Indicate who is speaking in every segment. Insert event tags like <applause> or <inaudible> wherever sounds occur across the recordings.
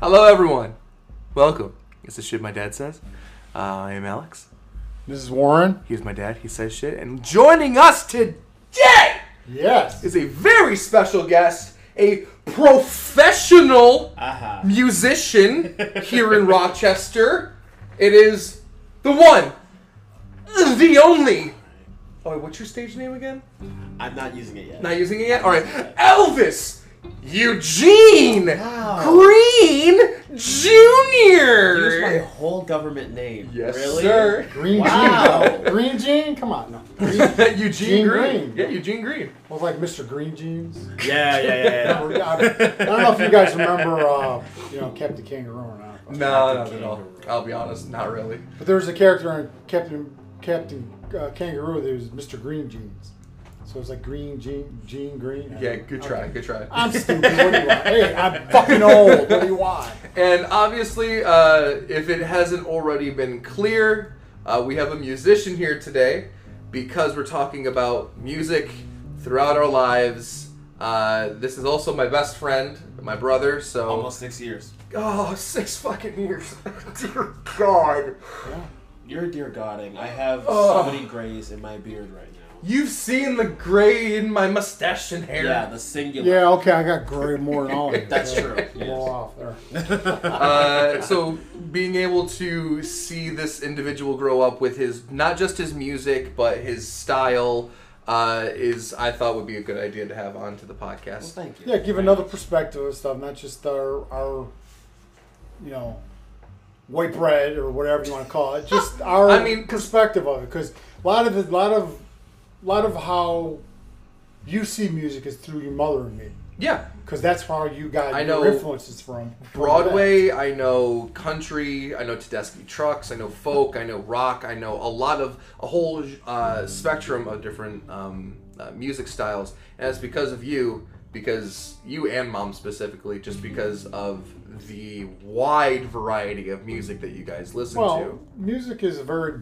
Speaker 1: Hello, everyone. Welcome. It's the shit my dad says. Uh, I am Alex.
Speaker 2: This is Warren.
Speaker 1: He's my dad. He says shit. And joining us today
Speaker 2: Yes.
Speaker 1: is a very special guest, a professional
Speaker 3: Uh-huh.
Speaker 1: musician <laughs> here in Rochester. It is the one, the only. Oh, wait, what's your stage name again?
Speaker 3: I'm not using it yet.
Speaker 1: Not using it yet? All right. Alvis Eugene
Speaker 3: Wow.
Speaker 1: Green Jr.
Speaker 3: Use my whole government name.
Speaker 1: Yes,
Speaker 3: really?
Speaker 1: sir.
Speaker 2: Green
Speaker 3: Wow.
Speaker 2: Jean. Green Jean? Come on. No. <laughs> Green
Speaker 1: Eugene
Speaker 2: Gene
Speaker 1: Green.
Speaker 2: Green.
Speaker 1: Yeah, Eugene Green.
Speaker 2: was like Mr. Green Jeans.
Speaker 3: Yeah, yeah, yeah.
Speaker 2: I,
Speaker 3: yeah. <laughs>
Speaker 2: I don't know if you guys remember, uh, you know, Captain Kangaroo or not.
Speaker 1: No, not at all. I'll be honest, not really.
Speaker 2: But there was a character in Captain Captain uh, Kangaroo that was Mr. Green Jeans. So it's like Green Jean, Jean Green.
Speaker 1: Yeah, good try,
Speaker 2: Okay.
Speaker 1: good try.
Speaker 2: I'm <laughs> stupid. What do you want? Hey, I'm fucking old. What do you want?
Speaker 1: And obviously, uh, if it hasn't already been clear, uh, we have a musician here today because we're talking about music throughout our lives. Uh, this is also my best friend, my brother. So
Speaker 3: Almost six years.
Speaker 1: oh, six fucking years, <laughs> dear God.
Speaker 2: Yeah.
Speaker 3: You're a dear godding. I have
Speaker 1: Oh.
Speaker 3: so many grays in my beard right now.
Speaker 1: You've seen the gray in my mustache and hair.
Speaker 3: Yeah, the singular.
Speaker 2: Yeah, okay, I got gray more than all of you. <laughs>
Speaker 3: That's true,
Speaker 2: Blow
Speaker 3: yes.
Speaker 2: off there. <laughs>
Speaker 1: uh, so being able to see this individual grow up with his not just his music but his style uh, is I thought would be a good idea to have onto the
Speaker 3: Well,
Speaker 1: podcast.
Speaker 3: thank you.
Speaker 2: Yeah, give another perspective of stuff, not just our, our, you know, white bread or whatever you want to call it. Just <laughs> our
Speaker 1: I mean, 'cause-
Speaker 2: perspective of it, because a lot of the, lot of, lot of how you see music is through your mother and me,
Speaker 1: Yeah,
Speaker 2: because that's how you got
Speaker 1: I
Speaker 2: your
Speaker 1: know
Speaker 2: influences from. from
Speaker 1: Broadway. I know country. I know Tedeschi trucks. I know folk. I know rock. I know a lot of a whole uh, spectrum of different um, uh, music styles, and it's because of you. Because you and mom specifically, just because of the wide variety of music that you guys listen
Speaker 2: Well,
Speaker 1: to.
Speaker 2: music is a very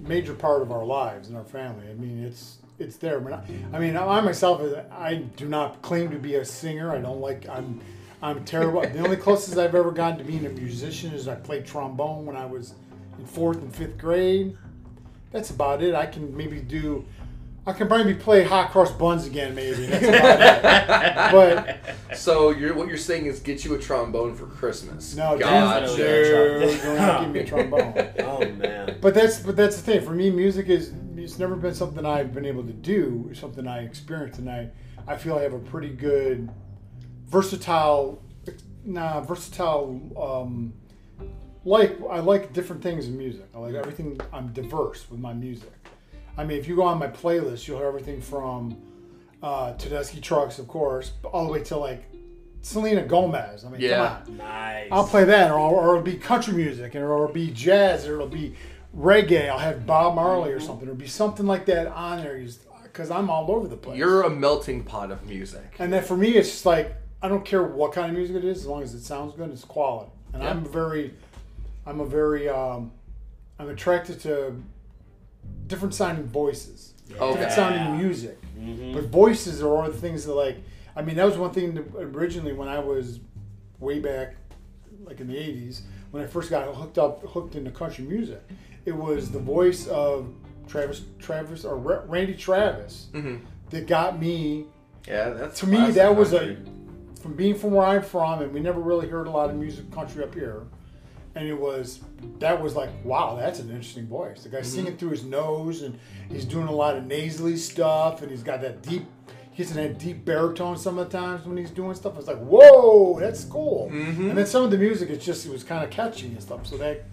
Speaker 2: major part of our lives and our family. I mean, it's it's there. But I, I mm-hmm. mean, I myself, uh, I do not claim to be a singer. I don't like. I'm I'm terrible. the only <laughs> closest I've ever gotten to being a musician is I played trombone when I was in fourth and fifth grade. That's about it. I can maybe do. I can probably play hot cross buns again, maybe. <laughs> That's about it. But
Speaker 1: So you're, what you're saying is get you a trombone for Christmas.
Speaker 2: no,
Speaker 1: God,
Speaker 2: dude,
Speaker 3: Definitely a
Speaker 2: dude,
Speaker 3: trombone.
Speaker 2: do not give me a trombone. <laughs> <laughs>
Speaker 3: Oh man.
Speaker 2: But that's but that's the thing. For me, music is it's never been something I've been able to do. It's something I experienced, and I I feel I have a pretty good versatile, nah, versatile. Um, like I like different things in music. I like everything. I'm diverse with my music. I mean, if you go on my playlist, you'll hear everything from uh, Tedeschi Trucks, of course, all the way to like Selena Gomez. I mean,
Speaker 1: Yeah.
Speaker 2: come on.
Speaker 3: Nice.
Speaker 2: I'll play that, or, or it'll be country music, or it'll be jazz, or it'll be reggae. I'll have Bob Marley or something. It'll be something like that on there, because I'm all over the place.
Speaker 1: You're a melting pot of music.
Speaker 2: and then for me, it's just like I don't care what kind of music it is, as long as it sounds good, it's quality. And I'm very, I'm a very, um, I'm attracted to different sounding voices,
Speaker 1: Okay.
Speaker 2: different sounding music.
Speaker 3: Mhm.
Speaker 2: But voices are all the things that like. I mean, that was one thing that originally when I was way back, like in the '80s, when I first got hooked up, hooked into country music. It was the voice of Travis, Travis or Ra- Randy Travis
Speaker 1: hmm
Speaker 2: that got me.
Speaker 1: Yeah, that's
Speaker 2: To me, that was
Speaker 1: country.
Speaker 2: a from being from where I'm from, and we never really heard a lot of music country up here. And it was that was like, wow, that's an interesting voice. The guy's singing through his nose, and he's doing a lot of nasally stuff, and he's got that deep. He gets in that deep baritone some of the times when he's doing stuff. It's like, whoa, that's cool. And then some of the music, it's just it was kind of catchy and stuff. So that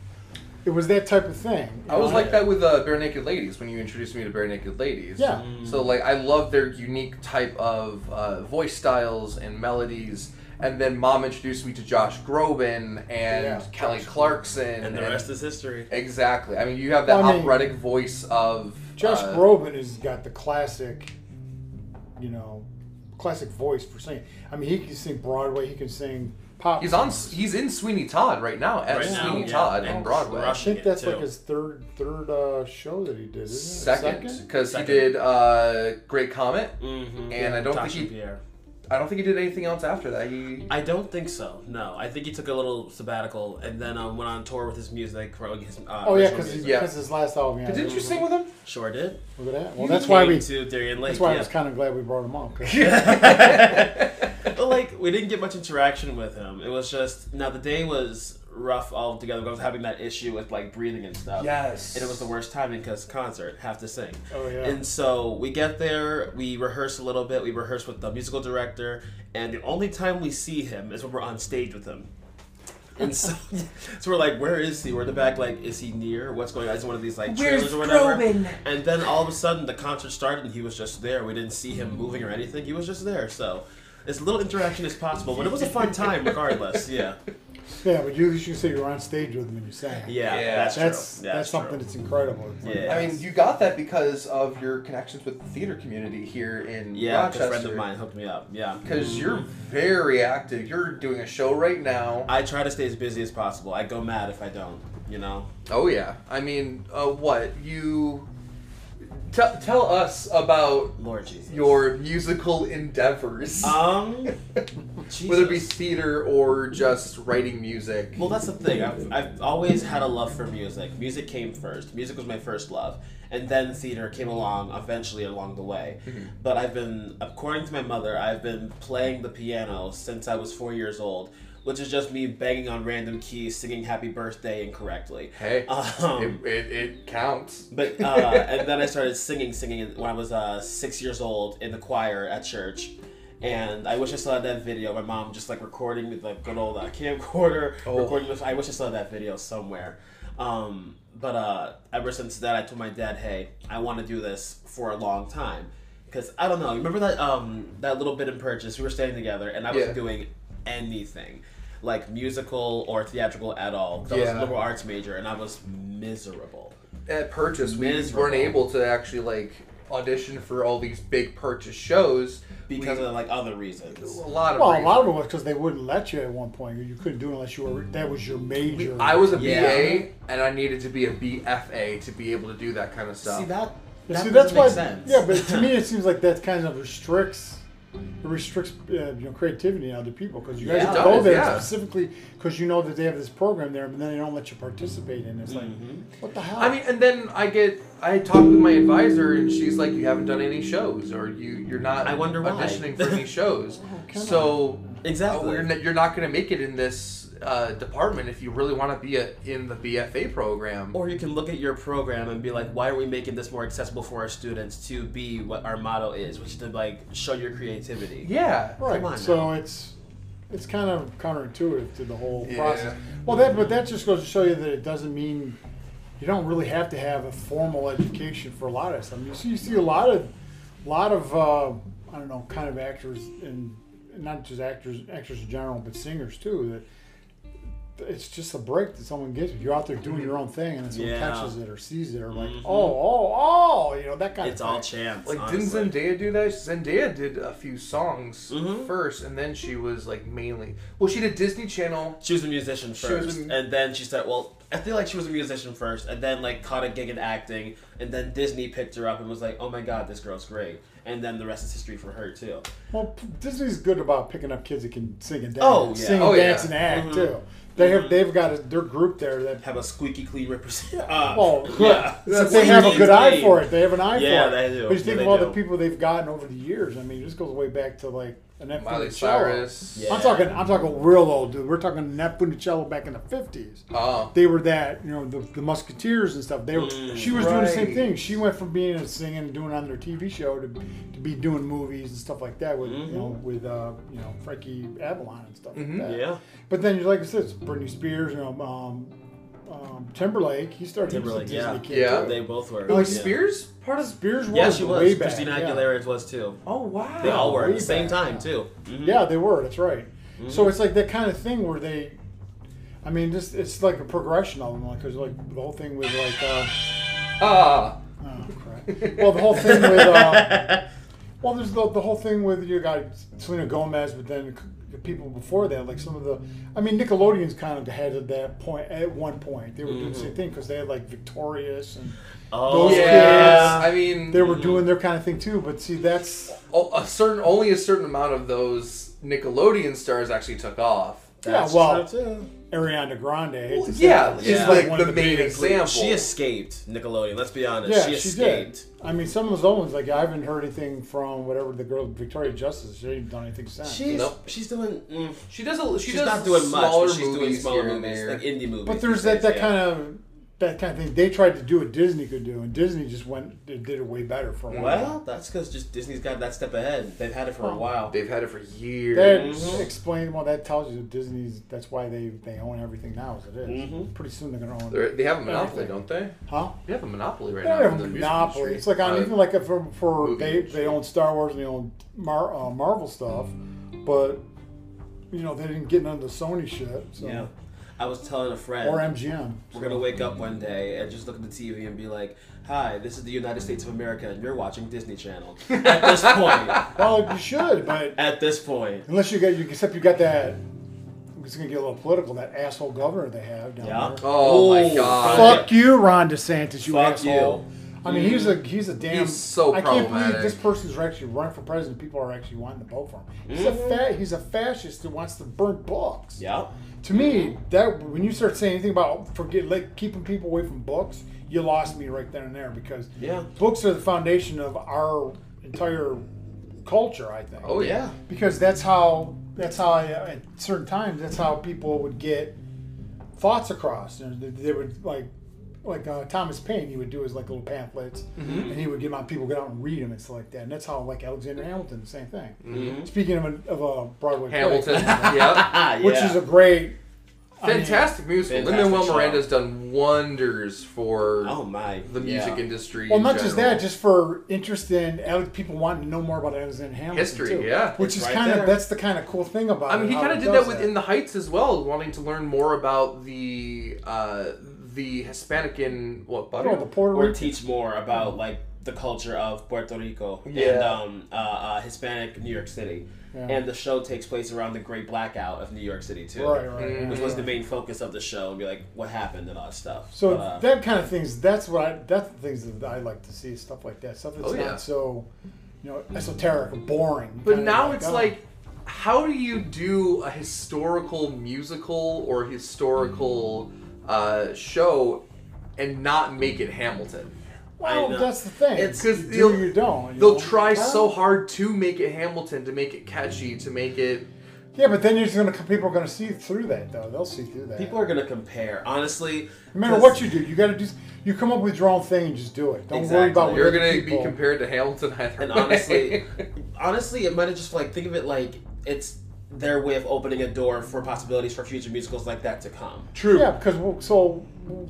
Speaker 2: it was that type of thing.
Speaker 1: I was
Speaker 2: know?
Speaker 1: like that with uh, Barenaked Ladies when you introduced me to Barenaked Ladies.
Speaker 2: Yeah.
Speaker 1: So like I love their unique type of uh, voice styles and melodies. And then mom introduced me to Josh Groban and
Speaker 2: Yeah,
Speaker 1: Kelly
Speaker 2: Josh
Speaker 1: Clarkson.
Speaker 3: And the rest is history.
Speaker 1: Exactly. I mean, you have that
Speaker 2: Well, I mean,
Speaker 1: operatic voice of
Speaker 2: Josh
Speaker 1: uh,
Speaker 2: Groban has got the classic, you know, classic voice for singing. I mean, he can sing Broadway. He can sing pop.
Speaker 1: He's on. He's in Sweeney Todd right now at
Speaker 3: Right now,
Speaker 1: Sweeney
Speaker 3: yeah.
Speaker 1: Todd in Broadway.
Speaker 2: I think that's like his third third uh, show that he did. Isn't it?
Speaker 1: Second, because he did uh, Great Comet,
Speaker 3: Mm-hmm.
Speaker 1: and I don't think he.
Speaker 3: Pierre.
Speaker 1: I don't think he did anything else after that. He
Speaker 3: I don't think so. No, I think he took a little sabbatical and then um, went on tour with his music. wrote His, uh,
Speaker 2: Oh yeah, because
Speaker 3: music.
Speaker 1: Yeah.
Speaker 2: his last album. Yeah,
Speaker 1: didn't you sing with him?
Speaker 3: sure did.
Speaker 2: Look at that. Well,
Speaker 3: He
Speaker 2: that's why
Speaker 3: came
Speaker 2: we.
Speaker 3: to Darien Lake.
Speaker 2: That's why I
Speaker 3: yeah.
Speaker 2: was kind of glad we brought him on. 'cause- <laughs>
Speaker 3: but like we didn't get much interaction with him. It was just now the day was rough altogether. I was having that issue with like breathing and stuff.
Speaker 1: Yes.
Speaker 3: And it was the worst timing because concert, have to sing.
Speaker 2: Oh yeah.
Speaker 3: And so we get there, we rehearse a little bit, we rehearse with the musical director, and the only time we see him is when we're on stage with him. And so, <laughs> <laughs> so we're like, where is he? We're in the back, like, is he near? What's going on? Is one of these like trailers or whatever? Groban? And then all of a sudden, the concert started, and he was just there. We didn't see him moving or anything. He was just there. So, as little interaction as possible, but it was a fun time, regardless. Yeah,
Speaker 2: yeah, but you you say you were on stage with them and you sang.
Speaker 3: yeah,
Speaker 1: Yeah.
Speaker 3: that's,
Speaker 2: That's
Speaker 3: true.
Speaker 2: that's, something
Speaker 3: true.
Speaker 2: that's incredible. It's like-
Speaker 3: Yeah.
Speaker 1: I mean, you got that because of your connections with the theater community here in
Speaker 3: Yeah, a friend of mine hooked me up. Yeah,
Speaker 1: Because
Speaker 3: Mhm.
Speaker 1: you're very active. You're doing a show right now.
Speaker 3: I try to stay as busy as possible. I go mad if I don't. You know.
Speaker 1: Oh yeah. I mean, uh, what you tell tell us about
Speaker 3: Lord Jesus.
Speaker 1: your musical endeavors,
Speaker 3: um. <laughs>
Speaker 1: whether it be
Speaker 3: Jesus.
Speaker 1: theater or just writing music.
Speaker 3: Well, that's the thing. I've, I've always had a love for music. Music came first. Music was my first love. And then theater came along eventually along the way. But I've been, according to my mother, I've been playing the piano since I was four years old, which is just me banging on random keys, singing happy birthday incorrectly.
Speaker 1: Hey, <laughs>
Speaker 3: Um,
Speaker 1: it, it, it counts.
Speaker 3: But uh, <laughs> and then I started singing, singing when I was uh, six years old in the choir at church. And I wish I still had that video. My mom just like recording with like good old uh, camcorder, <laughs>
Speaker 1: Oh.
Speaker 3: recording with. I wish I still had that video somewhere. Um, but uh, ever since that, I told my dad, "Hey, I want to do this for a long time." Because I don't know. Remember that um, that little bit in purchase? We were staying together, and I wasn't
Speaker 1: Yeah.
Speaker 3: doing anything like musical or theatrical at all. I was
Speaker 1: Yeah.
Speaker 3: a liberal arts major, and I was miserable.
Speaker 1: At Purchase, we
Speaker 3: Miserable.
Speaker 1: weren't able to actually like audition for all these big Purchase shows
Speaker 3: because
Speaker 1: We-
Speaker 3: of like other reasons.
Speaker 1: a lot of
Speaker 2: Well, a
Speaker 1: reasons.
Speaker 2: lot of it was because they wouldn't let you at one point. You couldn't do it unless you were that was your major.
Speaker 1: I was a
Speaker 3: Yeah.
Speaker 1: BA and I needed to be a BFA to be able to do that kind of stuff.
Speaker 3: See that?
Speaker 2: Yeah,
Speaker 3: that
Speaker 2: See, that's
Speaker 3: doesn't
Speaker 2: why.
Speaker 3: sense.
Speaker 2: Yeah, but to me, it seems like that kind of restricts. It restricts uh, you know creativity in other people because you guys
Speaker 3: Yeah,
Speaker 2: go
Speaker 1: does,
Speaker 2: there
Speaker 1: yeah.
Speaker 2: specifically because you know that they have this program there, but then they don't let you participate in. it. It's like,
Speaker 3: Mhm.
Speaker 2: what the hell?
Speaker 1: I mean, and then I get I talk with my advisor, and she's like, "You haven't done any shows, or you you're not
Speaker 3: I wonder why.
Speaker 1: auditioning for any <laughs> shows.
Speaker 2: come
Speaker 1: so
Speaker 3: Exactly.
Speaker 1: uh, you're not going to make it in this uh, department if you really want to be a, in the BFA program.
Speaker 3: Or you can look at your program and be like, why are we making this more accessible for our students to be what our motto is, which is to like show your creativity.
Speaker 1: yeah,
Speaker 2: right.
Speaker 3: come on
Speaker 2: so
Speaker 3: now.
Speaker 2: it's it's kind of counterintuitive to the whole
Speaker 1: Yeah.
Speaker 2: process. Well, that but that just goes to show you that it doesn't mean you don't really have to have a formal education for a lot of stuff. I mean, you see, you see a lot of lot of uh, I don't know kind of actors and not just actors actors in general, but singers too. That it's just a break that someone gives you. You're out there doing your own thing, and then someone
Speaker 3: Yeah.
Speaker 2: catches it or sees it, or like,
Speaker 3: Mhm.
Speaker 2: oh, oh, oh, you know that kind
Speaker 3: It's
Speaker 2: of.
Speaker 3: It's
Speaker 2: all
Speaker 3: chance.
Speaker 1: Like
Speaker 3: honestly.
Speaker 1: didn't Zendaya do that? Zendaya did a few songs
Speaker 3: Mhm.
Speaker 1: first, and then she was like mainly. Well, she did Disney Channel.
Speaker 3: She was a musician first,
Speaker 1: a-
Speaker 3: and then she started. Well, I feel like she was a musician first, and then like caught a gig in acting, and then Disney picked her up and was like, "Oh my God, this girl's great," and then the rest is history for her too.
Speaker 2: Well, Disney's good about picking up kids that can sing and dance,
Speaker 3: Oh, yeah.
Speaker 2: sing,
Speaker 1: Oh,
Speaker 2: and
Speaker 1: yeah.
Speaker 2: dance, and act
Speaker 3: Mhm.
Speaker 2: too. They have they've got a, their group there that
Speaker 3: Have a squeaky clean represent. Uh,
Speaker 2: well,
Speaker 3: yeah, <laughs>
Speaker 2: that <laughs> they have a good eye for it. They have an eye
Speaker 3: Yeah,
Speaker 2: for it.
Speaker 3: Yeah, they do.
Speaker 2: But you think of all
Speaker 3: do.
Speaker 2: the people they've gotten over the years. I mean, this goes way back to like Annette
Speaker 1: Miley Cyrus.
Speaker 3: Yeah.
Speaker 2: I'm talking. I'm talking real old dude. We're talking Annette Funicello back in the fifties.
Speaker 1: Oh,
Speaker 2: They were that, you know, the, the Musketeers and stuff. They were.
Speaker 3: Mm,
Speaker 2: she was doing the same thing. She went from being a singing and doing on their TV show to, to be doing movies and stuff like that with you know
Speaker 3: Mhm.
Speaker 2: with uh, you know Frankie Avalon and stuff
Speaker 1: Mhm.
Speaker 2: like that.
Speaker 3: Yeah,
Speaker 2: But then, you like I said, it's Britney Spears, you know, um, um, Timberlake. He started. he was a
Speaker 3: Timberlake. Yeah,
Speaker 2: Disney kid,
Speaker 1: Yeah.
Speaker 2: too.
Speaker 3: they both were.
Speaker 1: Like
Speaker 3: yeah.
Speaker 1: Spears part of?
Speaker 2: Spears was
Speaker 3: Yeah, she was.
Speaker 2: way back.
Speaker 3: Christina
Speaker 2: yeah.
Speaker 3: Aguilera was too.
Speaker 1: Oh wow.
Speaker 3: They all were at
Speaker 2: way
Speaker 3: the same
Speaker 2: back,
Speaker 3: time
Speaker 2: yeah.
Speaker 3: too. Mhm.
Speaker 2: Yeah, they were. That's right.
Speaker 3: Mhm.
Speaker 2: So it's like that kind of thing where they. I mean, just it's like a progression of them, like because like the whole thing with like. Uh,
Speaker 1: Ah.
Speaker 2: oh crap. Well, the whole thing with. Uh, <laughs> Well, there's the, the whole thing with you got Selena Gomez, but then the people before that, like some of the, I mean, Nickelodeon's kind of had at that point at one point they were doing the same mm-hmm. thing because they had like Victorious and
Speaker 3: Oh,
Speaker 2: Those
Speaker 1: yeah,
Speaker 2: kids,
Speaker 1: I mean,
Speaker 2: they were mm-hmm. doing their kind of thing too. But see, that's
Speaker 1: o- a certain only a certain amount of those Nickelodeon stars actually took off.
Speaker 3: That's
Speaker 2: yeah, well,
Speaker 3: true.
Speaker 2: Ariana Grande. I hate
Speaker 1: Well,
Speaker 2: to
Speaker 1: yeah, she's
Speaker 3: Yeah.
Speaker 1: like
Speaker 2: one
Speaker 1: the
Speaker 2: of
Speaker 1: main
Speaker 2: big-
Speaker 1: example.
Speaker 3: She escaped Nickelodeon. Let's be honest.
Speaker 2: Yeah,
Speaker 3: she
Speaker 2: she
Speaker 3: escaped.
Speaker 2: did. I mean, some of those other ones, like I haven't heard anything from whatever the girl Victoria Justice. She ain't done anything since.
Speaker 3: She's
Speaker 1: Nope.
Speaker 3: she's doing. Mm,
Speaker 1: She does a she
Speaker 3: she's
Speaker 1: does
Speaker 3: not doing much, but she's doing
Speaker 1: movies
Speaker 3: smaller
Speaker 1: here
Speaker 3: movies, like indie movies.
Speaker 2: But there's that
Speaker 3: days,
Speaker 2: that
Speaker 3: yeah.
Speaker 2: kind of that kind of thing. They tried to do what Disney could do, and Disney just went they did it way better for a while.
Speaker 3: Well, that's because just Disney's got that step ahead. They've had it for a while.
Speaker 1: They've had it for years.
Speaker 2: That
Speaker 3: Mhm.
Speaker 2: explains well. That tells you that Disney's. That's why they they own everything now as it is.
Speaker 3: Mhm.
Speaker 2: Pretty soon they're gonna own.
Speaker 1: They're, they have a monopoly,
Speaker 2: Everything.
Speaker 1: don't they?
Speaker 2: Huh?
Speaker 1: They have a monopoly right
Speaker 2: They
Speaker 1: now.
Speaker 2: have a monopoly. It's like on
Speaker 1: Uh,
Speaker 2: even like for for they
Speaker 1: industry.
Speaker 2: they own Star Wars and they own Mar, uh, Marvel stuff, but you know they didn't get none of the Sony shit. So.
Speaker 3: Yeah. I was telling a friend.
Speaker 2: Or MGM.
Speaker 3: We're gonna wake up one day and just look at the TV and be like, "Hi, this is the United States of America, and you're watching Disney Channel." <laughs> At this point,
Speaker 2: Well, you should, but
Speaker 3: at this point,
Speaker 2: unless you get you except you got that. It's gonna get a little political. That asshole governor they have down
Speaker 3: Yeah.
Speaker 2: there.
Speaker 1: Oh my god.
Speaker 2: Fuck you, Ron DeSantis. You
Speaker 3: Fuck
Speaker 2: asshole. I mean, he's a he's a damn.
Speaker 1: He's so
Speaker 2: I can't believe this person's actually running for president. People are actually wanting to vote for him. He's a
Speaker 3: Mm-hmm.
Speaker 2: fa- He's a fascist who wants to burn books.
Speaker 3: yeah,
Speaker 2: To me, that when you start saying anything about forget like keeping people away from books, you lost me right then and there because
Speaker 3: yeah,
Speaker 2: books are the foundation of our entire culture. I think.
Speaker 1: Oh yeah.
Speaker 3: yeah,
Speaker 2: because that's how that's how at certain times that's how people would get thoughts across. You know, they, they would like like uh, Thomas Paine. He would do his like little pamphlets, and he would get my people get out and read them and stuff like that. And that's how like Alexander Hamilton, the same thing.
Speaker 3: Mm-hmm.
Speaker 2: Speaking of a, of a Broadway play,
Speaker 1: Hamilton. <laughs> yeah.
Speaker 3: Ah,
Speaker 2: which
Speaker 3: yeah.
Speaker 2: is a great. I mean,
Speaker 1: Fantastic musical.
Speaker 3: Fantastic
Speaker 1: Lin Manuel
Speaker 3: show.
Speaker 1: Miranda's done wonders for
Speaker 3: oh my,
Speaker 1: the music
Speaker 3: yeah.
Speaker 1: industry.
Speaker 2: well,
Speaker 1: in
Speaker 2: not just that, just for interest in people wanting to know more about Alexander Hamilton.
Speaker 1: History,
Speaker 2: too.
Speaker 1: yeah.
Speaker 2: Which
Speaker 3: It's
Speaker 2: is
Speaker 3: right
Speaker 2: kind
Speaker 3: there.
Speaker 2: of that's the kind of cool thing about.
Speaker 1: I mean,
Speaker 2: it,
Speaker 1: he kind of did that with In the Heights as well, wanting to learn more about the uh, the Hispanic in what
Speaker 2: Oh, the
Speaker 1: Barrio?
Speaker 2: Puerto
Speaker 3: or
Speaker 2: Rican.
Speaker 3: teach more about like the culture of Puerto Rico and um, uh, uh, Hispanic New York City.
Speaker 2: Yeah.
Speaker 3: And the show takes place around the Great Blackout of New York City too,
Speaker 2: Right, right.
Speaker 1: Mm.
Speaker 2: yeah,
Speaker 3: which was
Speaker 2: yeah.
Speaker 3: the main focus of the show, and be like, what happened and all that stuff.
Speaker 2: So
Speaker 3: But, uh,
Speaker 2: that kind of things. That's what I. That's the things that I like to see. Stuff like that. Stuff that's
Speaker 1: Oh,
Speaker 2: not
Speaker 1: yeah.
Speaker 2: so, you know, esoteric or boring.
Speaker 1: But
Speaker 2: Kinda
Speaker 1: now it's
Speaker 2: oh,
Speaker 1: like, how do you do a historical musical or historical uh, show and not make it Hamilton?
Speaker 2: Well, that's the thing.
Speaker 3: It's-
Speaker 2: You
Speaker 1: 'cause
Speaker 2: do
Speaker 1: they'll-
Speaker 2: you don't. you
Speaker 1: They'll
Speaker 2: know?
Speaker 1: try so hard to make it Hamilton, to make it catchy, to make it.
Speaker 2: Yeah, but then you're just gonna people are gonna see through that though. They'll see through that.
Speaker 3: people are gonna compare. Honestly,
Speaker 2: no matter what you do, you got to just you come up with your own thing and just do it. Don't worry
Speaker 3: Exactly.
Speaker 2: about what
Speaker 1: You're
Speaker 2: other
Speaker 1: gonna be compared to Hamilton either
Speaker 3: And
Speaker 1: way.
Speaker 3: honestly, <laughs> honestly, it might have just like think of it like it's their way of opening a door for possibilities for future musicals like that to come.
Speaker 1: true.
Speaker 2: Yeah, because well, so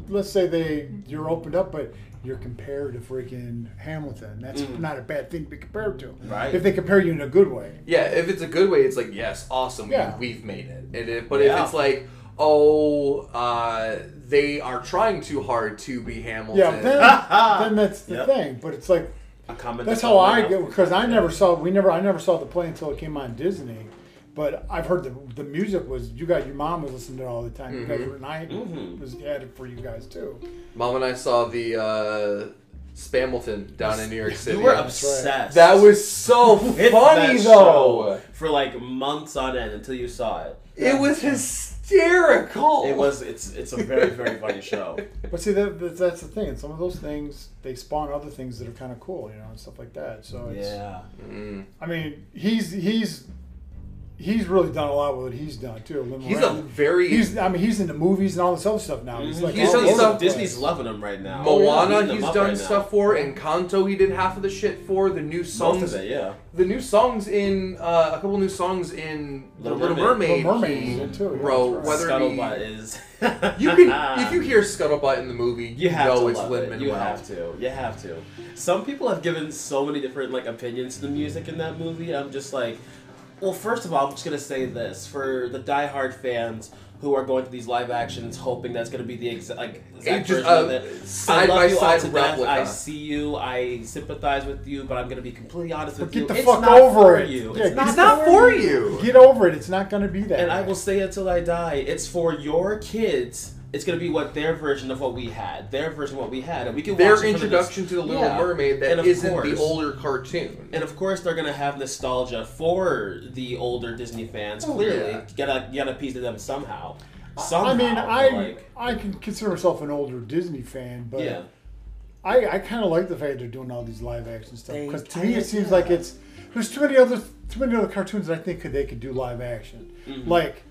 Speaker 2: let's say they you're opened up, but you're compared to freaking Hamilton. That's not a bad thing to be compared to.
Speaker 3: Mm. Right.
Speaker 2: If they compare you in a good way.
Speaker 1: Yeah, if it's a good way, it's like yes, awesome,
Speaker 2: Yeah.
Speaker 1: we, we've made it. And if, but
Speaker 3: Yeah.
Speaker 1: if it's like, oh, uh, they are trying too hard to be Hamilton.
Speaker 2: Yeah, then, <laughs> then that's the
Speaker 3: Yep.
Speaker 2: thing. But it's like
Speaker 3: A comment.
Speaker 2: that's how I
Speaker 3: right
Speaker 2: get because I never saw we never I never saw the play until it came on Disney. But I've heard the the music was you got your mom was listening to it all the time. You guys
Speaker 1: Mm-hmm.
Speaker 2: were and I
Speaker 3: Mhm.
Speaker 2: was had it for you guys too.
Speaker 1: Mom and I saw the uh, Spamilton down in New York City.
Speaker 3: You were obsessed.
Speaker 1: that was so <laughs> funny
Speaker 3: that
Speaker 1: though.
Speaker 3: show for like months on end until you saw it.
Speaker 1: It was hysterical.
Speaker 3: It was. It's. It's a very very funny show. <laughs>
Speaker 2: But see that, that that's the thing. And some of those things they spawn other things that are kind of cool, you know, and stuff like that. So it's
Speaker 3: Yeah.
Speaker 1: Mm.
Speaker 2: I mean he's he's he's really done a lot with what he's done too. Lin
Speaker 1: He's a very
Speaker 2: He's I mean he's into movies and all this other stuff now. He's like
Speaker 1: He's
Speaker 2: all
Speaker 1: done stuff-
Speaker 3: Disney's loving him right now.
Speaker 1: Moana.
Speaker 3: Eating him
Speaker 1: he's
Speaker 3: up
Speaker 1: done
Speaker 3: right now.
Speaker 1: stuff for. Encanto. He did half of the shit for the new
Speaker 3: Most
Speaker 1: songs.
Speaker 3: of it, yeah.
Speaker 1: The new songs in uh, a couple new songs in The
Speaker 3: Little
Speaker 1: Little
Speaker 3: Mermaid.
Speaker 1: Mermaid.
Speaker 2: Little Mermaid
Speaker 1: he
Speaker 2: is too, yeah,
Speaker 1: wrote
Speaker 2: that's right.
Speaker 1: whether
Speaker 3: Scuttlebutt
Speaker 1: he,
Speaker 3: is. <laughs>
Speaker 1: you can if you hear <laughs> Scuttlebutt in the movie,
Speaker 3: You have
Speaker 1: know
Speaker 3: to
Speaker 1: it's
Speaker 3: love
Speaker 1: Lin
Speaker 3: it. You have to. You have to. Some people have given so many different like opinions to the music in that movie. I'm just like, well, first of all, I'm just gonna say this for the diehard fans who are going to these live actions, hoping that's going to be the exact like exact
Speaker 1: just
Speaker 3: version of
Speaker 1: a
Speaker 3: it. I
Speaker 1: side
Speaker 3: love
Speaker 1: by
Speaker 3: you all
Speaker 1: side
Speaker 3: to death.
Speaker 1: replica.
Speaker 3: I see you. I sympathize with you, but I'm going to be completely honest with
Speaker 2: But get
Speaker 3: you.
Speaker 2: the
Speaker 3: it's
Speaker 2: fuck
Speaker 3: not
Speaker 2: over it.
Speaker 3: You.
Speaker 2: Yeah,
Speaker 3: It's
Speaker 2: get
Speaker 1: It's
Speaker 3: not
Speaker 1: not for you.
Speaker 2: Get over it. It's not going to be that.
Speaker 3: and I will say it till I die. It's for your kids. It's gonna be what their version of what we had, their version of what we had, and we can watch
Speaker 1: Their
Speaker 3: it for the
Speaker 1: introduction to the Little
Speaker 3: Yeah.
Speaker 1: Mermaid that
Speaker 3: And of
Speaker 1: isn't the
Speaker 3: course-
Speaker 1: older cartoon.
Speaker 3: And of course, they're gonna have nostalgia for the older Disney fans.
Speaker 1: Oh,
Speaker 3: Clearly,
Speaker 1: yeah.
Speaker 3: you gotta you gotta appease to them somehow. Somehow,
Speaker 2: I mean, I
Speaker 3: like,
Speaker 2: I can consider myself an older Disney fan, but
Speaker 3: yeah,
Speaker 2: I, I kind of like the fact they're doing all these live action stuff because to me it seems
Speaker 3: yeah.
Speaker 2: like it's there's too many other too many other cartoons that I think could, they could do live action,
Speaker 3: Mm-hmm.
Speaker 2: like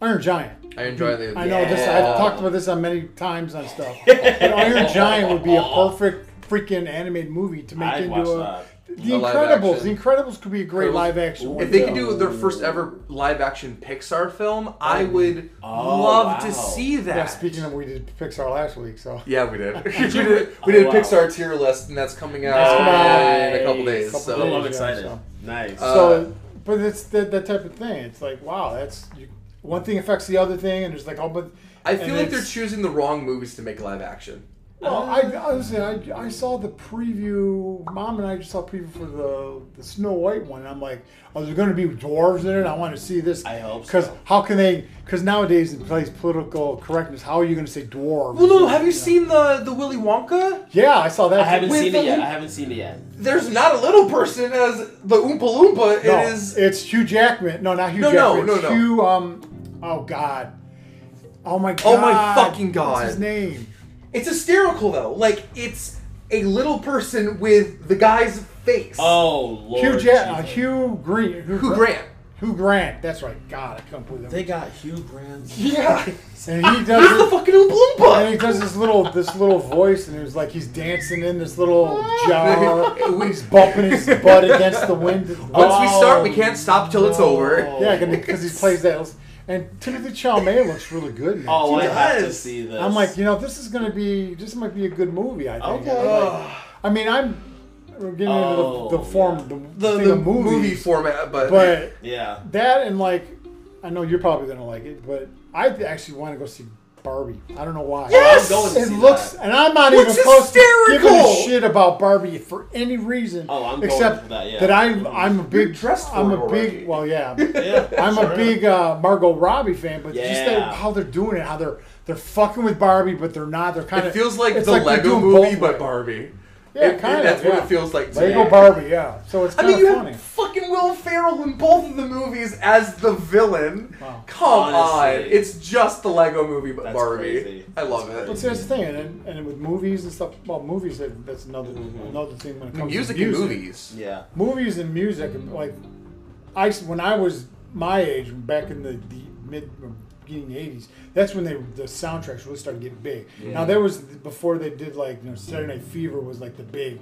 Speaker 2: Iron Giant.
Speaker 1: I enjoy the.
Speaker 2: I know this. I've talked about this on many times on stuff. but Iron <laughs> Giant would be a perfect freaking animated movie to make
Speaker 3: I'd
Speaker 2: into
Speaker 3: watch
Speaker 2: a.
Speaker 3: that.
Speaker 2: The
Speaker 1: A live
Speaker 2: Incredibles.
Speaker 1: action.
Speaker 2: The Incredibles could be a great
Speaker 1: Incredibles.
Speaker 2: live action.
Speaker 1: If they could do their first ever live action Pixar film, I would
Speaker 3: Oh,
Speaker 1: love
Speaker 3: wow.
Speaker 1: to see that.
Speaker 2: yeah, speaking of, we did Pixar last week, so
Speaker 1: Yeah, we did. <laughs> <laughs> we did. We did
Speaker 3: Oh,
Speaker 1: a
Speaker 3: wow.
Speaker 1: Pixar tier list, and that's coming out
Speaker 2: Nice.
Speaker 1: in a couple days.
Speaker 2: Couple
Speaker 1: so
Speaker 2: days.
Speaker 3: I'm
Speaker 2: yeah,
Speaker 3: excited.
Speaker 2: so.
Speaker 3: Nice.
Speaker 1: Uh,
Speaker 2: So, but it's that, that type of thing. It's like, wow, that's you, one thing affects the other thing, and there's like, oh, but
Speaker 1: I feel like they're choosing the wrong movies to make live action.
Speaker 2: Well, I honestly, I, I saw the preview. Mom and I just saw preview for the the Snow White one. And I'm like, oh, there's going to be dwarves in it. I want to see this.
Speaker 3: I hope
Speaker 2: Because
Speaker 3: so.
Speaker 2: how can they? Because nowadays in place political correctness, how are you going to say dwarves?
Speaker 1: Well, no, have you seen the the Willy Wonka?
Speaker 2: Yeah, I saw that.
Speaker 3: I haven't
Speaker 1: with
Speaker 3: seen
Speaker 1: the-
Speaker 3: it yet. I haven't seen it yet.
Speaker 1: There's not a little person as the Oompa Loompa.
Speaker 2: No,
Speaker 1: It is.
Speaker 2: it's Hugh Jackman. No, not Hugh
Speaker 1: No, no,
Speaker 2: Jackman.
Speaker 1: no,
Speaker 2: it's
Speaker 1: no.
Speaker 2: Hugh. Um. Oh God. Oh my God.
Speaker 1: Oh my fucking God.
Speaker 2: What's his name?
Speaker 1: It's hysterical though. Like it's a little person with the guy's face.
Speaker 3: Oh Lord.
Speaker 2: Hugh Jack. Uh, Hugh Green.
Speaker 1: Hugh Grant.
Speaker 2: Hugh Grant. That's right. God, I can't believe
Speaker 3: They got Hugh Grant.
Speaker 1: Yeah. <laughs>
Speaker 2: And he
Speaker 1: He's
Speaker 2: does.
Speaker 1: the fucking Oompa Loompa.
Speaker 2: And he does this little this little voice, and it was like he's dancing in this little jar. <laughs> he's bumping his butt against the wind.
Speaker 1: Once we start, we can't stop till it's over.
Speaker 2: Yeah, because he plays that. And Timothy Chalamet looks really good. Man.
Speaker 3: Oh, I
Speaker 1: He
Speaker 3: have to
Speaker 1: does.
Speaker 3: see this.
Speaker 2: I'm like, you know, this is gonna be, this might be a good movie. I think.
Speaker 3: Okay.
Speaker 2: Like, I mean, I'm we're getting
Speaker 3: Oh,
Speaker 2: into the, oh, the form,
Speaker 3: yeah.
Speaker 2: the,
Speaker 1: The,
Speaker 2: thing
Speaker 1: the
Speaker 2: of movies,
Speaker 1: movie format, but,
Speaker 2: but
Speaker 3: yeah.
Speaker 2: that and like, I know you're probably gonna like it, but I actually want to go see Barbie. I don't know why.
Speaker 1: Yes!
Speaker 3: I'm going to
Speaker 2: It
Speaker 3: see
Speaker 2: looks,
Speaker 3: that.
Speaker 2: and I'm not
Speaker 1: What's
Speaker 2: even close to giving a shit about Barbie for any reason.
Speaker 3: Oh, I'm going
Speaker 2: except
Speaker 3: for that, yeah.
Speaker 2: I'm I'm a big
Speaker 1: dressed for
Speaker 2: I'm
Speaker 1: it
Speaker 2: a
Speaker 1: already.
Speaker 2: big well yeah. <laughs>
Speaker 3: Yeah.
Speaker 2: I'm
Speaker 3: sure.
Speaker 2: a big uh, Margot Robbie fan, but just
Speaker 3: Yeah.
Speaker 2: that, how they're doing it, how they're they're fucking with Barbie, but they're not. They're kind
Speaker 1: it
Speaker 2: of
Speaker 1: feels like
Speaker 2: it's
Speaker 1: the
Speaker 2: they're
Speaker 1: Lego movie, but. Barbie.
Speaker 2: Yeah,
Speaker 1: It- it-
Speaker 2: kind of.
Speaker 1: That's what it feels like to
Speaker 2: Lego
Speaker 1: me.
Speaker 2: Barbie, yeah. So it's
Speaker 1: I
Speaker 2: kind
Speaker 1: mean,
Speaker 2: of
Speaker 1: you
Speaker 2: funny.
Speaker 1: have fucking Will Ferrell in both of the movies as the villain.
Speaker 2: Wow.
Speaker 1: Come
Speaker 3: Honestly.
Speaker 1: on, it's just the Lego movie, but
Speaker 3: That's
Speaker 1: Barbie.
Speaker 3: crazy.
Speaker 1: I love it.
Speaker 2: But see, that's the thing, and, and with movies and stuff. Well, movies that's another
Speaker 3: Mhm.
Speaker 2: another thing when it
Speaker 1: The
Speaker 2: comes
Speaker 1: music
Speaker 2: to
Speaker 1: and
Speaker 2: music.
Speaker 1: movies.
Speaker 3: Yeah.
Speaker 2: movies and music and like I when I was my age back in the, the mid beginning 80s that's when they the soundtracks really started getting big now there was before they did like you know Saturday Night Fever was like the big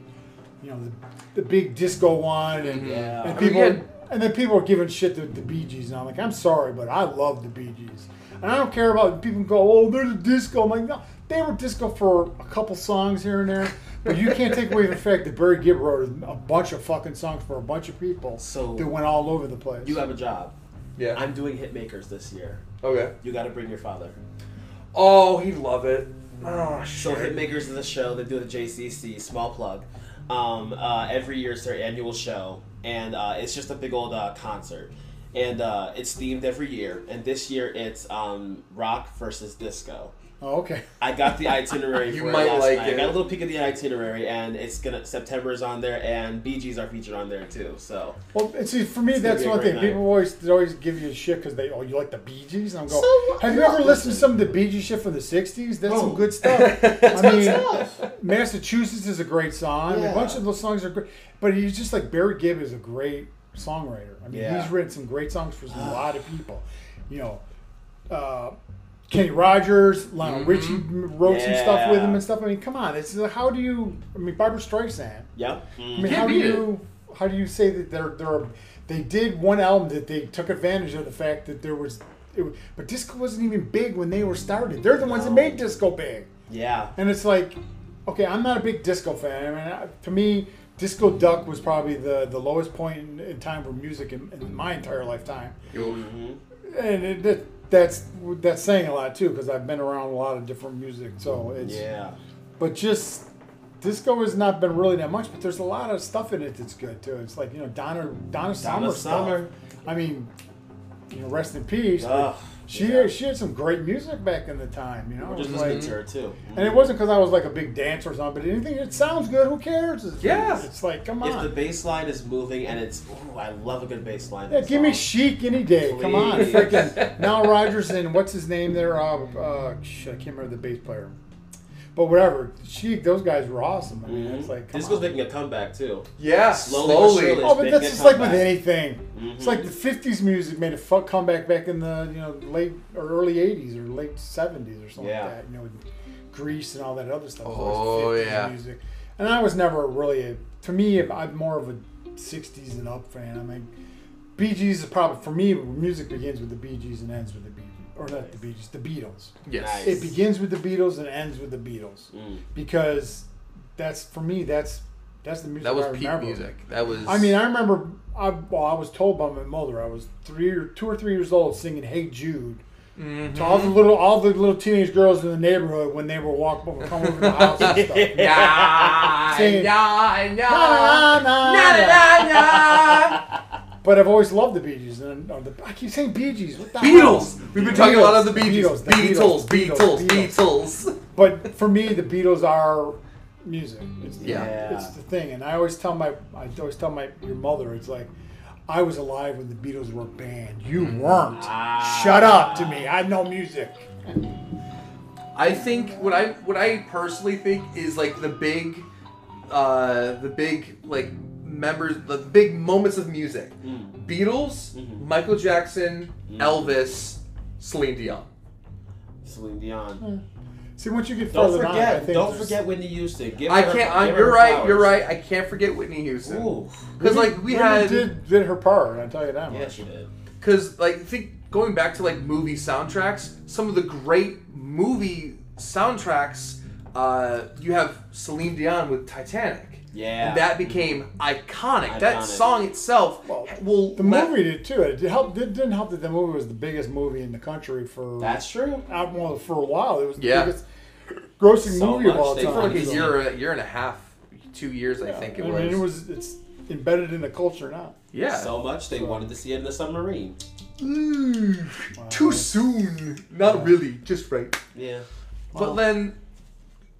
Speaker 2: you know the, the big disco one and,
Speaker 3: Yeah.
Speaker 2: and
Speaker 3: I
Speaker 1: mean,
Speaker 2: people
Speaker 1: had-
Speaker 2: and then people were giving shit to the Bee Gees and I'm like I'm sorry but I love the Bee Gees and I don't care about people go oh they're the disco I'm like no they were disco for a couple songs here and there but you can't take away the fact that Barry Gibb wrote a bunch of fucking songs for a bunch of people
Speaker 3: So-
Speaker 2: that went all over the place.
Speaker 3: You have a job.
Speaker 1: Yeah.
Speaker 3: I'm doing Hitmakers this year.
Speaker 1: okay.
Speaker 3: You got to bring your father.
Speaker 1: Oh, he'd love it. Oh,
Speaker 3: So. Hitmakers is a show they do at the JCC. Small plug. Um, uh, every year it's their annual show, and uh, it's just a big old uh, concert. And uh, it's themed every year. And this year it's um, rock versus disco.
Speaker 2: Oh, okay.
Speaker 3: I got the itinerary <laughs>
Speaker 1: You
Speaker 3: for
Speaker 1: might
Speaker 3: last
Speaker 1: like
Speaker 3: night.
Speaker 1: it.
Speaker 3: I got a little peek at the itinerary, and it's gonna September's on there, and Bee Gees are featured on there too. So
Speaker 2: Well, see, for me, that's one thing.
Speaker 3: night.
Speaker 2: People always always give you shit because they, oh, you like the Bee Gees? And I'm going,
Speaker 3: So,
Speaker 2: have you ever listened to some of the Bee Gees shit from the 60s? That's
Speaker 3: Oh.
Speaker 2: some good stuff. <laughs> I mean. Massachusetts is a great song.
Speaker 3: Yeah.
Speaker 2: A bunch of those songs are great. But he's just like, Barry Gibb is a great songwriter. I mean,
Speaker 3: Yeah.
Speaker 2: he's written some great songs for a lot of people. You know, uh, Kenny Rogers, Lionel
Speaker 1: Mhm.
Speaker 2: Richie wrote some stuff with him and stuff. I mean, come on. It's how do you, I mean, Barbra Streisand.
Speaker 3: Yep.
Speaker 2: I
Speaker 3: Mm.
Speaker 2: mean,
Speaker 1: Can't
Speaker 2: how do
Speaker 1: beat it.
Speaker 2: you how do you say that they're they're they did one album that they took advantage of the fact that there was, it, but disco wasn't even big when they were started. They're the ones that made disco big,
Speaker 3: Yeah.
Speaker 2: and it's like, okay, I'm not a big disco fan. I mean, I- to me, Disco Duck was probably the the lowest point in, in time for music in, in my entire lifetime.
Speaker 1: Yo,
Speaker 3: hmm
Speaker 2: and it, that, that's that's saying a lot too because I've been around a lot of different music. So it's
Speaker 3: Yeah.
Speaker 2: but just disco has not been really that much. But there's a lot of stuff in it that's good too. It's like you know Donna Donna Summer
Speaker 3: Summer.
Speaker 2: stuff. I mean, you know, rest in peace. but
Speaker 3: Ugh,
Speaker 2: she
Speaker 3: yeah.
Speaker 2: she had some great music back in the time. You know,
Speaker 3: We're just
Speaker 2: was
Speaker 3: listening
Speaker 2: like-
Speaker 3: to her too.
Speaker 2: and it wasn't because I was like a big dancer or something, but anything that sounds good, who cares? It's,
Speaker 1: Yeah.
Speaker 2: it's like come on.
Speaker 3: If the bass line is moving and it's, ooh, I love a good bass line.
Speaker 2: Yeah, give me Chic any day. Come on,
Speaker 3: Please.
Speaker 2: freaking Nile Rodgers and what's his name there? Uh, uh, I can't remember the bass player. But whatever, Chic, those guys were awesome. I mean, it's like
Speaker 3: Disco's
Speaker 2: on.
Speaker 3: making a comeback too.
Speaker 1: Yeah,
Speaker 3: Slowly
Speaker 1: slowly.
Speaker 3: surely.
Speaker 2: Oh, but that's just like with anything. It's
Speaker 3: Mhm.
Speaker 2: like the '50s music made a fuck comeback back in the you know late or early '80s or late '70s or something
Speaker 3: Yeah.
Speaker 2: like that. You know, with Grease and all that other stuff.
Speaker 1: Oh,
Speaker 2: always 50s
Speaker 1: yeah.
Speaker 2: music. And I was never really a. To me, I'm more of a '60s and up fan. I mean, Bee Gees is probably for me. Music begins with the Bee Gees and ends with the Bee Gees, or not the Bee Gees, the Beatles.
Speaker 1: Yes.
Speaker 3: Nice.
Speaker 2: It begins with the Beatles and ends with the Beatles
Speaker 3: Mm.
Speaker 2: because that's for me. That's that's the music
Speaker 1: That was
Speaker 2: I
Speaker 1: peak
Speaker 2: remember.
Speaker 1: music. That was.
Speaker 2: I mean, I remember. I, well, I was told by my mother. I was three or two or three years old, singing "Hey Jude"
Speaker 1: Mhm.
Speaker 2: to all the little, all the little teenage girls in the neighborhood when they were walking, would come over to the house and stuff. <laughs>
Speaker 1: Yeah,
Speaker 2: Saying,
Speaker 1: yeah,
Speaker 2: Na,
Speaker 1: yeah.
Speaker 2: na, na,
Speaker 1: Na,
Speaker 2: na.
Speaker 1: na, na.
Speaker 2: But I've always loved the Bee Gees, and or the, I keep saying Bee Gees. What the
Speaker 1: Beatles.
Speaker 2: hell?
Speaker 1: We've been talking a lot of the Bee Gees.
Speaker 2: Beatles, the
Speaker 1: Beatles,
Speaker 2: Beatles,
Speaker 1: Beatles,
Speaker 2: Beatles,
Speaker 1: Beatles.
Speaker 2: But for me, the Beatles are music. It's,
Speaker 1: Yeah.
Speaker 2: it's the thing, and I always tell my, I always tell my your mother, it's like, I was alive when the Beatles were banned. You weren't.
Speaker 3: Ah.
Speaker 2: Shut up to me. I know music.
Speaker 1: I think what I what I personally think is like the big, uh, the big like members, the big moments of music.
Speaker 3: Mm.
Speaker 1: Beatles,
Speaker 3: Mhm.
Speaker 1: Michael Jackson,
Speaker 3: Mm.
Speaker 1: Elvis, Celine Dion.
Speaker 3: Celine Dion.
Speaker 2: See, once you get
Speaker 3: Don't
Speaker 2: further down, I
Speaker 3: forget,
Speaker 2: think
Speaker 3: don't
Speaker 2: there's-
Speaker 3: forget Whitney Houston. Give
Speaker 1: I
Speaker 3: her-
Speaker 1: can't. I'm, you're
Speaker 3: her
Speaker 1: right.
Speaker 3: flowers.
Speaker 1: You're right. I can't forget Whitney Houston.
Speaker 3: Ooh.
Speaker 1: Because like we
Speaker 2: Whitney
Speaker 1: had,
Speaker 2: did did her part. I tell you that
Speaker 3: Yeah,
Speaker 2: much.
Speaker 3: she did.
Speaker 1: because like think going back to like movie soundtracks, some of the great movie soundtracks. Uh, you have Celine Dion with Titanic.
Speaker 3: Yeah.
Speaker 1: And that became iconic. That song itself
Speaker 2: Well,
Speaker 1: will
Speaker 2: The
Speaker 1: let-
Speaker 2: movie did too. It helped. It didn't help that the movie was the biggest movie in the country for
Speaker 3: That's true.
Speaker 2: well, for a while. It was the
Speaker 1: Yeah.
Speaker 2: biggest grossing
Speaker 3: So
Speaker 2: movie of all
Speaker 3: they
Speaker 2: time.
Speaker 1: for like a year, a year and a half, two years, I think it
Speaker 2: I
Speaker 1: was.
Speaker 2: mean, it was. It's embedded in the culture now.
Speaker 1: yeah.
Speaker 3: So much they wanted to see it in the submarine.
Speaker 1: Ooh,
Speaker 2: Wow.
Speaker 1: too soon. Not really, just right.
Speaker 3: Yeah.
Speaker 1: But then,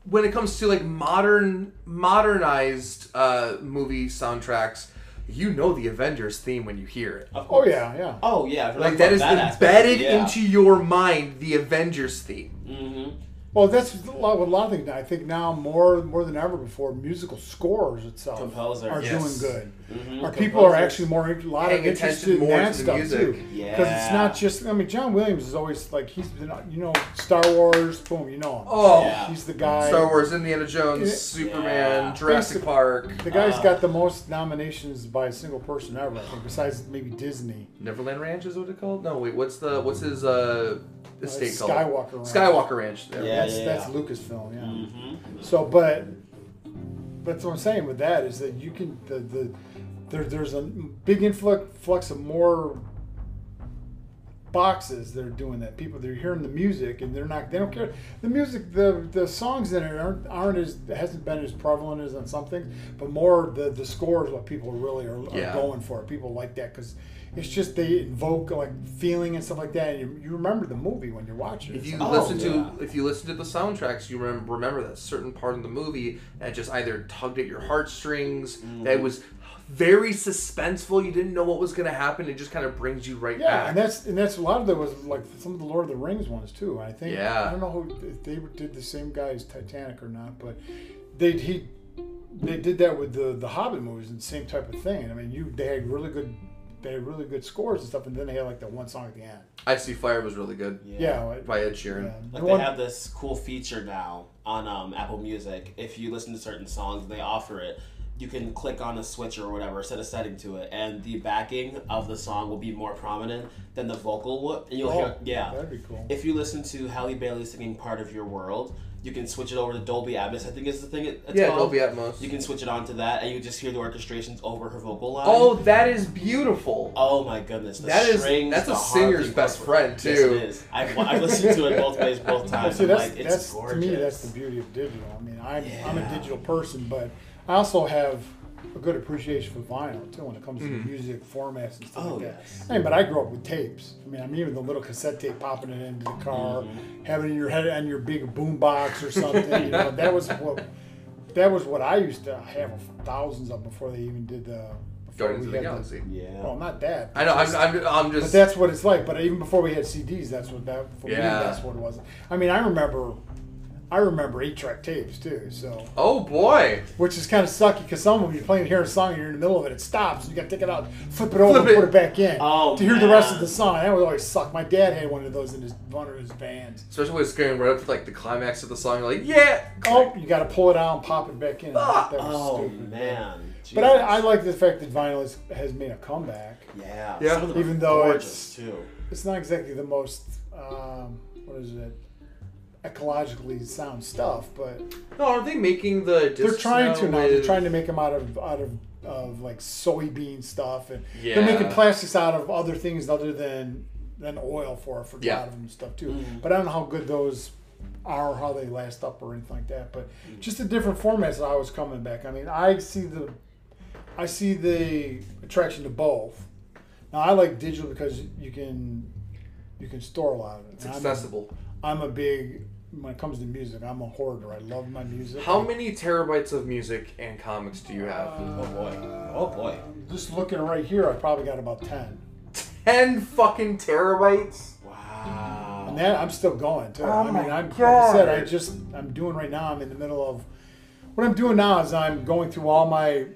Speaker 1: when it comes to like modern, modernized uh, movie soundtracks, you know the Avengers theme when you hear it.
Speaker 3: Of
Speaker 2: Oh yeah, yeah.
Speaker 3: Oh yeah.
Speaker 1: Like
Speaker 3: talking
Speaker 1: that is
Speaker 3: about aspect,
Speaker 1: embedded
Speaker 3: yeah.
Speaker 1: into your mind. The Avengers theme.
Speaker 3: Mm-hmm.
Speaker 2: Well, that's a lot with a lot of things. now. I think now more more than ever before, musical scores itself
Speaker 3: Composer,
Speaker 2: are
Speaker 1: yes.
Speaker 2: doing good.
Speaker 3: Mm-hmm.
Speaker 2: Or people are actually more a lot
Speaker 1: Paying
Speaker 2: of interested
Speaker 1: attention
Speaker 2: in that
Speaker 1: to
Speaker 2: stuff
Speaker 1: music.
Speaker 2: too. Because it's not just. I mean, John Williams is always like he's been. You know, Star Wars. Boom. You know him.
Speaker 1: Oh,
Speaker 3: Yeah.
Speaker 2: He's the guy.
Speaker 1: Star Wars, Indiana Jones,
Speaker 2: Yeah.
Speaker 1: Superman,
Speaker 3: Yeah.
Speaker 1: Jurassic
Speaker 2: Basic-
Speaker 1: Park,
Speaker 2: The guy's
Speaker 3: Uh,
Speaker 2: got the most nominations by a single person ever. I think, besides maybe Disney.
Speaker 1: Neverland Ranch is what it called? No, wait, what's the what's his uh estate called?
Speaker 2: Skywalker Ranch.
Speaker 1: Skywalker Ranch. There.
Speaker 3: Yeah.
Speaker 2: that's that's Lucasfilm. Yeah.
Speaker 3: Mm-hmm.
Speaker 2: So, but that's what I'm saying with that is that you can the the there, there's a big influx flux of more boxes that are doing that. People they're hearing the music and they're not they don't care the music the the songs in it aren't aren't as hasn't been as prevalent as on some things, but more the the score is what people really are, are
Speaker 1: Yeah.
Speaker 2: going for. People like that because. It's just they invoke like feeling and stuff like that, and you, you remember the movie when you're watching it.
Speaker 1: If you
Speaker 2: It's like,
Speaker 3: Oh,
Speaker 1: listen
Speaker 3: yeah.
Speaker 1: to if you listen to the soundtracks, you remember remember that certain part of the movie that just either tugged at your heartstrings,
Speaker 2: Mm-hmm.
Speaker 1: that was very suspenseful. You didn't know what was going to happen. It just kind of brings you right
Speaker 2: Yeah,
Speaker 1: back.
Speaker 2: and that's and that's a lot of that was like some of the Lord of the Rings ones too. I think.
Speaker 1: Yeah.
Speaker 2: I don't know who if they did the same guy as Titanic or not, but they he they did that with the the Hobbit movies and the same type of thing. I mean, you they had really good they had really good scores and stuff, and then they had like the one song at the end.
Speaker 1: I See Fire was really good
Speaker 2: Yeah, like,
Speaker 1: by Ed Sheeran.
Speaker 2: yeah.
Speaker 3: Like they have this cool feature now on um, Apple Music. If you listen to certain songs, they offer it. You can click on a switch or whatever, set a setting to it, and the backing of the song will be more prominent than the vocal would. And you'll
Speaker 2: Oh,
Speaker 3: hear, yeah.
Speaker 2: that'd be cool.
Speaker 3: If you listen to Halle Bailey singing "Part of Your World," You can switch it over to Dolby Atmos. I think is the thing. It, it's
Speaker 1: Yeah,
Speaker 3: called.
Speaker 1: Dolby Atmos.
Speaker 3: You can switch it onto that, and you just hear the orchestrations over her vocal line.
Speaker 1: Oh, that is beautiful.
Speaker 3: Oh my goodness! The
Speaker 1: That is-
Speaker 3: strings,
Speaker 1: that's a singer's best
Speaker 3: both-
Speaker 1: friend,
Speaker 3: Yes,
Speaker 1: too.
Speaker 3: it is. I've, I've listened to it <laughs> both ways, both times.
Speaker 2: see,
Speaker 3: I'm
Speaker 2: that's,
Speaker 3: like, it's
Speaker 2: that's
Speaker 3: gorgeous.
Speaker 2: to me that's the beauty of digital. I mean, I'm I'm a digital person, but I also have a good appreciation for vinyl too when it comes
Speaker 1: Mhm.
Speaker 2: to music formats and stuff
Speaker 3: Oh,
Speaker 2: like that.
Speaker 3: yes.
Speaker 2: I mean, but I grew up with tapes. I mean, I mean, even the little cassette tape popping it into the car,
Speaker 3: Mm-hmm.
Speaker 2: having it in your head on your big boom box or something. you know, that was what that was what I used to have thousands of before they even did the. before
Speaker 1: Guardians of
Speaker 2: we
Speaker 1: the
Speaker 2: had
Speaker 1: Galaxy.
Speaker 3: Yeah.
Speaker 2: Well, not that.
Speaker 1: I know. I'm,
Speaker 2: just-
Speaker 1: I'm, I'm
Speaker 2: but that's what it's like. But even before we had CDs, that's what that for me.
Speaker 1: Yeah.
Speaker 2: That's what it was. I mean, I remember, I remember eight track tapes too. So,
Speaker 1: oh boy.
Speaker 2: which is kind of sucky because some of them you're playing here a song, and you're in the middle of it, it stops, and you got to take it out, flip it over,
Speaker 1: Flip
Speaker 2: and
Speaker 1: it.
Speaker 2: put it back in
Speaker 3: Oh,
Speaker 2: to hear the rest of the song. That would always suck. My dad had one of those in his one of his bands.
Speaker 1: Especially when it's going right up to like the climax of the song. You're like, yeah.
Speaker 2: Oh, you got to pull it out and pop it back in.
Speaker 1: Ah.
Speaker 2: that was
Speaker 3: Oh
Speaker 2: stupid.
Speaker 3: man.
Speaker 2: But I, I like the fact that vinyl is, has made a comeback.
Speaker 3: Yeah.
Speaker 1: Yeah.
Speaker 3: Some of them
Speaker 2: Even
Speaker 3: are
Speaker 2: though
Speaker 3: gorgeous too.
Speaker 2: it's not exactly the most um, what is it ecologically sound stuff, but
Speaker 1: No, are they making the?
Speaker 2: they're
Speaker 1: discs
Speaker 2: trying to now. They're trying to make them out of out of of like soybean stuff, and
Speaker 1: Yeah.
Speaker 2: they're making plastics out of other things other than than oil for for a
Speaker 1: Yeah.
Speaker 2: lot of them and stuff too.
Speaker 3: Mhm.
Speaker 2: But I don't know how good those are, how they last up or anything like that. But just the different formats that I was coming back. I mean, I see the I see the attraction to both. Now I like digital because you can you can store a lot of it.
Speaker 1: It's
Speaker 2: And I'm a-
Speaker 1: accessible.
Speaker 2: I'm a big when it comes to music. I'm a hoarder. I love my music.
Speaker 1: How many terabytes of music and comics do you have?
Speaker 3: Oh boy. Oh boy.
Speaker 2: Um, just looking right here, I probably got about ten.
Speaker 1: Ten fucking terabytes.
Speaker 3: Wow.
Speaker 2: And that I'm still going too.
Speaker 1: Oh
Speaker 2: I mean, I'm like I said, I just I'm doing right now. I'm in the middle of what I'm doing now is I'm going through all my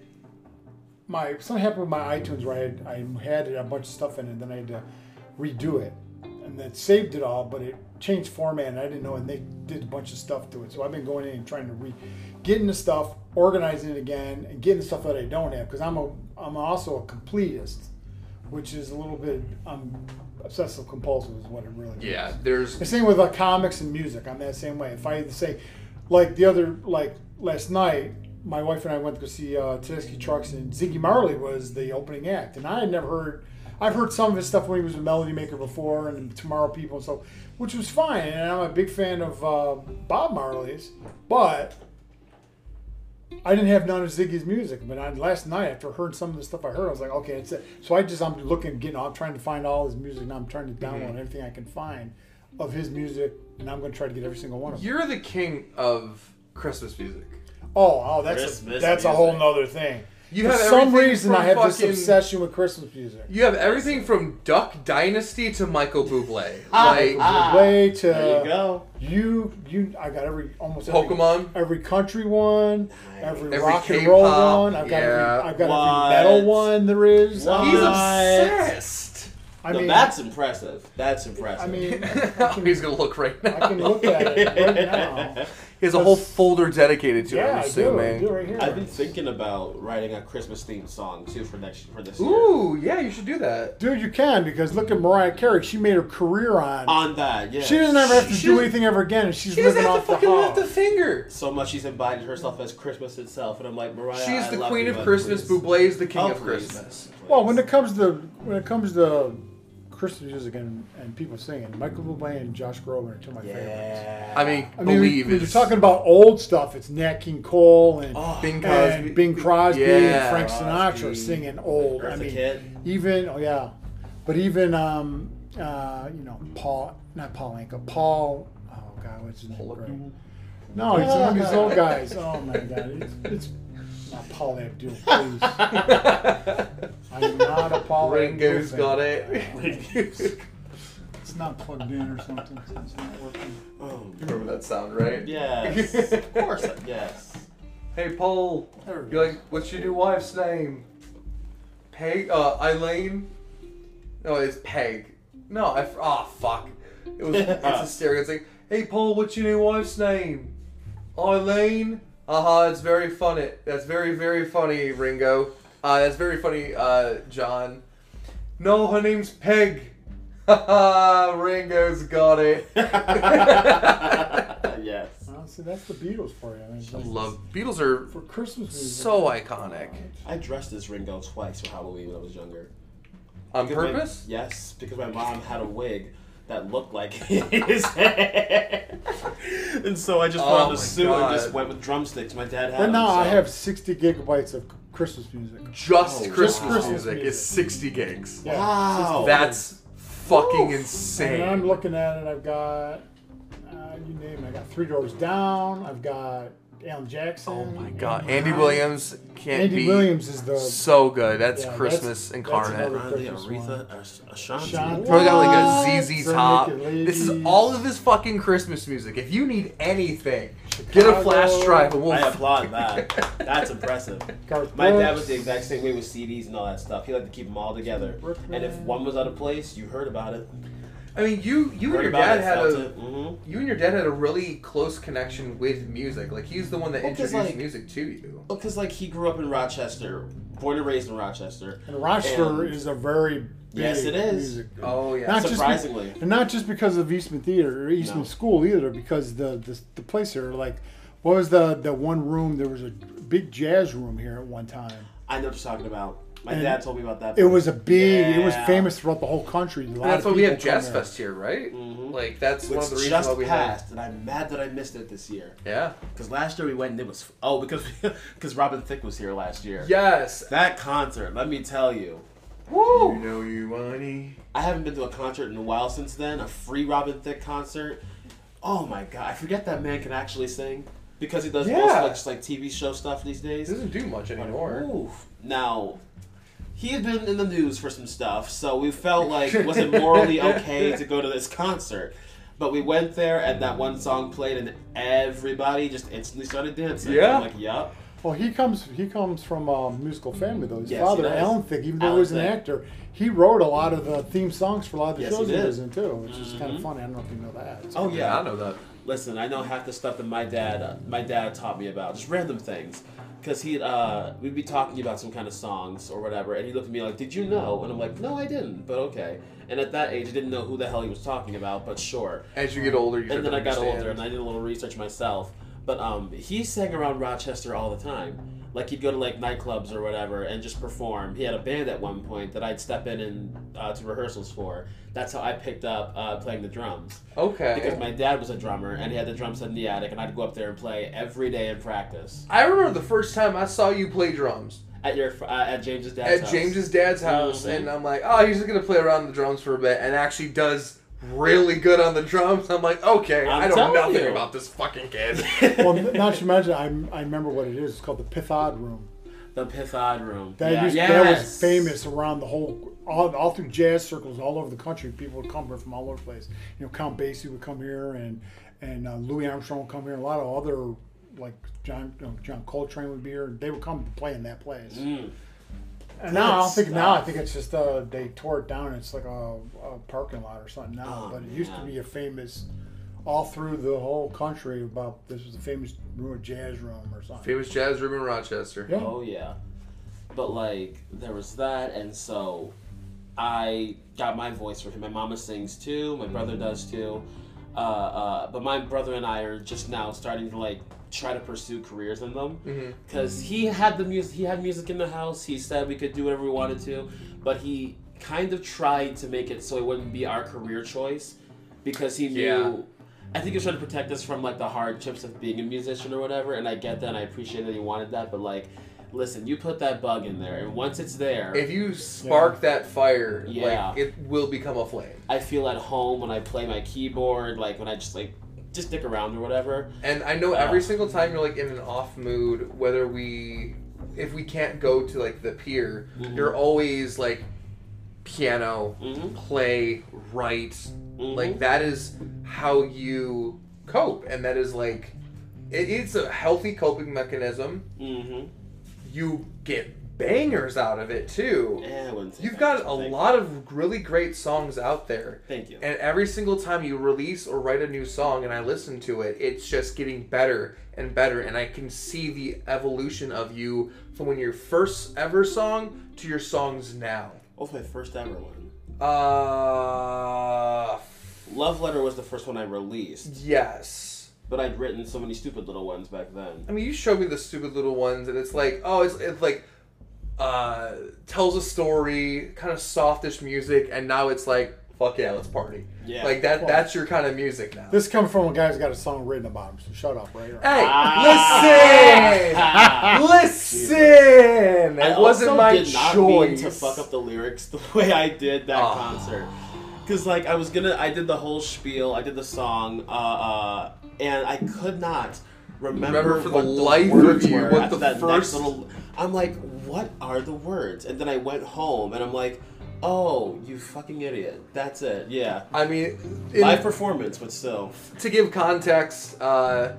Speaker 2: my something happened with my iTunes where I had, I had a bunch of stuff in it, and then I had to redo it, and then saved it all, but it changed format, and I didn't know, and they did a bunch of stuff to it. So I've been going in and trying to re getting the stuff, organizing it again, and getting the stuff that I don't have because I'm a I'm also a completist, which is a little bit I'm obsessive compulsive is what it really is.
Speaker 1: Yeah, there's.
Speaker 2: The same with like comics and music. I'm that same way. If I had to say, like the other, like last night, my wife and I went to go see uh, Tedeschi Trucks, and Ziggy Marley was the opening act, and I had never heard. I've heard some of his stuff when he was a Melody Maker before, and Tomorrow People, and so which was fine. And I'm a big fan of uh, Bob Marley's, but I didn't have none of Ziggy's music. But I, last night, after hearing some of the stuff I heard, I was like, okay, it's it. So I just I'm looking, getting, I'm trying to find all his music now. I'm trying to download everything I can find of his music, and I'm going to try to get every single one of them.
Speaker 1: You're the king of Christmas music.
Speaker 2: Oh, oh, that's a,
Speaker 3: Christmas
Speaker 2: that's a whole nother thing.
Speaker 1: You
Speaker 2: For
Speaker 1: have
Speaker 2: some reason, I
Speaker 1: from
Speaker 2: have this obsession with Christmas music.
Speaker 1: You have everything from Duck Dynasty to Michael Bublé.
Speaker 3: Ah,
Speaker 1: like
Speaker 3: ah.
Speaker 2: Way to
Speaker 3: There you go.
Speaker 2: you, you. I got every almost every,
Speaker 1: Pokemon.
Speaker 2: every country one, every,
Speaker 1: Every
Speaker 2: rock and roll one. I've got
Speaker 1: yeah.
Speaker 2: every, I've got
Speaker 3: What?
Speaker 2: every metal one there is.
Speaker 3: What?
Speaker 1: He's obsessed.
Speaker 2: I
Speaker 3: no,
Speaker 2: mean,
Speaker 3: that's impressive. That's impressive.
Speaker 2: I mean, <laughs> I can,
Speaker 1: He's gonna look right now.
Speaker 2: I can look at it right <laughs> now.
Speaker 1: He has a whole folder dedicated to it.
Speaker 2: Yeah,
Speaker 1: I'm
Speaker 2: I do. I
Speaker 1: assuming.
Speaker 2: do right here.
Speaker 3: I've been thinking about writing a Christmas themed song too for next for this year.
Speaker 1: Ooh, yeah, you should do that.
Speaker 2: Dude, you can because look at Mariah Carey. She made her career on.
Speaker 3: On that, yeah.
Speaker 2: she doesn't ever have to
Speaker 1: She
Speaker 2: do anything ever again, and she's
Speaker 1: She doesn't
Speaker 2: living
Speaker 1: have
Speaker 2: off
Speaker 1: to
Speaker 2: the
Speaker 1: fucking
Speaker 2: hog.
Speaker 1: lift a finger.
Speaker 3: so much she's embodied herself as Christmas itself, and I'm like Mariah.
Speaker 1: She's
Speaker 3: I
Speaker 1: the
Speaker 3: love
Speaker 1: queen
Speaker 3: you,
Speaker 1: of Christmas.
Speaker 3: please.
Speaker 1: Bublé is the king
Speaker 3: Oh,
Speaker 1: of
Speaker 3: please.
Speaker 1: Christmas.
Speaker 2: Well, when it comes to when it comes to Christmas music and, and people singing, Michael Bublé and Josh Groban are two of my favorites.
Speaker 1: I mean,
Speaker 2: I mean,
Speaker 1: believe
Speaker 2: when you're
Speaker 1: is
Speaker 2: talking about old stuff, it's Nat King Cole and,
Speaker 3: Oh,
Speaker 1: Bing Crosby.
Speaker 2: and Bing Crosby
Speaker 1: Yeah.
Speaker 2: and Frank
Speaker 3: Crosby.
Speaker 2: Sinatra singing old. I
Speaker 3: Eartha
Speaker 2: mean,
Speaker 3: Kitt.
Speaker 2: even oh yeah, but even um, uh, you know Paul, not Paul Anka, Paul. Oh God, what's his name?
Speaker 1: Paul Abdul?
Speaker 2: No, it's one of these old guys. Oh my God, it's, it's not Paul Abdul, please. <laughs> I'm not a Paul
Speaker 1: Ringo's
Speaker 2: Abdul
Speaker 1: got
Speaker 2: fan.
Speaker 1: it. <laughs>
Speaker 2: It's not plugged in or something. It's not working.
Speaker 3: Oh,
Speaker 1: Remember that sound, right?
Speaker 3: yes, <laughs> of course, yes.
Speaker 1: Hey, Paul. You're
Speaker 2: go.
Speaker 1: like, what's your new wife's name? Peg? Uh, Eileen? No, it's Peg. No, I. f- Oh, fuck. It was. it's hysterical. It's like, hey, Paul, what's your new wife's name? Eileen? Uh huh, it's very funny. That's very, very funny, Ringo. Uh, that's very funny, uh, John. No, her name's Peg. <laughs> Ringo's got it. <laughs>
Speaker 3: yes.
Speaker 2: Well, see, that's the Beatles for you. I mean,
Speaker 1: I love Beatles are
Speaker 2: for Christmas music.
Speaker 1: so iconic.
Speaker 3: I dressed as Ringo twice for Halloween when I was younger.
Speaker 1: On
Speaker 3: Because my-
Speaker 1: purpose?
Speaker 3: yes, because my mom had a wig that looked like <laughs> his head. and so I just put
Speaker 1: Oh
Speaker 3: on
Speaker 1: my
Speaker 3: a suit
Speaker 1: God.
Speaker 3: and just went with drumsticks. My dad had
Speaker 2: Right
Speaker 3: them,
Speaker 2: now, I have 60 gigabytes of Christmas music.
Speaker 1: Just
Speaker 3: Oh,
Speaker 1: Christmas,
Speaker 2: Christmas
Speaker 1: music
Speaker 2: music.
Speaker 1: is 60 gigs.
Speaker 2: Yeah,
Speaker 3: Wow.
Speaker 2: 60
Speaker 1: That's fucking
Speaker 3: Woo.
Speaker 1: insane.
Speaker 2: And I'm looking at it. I've got, uh, you name it. I got Three Doors Down. I've got Alan Jackson.
Speaker 1: Oh my god, Andy Williams can't
Speaker 2: Andy
Speaker 1: be
Speaker 2: Williams is the
Speaker 1: so good. That's
Speaker 2: Yeah,
Speaker 1: Christmas
Speaker 2: that's-
Speaker 1: incarnate.
Speaker 2: that's
Speaker 3: Riley,
Speaker 2: Christmas
Speaker 3: Aretha.
Speaker 2: Uh,
Speaker 3: Ash- uh, Ashanti.
Speaker 2: Ashanti.
Speaker 1: Probably got like
Speaker 2: What?
Speaker 1: a ZZ
Speaker 2: Some
Speaker 1: Top.
Speaker 2: Naked
Speaker 1: This is all of his fucking Christmas music. If you need anything, get a
Speaker 2: Chicago.
Speaker 1: flash drive and we'll.
Speaker 3: I applaud <laughs> that. That's impressive.
Speaker 2: Garth
Speaker 3: My dad
Speaker 2: Brooks.
Speaker 3: was the exact same way with CDs and all that stuff. He liked to keep them all together. And if one was out of place, you heard about it.
Speaker 1: I mean, you you and your dad
Speaker 3: it,
Speaker 1: had a
Speaker 3: it. hmm
Speaker 1: you and your dad had a really close connection with music. Like he's the one that
Speaker 3: Well, 'cause,
Speaker 1: introduced
Speaker 3: like-
Speaker 1: music to you.
Speaker 3: Well, Because like he grew up in Rochester, born and raised in Rochester.
Speaker 2: And Rochester
Speaker 3: And-
Speaker 2: is a very big
Speaker 3: Yes, it is.
Speaker 2: Music.
Speaker 1: Oh yeah.
Speaker 2: Not just
Speaker 3: Surprisingly.
Speaker 2: and not just because of Eastman Theater or Eastman
Speaker 3: No.
Speaker 2: School either, because the, the the place here, like, what was the the one room? There was a big jazz room here at one time.
Speaker 3: I know what you're talking about. My
Speaker 2: And
Speaker 3: dad told me about that.
Speaker 2: It was a big. It was famous throughout the whole country. A lot
Speaker 1: that's why we have Jazz
Speaker 2: there.
Speaker 1: Fest here, right?
Speaker 3: Mhm.
Speaker 1: Like that's one of the reasons
Speaker 3: just
Speaker 1: why we have.
Speaker 3: passed, and I'm mad that I missed it this year.
Speaker 1: Yeah.
Speaker 3: Because last year we went and it was oh because <laughs> because Robin Thicke was here last year.
Speaker 1: Yes.
Speaker 3: That concert, let me tell you,
Speaker 1: Woo. You know you money.
Speaker 3: I haven't been to a concert in a while since then. A free Robin Thicke concert. Oh my god, I forget that man can actually sing because he does
Speaker 1: Yeah.
Speaker 3: most like, just like TV show stuff these days.
Speaker 1: He
Speaker 3: days.
Speaker 1: doesn't do much anymore.
Speaker 3: Oof. Now, he had been in the news for some stuff, so we felt like was it morally <laughs> okay to go to this concert? But we went there, and that one song played, and everybody just instantly started dancing.
Speaker 1: Yeah.
Speaker 3: I'm like, yup.
Speaker 2: Well, he comes. He comes from a musical family though. His
Speaker 3: Yes, he
Speaker 2: father,
Speaker 3: does.
Speaker 2: Alan Thicke, even though
Speaker 3: Alan
Speaker 2: he was an
Speaker 3: Thicke.
Speaker 2: actor, he wrote a lot of the theme songs for a lot of the
Speaker 3: Yes,
Speaker 2: shows he,
Speaker 3: did.
Speaker 2: was in too, which is kind
Speaker 3: Mhm.
Speaker 2: of funny. I don't know if you know that.
Speaker 3: Oh
Speaker 1: Yeah,
Speaker 3: yeah.
Speaker 1: I know that.
Speaker 3: Listen, I know half the stuff that my dad, uh, my dad taught me about, just random things. Cause he, uh, we'd be talking about some kind of songs or whatever, and he looked at me like, "Did you know?" And I'm like, "No, I didn't, but okay." And at that age, I didn't know who the hell he was talking about, but sure.
Speaker 1: As you get older, you
Speaker 3: and then I got older and I did a little research myself. But um, he sang around Rochester all the time. Like he'd go to like nightclubs or whatever and just perform. He had a band at one point that I'd step in and uh, to rehearsals for. That's how I picked up uh, playing the drums
Speaker 1: Okay.
Speaker 3: because my dad was a drummer and he had the drum set in the attic and I'd go up there and play every day in practice
Speaker 1: I remember the first time I saw you play drums
Speaker 3: at your uh, at James's dad's
Speaker 1: at
Speaker 3: house.
Speaker 1: James's dad's house,
Speaker 3: Mhm.
Speaker 1: and I'm like, oh, he's just gonna play around the drums for a bit, and actually does really good on the drums. I'm like, okay,
Speaker 3: I'm
Speaker 1: I know nothing
Speaker 3: you.
Speaker 1: about this fucking kid. <laughs>
Speaker 2: well, not to mention, I, I remember what it is. It's called the Pythodd Room.
Speaker 3: the Pythodd Room.
Speaker 2: That
Speaker 3: yeah,
Speaker 2: used,
Speaker 3: yes.
Speaker 2: that was famous around the whole, all, all through jazz circles all over the country. People would come here from all over the place. You know, Count Basie would come here, and and uh, Louis Armstrong would come here. A lot of other like John you know, John Coltrane would be here. They would come to play in that place.
Speaker 3: Mm.
Speaker 2: And now I don't think now I think it's just uh, they tore it down. It's like a, a parking lot or something now.
Speaker 3: Oh,
Speaker 2: but it used to be a famous, all through the whole country about this was a famous room, a jazz room or something.
Speaker 1: Famous jazz room in Rochester.
Speaker 2: Yeah.
Speaker 3: Oh yeah, but like there was that, and so I got my voice for him. My mama sings too. My brother does too. Uh, uh, but my brother and I are just now starting to like try to pursue careers in them
Speaker 1: mm-hmm.
Speaker 3: because he had the music. He had music in the house. He said we could do whatever we wanted to, but he kind of tried to make it so it wouldn't be our career choice because he knew.
Speaker 1: Yeah.
Speaker 3: I think he was trying to protect us from like the hardships of being a musician or whatever, and I get that, and I appreciate that he wanted that, but like, listen, you put that bug in there, and once it's there,
Speaker 1: If you spark that fire,
Speaker 3: Yeah.
Speaker 1: like it will become a flame.
Speaker 3: I feel at home when I play my keyboard, like when I just like just stick around or whatever.
Speaker 1: And I know every single time you're like in an off mood, whether we, if we can't go to like the pier,
Speaker 3: Mhm.
Speaker 1: you're always like piano,
Speaker 3: Mhm.
Speaker 1: play, write.
Speaker 3: Mhm.
Speaker 1: Like that is how you cope, and that is like, it, it's a healthy coping mechanism.
Speaker 3: Mm-hmm.
Speaker 1: You get bangers out of it too.
Speaker 3: Eh, I wouldn't say
Speaker 1: You've got a
Speaker 3: Thank-
Speaker 1: lot of really great songs out there.
Speaker 3: Thank you.
Speaker 1: And every single time you release or write a new song and I listen to it, it's just getting better and better. And I can see the evolution of you from when your first ever song to your songs now.
Speaker 3: What was my first ever one?
Speaker 1: Uh,
Speaker 3: Love Letter was the first one I released.
Speaker 1: yes.
Speaker 3: but I'd written so many stupid little ones back then.
Speaker 1: I mean, you showed me the stupid little ones, and it's like, oh, it's, it's like, uh, tells a story, kind of softish music, and now it's like, fuck yeah, let's party.
Speaker 3: Yeah.
Speaker 1: Like that.
Speaker 2: Well,
Speaker 1: that's your kind of music now.
Speaker 2: This comes from a guy who's got a song written about him, so shut up, right?
Speaker 1: Hey,
Speaker 3: Ah.
Speaker 1: listen, <laughs> listen.
Speaker 3: I
Speaker 1: It wasn't my
Speaker 3: did not mean
Speaker 1: choice.
Speaker 3: to fuck up the lyrics the <laughs> way I did that
Speaker 1: Ah.
Speaker 3: concert. Cause like I was gonna, I did the whole spiel, I did the song, uh, uh, and I could not remember,
Speaker 1: Remember for the life
Speaker 3: words
Speaker 1: of you
Speaker 3: were
Speaker 1: what the
Speaker 3: that
Speaker 1: first-
Speaker 3: little. I'm like, what are the words? And then I went home and I'm like, oh, you fucking idiot. That's it. Yeah,
Speaker 1: I mean, in-
Speaker 3: live performance, but still.
Speaker 1: to give context, uh,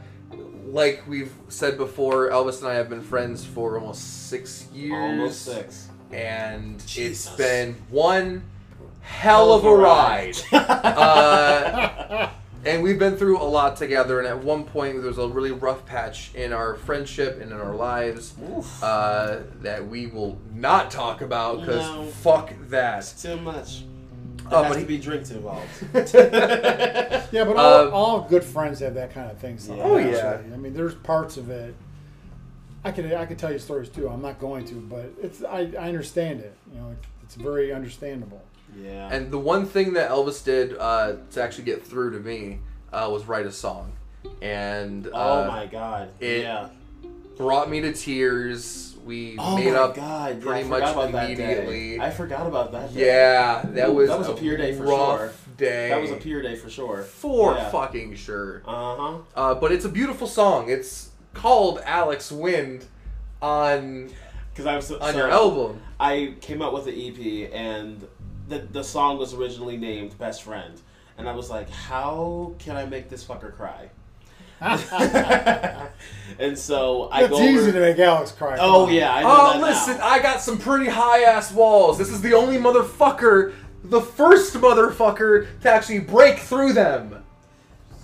Speaker 1: like we've said before, Alvis and I have been friends for almost six years.
Speaker 3: Almost six.
Speaker 1: And
Speaker 3: Jesus.
Speaker 1: it's been one hell of a ride. <laughs> uh, and we've been through a lot together. And at one point, there was a really rough patch in our friendship and in our lives uh, that we will not talk about because
Speaker 3: No.
Speaker 1: fuck that.
Speaker 3: Too much. There
Speaker 1: Oh,
Speaker 3: has
Speaker 1: but
Speaker 3: to
Speaker 1: he-
Speaker 3: be drinks involved. <laughs> <laughs>
Speaker 2: Yeah, but all,
Speaker 1: Uh,
Speaker 2: all good friends have that kind of thing. So
Speaker 3: Oh,
Speaker 1: yeah.
Speaker 2: I mean, there's parts of it. I could I could tell you stories too. I'm not going to, but it's I, I understand it. You know, it's very understandable.
Speaker 3: Yeah.
Speaker 1: And the one thing that Alvis did uh, to actually get through to me uh, was write a song, and uh,
Speaker 3: oh my god.
Speaker 1: it-
Speaker 3: yeah.
Speaker 1: brought me to tears. We
Speaker 3: Oh
Speaker 1: made up
Speaker 3: god.
Speaker 1: Pretty
Speaker 3: I
Speaker 1: much
Speaker 3: forgot about that
Speaker 1: immediately.
Speaker 3: day. I forgot about that. Day.
Speaker 1: Yeah, that
Speaker 3: Ooh,
Speaker 1: was
Speaker 3: that was a pure day for
Speaker 1: rough
Speaker 3: sure.
Speaker 1: Day.
Speaker 3: That was a pure day for sure.
Speaker 1: for
Speaker 3: yeah.
Speaker 1: fucking sure.
Speaker 3: Uh huh.
Speaker 1: Uh, but it's a beautiful song. It's called Alex Wind on <laughs>
Speaker 3: Because I was
Speaker 1: on
Speaker 3: so-
Speaker 1: your album.
Speaker 3: I came out with the EP and the the song was originally named Best Friend, and I was like, how can I make this fucker cry? <laughs> and so I
Speaker 2: it's
Speaker 3: go
Speaker 2: easy
Speaker 3: over-
Speaker 2: to make Alex cry.
Speaker 3: Oh
Speaker 2: on.
Speaker 3: yeah, I know
Speaker 1: Oh,
Speaker 3: that
Speaker 1: listen,
Speaker 3: now.
Speaker 1: I got some pretty high ass walls. This is the only motherfucker, the first motherfucker to actually break through them.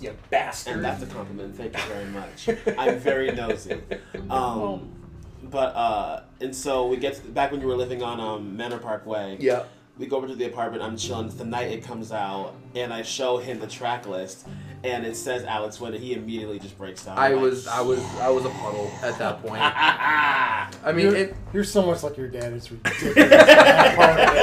Speaker 1: You bastard.
Speaker 3: And that's a compliment. Thank you very much. <laughs> I'm very nosy. Um, but uh, and so we get to, back when you were living on um, Manor Park Way.
Speaker 1: yeah.
Speaker 3: We go over to the apartment. I'm chilling. The night it comes out, and I show him the track list, and it says Alex Winter. He immediately just breaks down.
Speaker 1: I
Speaker 3: like,
Speaker 1: was, I was, I was a puddle at that <laughs> point. I mean,
Speaker 2: You're,
Speaker 1: it,
Speaker 2: you're so much like your dad. It's <laughs> ridiculous. I'm part of it.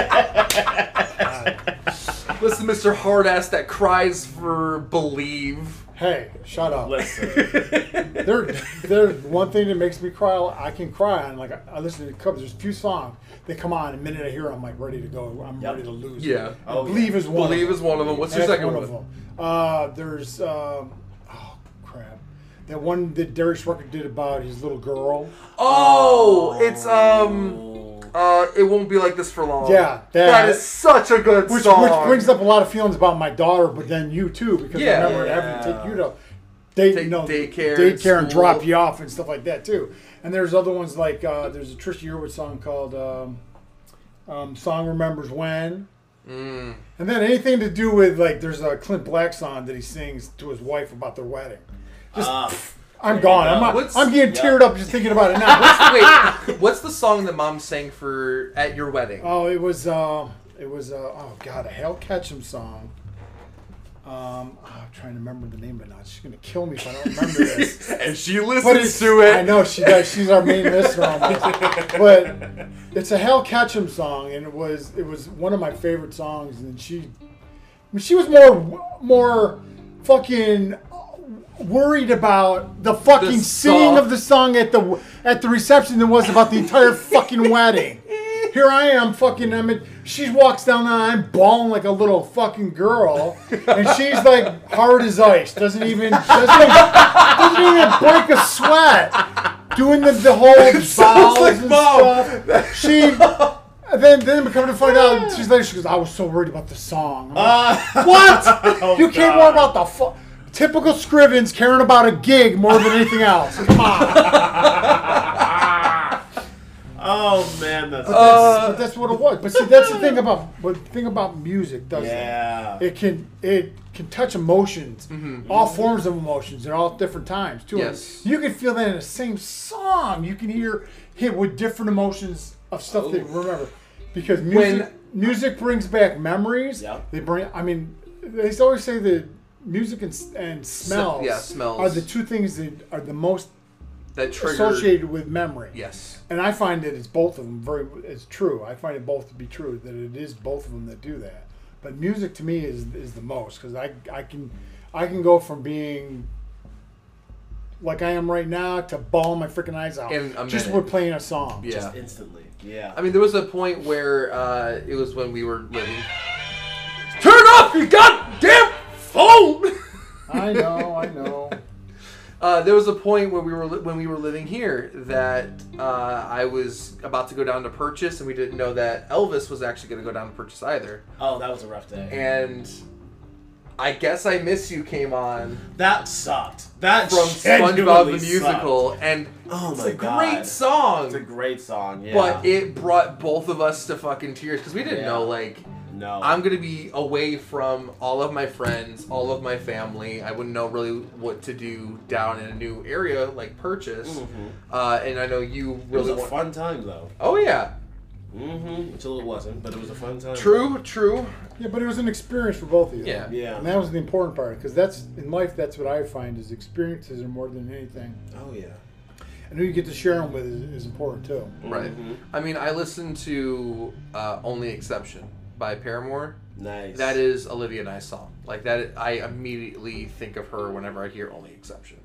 Speaker 1: Listen, Mr. Hardass that cries for believe.
Speaker 2: Hey, shut up.
Speaker 3: listen. <laughs>
Speaker 2: There, there's one thing that makes me cry. I can cry on like I, I listen to covers. There's a few songs they come on. The minute I hear, them, I'm like ready to go. I'm
Speaker 3: Yep.
Speaker 2: ready to lose.
Speaker 1: Yeah.
Speaker 3: Oh,
Speaker 2: believe
Speaker 3: yeah.
Speaker 2: is one.
Speaker 1: Believe
Speaker 2: of
Speaker 1: is one of them. What's
Speaker 2: That's
Speaker 1: your second
Speaker 2: one
Speaker 1: one?
Speaker 2: of them. Uh, there's um, oh crap, that one that Darius Rucker did about his little girl.
Speaker 1: Oh, it's um, uh, it won't be like this for long.
Speaker 2: Yeah, that-
Speaker 1: that is such a good
Speaker 2: Which,
Speaker 1: song.
Speaker 2: which brings up a lot of feelings about my daughter, but then you too, because
Speaker 1: Yeah.
Speaker 2: I remember having to take you to day,
Speaker 1: Take
Speaker 2: you know,
Speaker 1: daycare
Speaker 2: daycare
Speaker 1: and
Speaker 2: and drop you off and stuff like that too. And there's other ones like uh, there's a Trisha Yearwood song called um, um, "Song Remembers When,"
Speaker 1: Mm.
Speaker 2: and then anything to do with like there's a Clint Black song that he sings to his wife about their wedding. Just
Speaker 3: Ah,
Speaker 2: I'm gone. I'm not,
Speaker 1: What's-
Speaker 2: I'm getting teared up just thinking about it now.
Speaker 1: What's, wait, what's the song that mom sang for at your wedding?
Speaker 2: Oh, it was uh, it was uh, oh god, a Hal Ketchum song. Um, oh, I'm trying to remember the name, but now she's gonna kill me if I don't remember <laughs> this.
Speaker 1: and she
Speaker 2: But
Speaker 1: listens
Speaker 2: it's,
Speaker 1: to it.
Speaker 2: I know she does. She's our main listener on this. But it's a Hal Ketchum song, and it was it was one of my favorite songs. And she, I mean, she was more more fucking worried about the fucking
Speaker 1: The
Speaker 2: singing of the song at the at the reception than was about the entire fucking <laughs> wedding. Here I am, fucking. I mean, she walks down the I'm bawling like a little fucking girl, and she's like hard as ice. Doesn't even doesn't even, doesn't even break a sweat. Doing the, the whole bows
Speaker 1: like
Speaker 2: and
Speaker 1: Mom.
Speaker 2: stuff. She and then then we come to find out she's like she goes, I was so worried about the song. Like, <laughs> what? you care more about the fu- typical Scrivens caring about a gig more than anything else. Come on. <laughs>
Speaker 3: oh man, that's
Speaker 1: Uh,
Speaker 2: but that's what it was. But see, that's the thing about what the thing about music does.
Speaker 3: yeah.
Speaker 2: It can it can touch emotions, all forms of emotions at all different times too.
Speaker 1: Yes.
Speaker 2: you can feel that in the same song. You can hear hit with different emotions of stuff that you remember, because music
Speaker 1: When-
Speaker 2: music brings back memories.
Speaker 3: Yeah.
Speaker 2: They bring. I mean, they always say that music and, s- and smells,
Speaker 1: yeah, smells.
Speaker 2: are the two things that are the most
Speaker 1: that trigger.
Speaker 2: associated with memory.
Speaker 1: Yes.
Speaker 2: And I find that it's both of them very it's true. I find it both to be true that it is both of them that do that. But music to me is is the most because I I can I can go from being like I am right now to bawling my freaking eyes out
Speaker 1: In a
Speaker 2: just
Speaker 1: minute.
Speaker 2: with playing a song.
Speaker 1: Yeah.
Speaker 3: Just instantly. Yeah.
Speaker 1: I mean, there was a point where uh, it was when we were living. Turn off your goddamn phone.
Speaker 2: I know, I know. <laughs>
Speaker 1: Uh, there was a point where we were li- when we were living here that uh, I was about to go down to Purchase, and we didn't know that Alvis was actually going to go down to Purchase either.
Speaker 3: oh, that was a rough day.
Speaker 1: And I guess I Miss You came on
Speaker 3: that sucked. That
Speaker 1: from SpongeBob the
Speaker 3: sucked.
Speaker 1: musical, and
Speaker 3: Oh
Speaker 1: it's
Speaker 3: my
Speaker 1: a
Speaker 3: God.
Speaker 1: great song.
Speaker 3: It's a great song. Yeah.
Speaker 1: But it brought both of us to fucking tears because we didn't
Speaker 3: Yeah.
Speaker 1: know like
Speaker 3: no.
Speaker 1: I'm gonna be away from all of my friends, all of my family. I wouldn't know really what to do down in a new area like Purchase.
Speaker 3: Mhm.
Speaker 1: Uh, and I know you really.
Speaker 3: It was a
Speaker 1: want.
Speaker 3: fun time though.
Speaker 1: Oh yeah,
Speaker 3: Mm-hmm. Until it wasn't, but it was a fun time.
Speaker 1: true, true.
Speaker 2: Yeah, but it was an experience for both of you.
Speaker 1: Yeah.
Speaker 3: Yeah.
Speaker 2: And that was the important part because that's in life. That's what I find is experiences are more than anything,
Speaker 3: Oh yeah.
Speaker 2: and who you get to share them with is, is important too.
Speaker 1: Right.
Speaker 3: Mhm.
Speaker 1: I mean, I listened to uh, "Only Exception" by Paramore.
Speaker 3: Nice.
Speaker 1: That is Olivia Nye's song. Like that, I immediately think of her whenever I hear "Only Exception."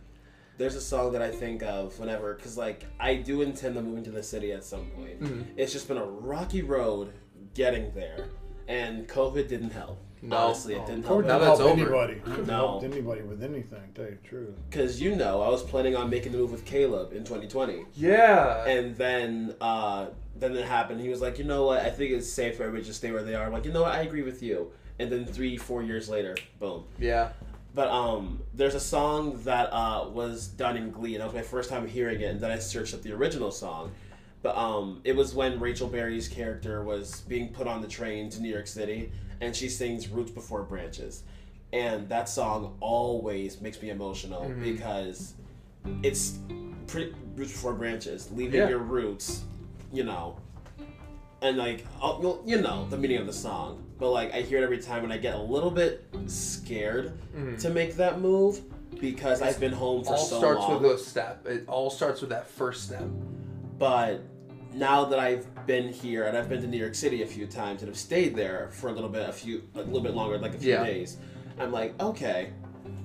Speaker 3: There's a song that I think of whenever, because like I do intend to move into the city at some point.
Speaker 1: Mm-hmm.
Speaker 3: It's just been a rocky road getting there, and COVID didn't help.
Speaker 1: No.
Speaker 3: Honestly, it didn't help.
Speaker 2: Couldn't
Speaker 1: Now that's over.
Speaker 2: anybody. Couldn't
Speaker 3: No.
Speaker 2: help anybody with anything. Tell you the truth.
Speaker 3: Because you know, I was planning on making the move with Caleb in 2020,
Speaker 1: Yeah.
Speaker 3: and then uh, then it happened. He was like, you know what? I think it's safe for everybody to just stay where they are. I'm like, you know what? I agree with you. And then three, four years later, boom.
Speaker 1: yeah.
Speaker 3: But um, there's a song that uh, was done in Glee, and that was my first time hearing it. And then I searched up the original song. But um, it was when Rachel Berry's character was being put on the train to New York City, and she sings "Roots Before Branches," and that song always makes me emotional because it's pretty roots before branches, leaving
Speaker 1: Yeah.
Speaker 3: your roots, you know, and like oh, I'll- you'll- know the meaning of the song but like i hear it every time and i get a little bit scared mm. to make that move because i've been home for
Speaker 1: all
Speaker 3: so long.
Speaker 1: All starts with a step. It all starts with that first step.
Speaker 3: but now that i've been here and i've been to new york city a few times and have stayed there for a little bit a few a little bit longer like a few
Speaker 1: Yeah.
Speaker 3: days i'm like okay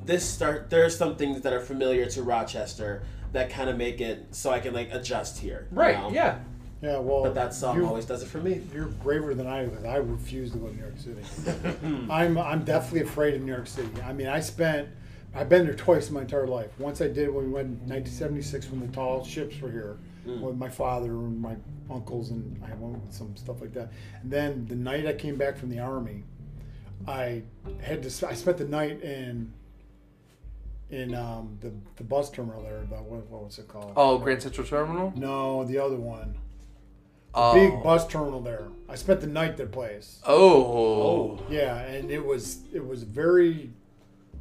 Speaker 3: this start there's some things that are familiar to rochester that kind of make it so i can like adjust here you
Speaker 1: Right.
Speaker 3: know?
Speaker 1: Yeah.
Speaker 2: Yeah, well,
Speaker 3: but that song
Speaker 2: you-
Speaker 3: always does it for me
Speaker 2: You're braver than I am because I refuse to go to New York City. <laughs> I'm I'm definitely afraid of New York City. I mean, I spent I've been there twice in my entire life. Once I did when we went in 1976 when the tall ships were here with my father and my uncles and I went with some stuff like that. And then the night I came back from the army, I had to I spent the night in in um, the the bus terminal there. The, what, what was it called?
Speaker 1: Oh, Grand Central Terminal.
Speaker 2: No, the other one.
Speaker 1: Oh.
Speaker 2: Big bus terminal there. I spent the night at their place.
Speaker 1: Oh. oh.
Speaker 2: Yeah, and it was it was very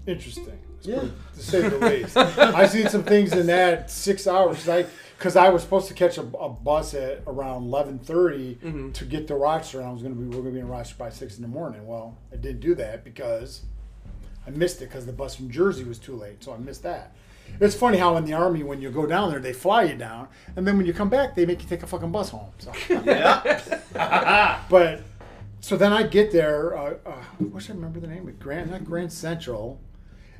Speaker 2: interesting.
Speaker 3: Yeah.
Speaker 2: put to say the least. I seen some things in that six hours. I because I was supposed to catch a, a bus at around eleven mm-hmm. to get to Rochester, and I was going to be we are going to be in Rochester by six in the morning. Well, I didn't do that because I missed it because the bus from Jersey was too late, so I missed that. It's funny how in the army when you go down there they fly you down, and then when you come back they make you take a fucking bus home. So.
Speaker 3: yeah <laughs>
Speaker 2: But so then I get there. Uh, uh, I wish I remember the name of Grand, not Grand Central.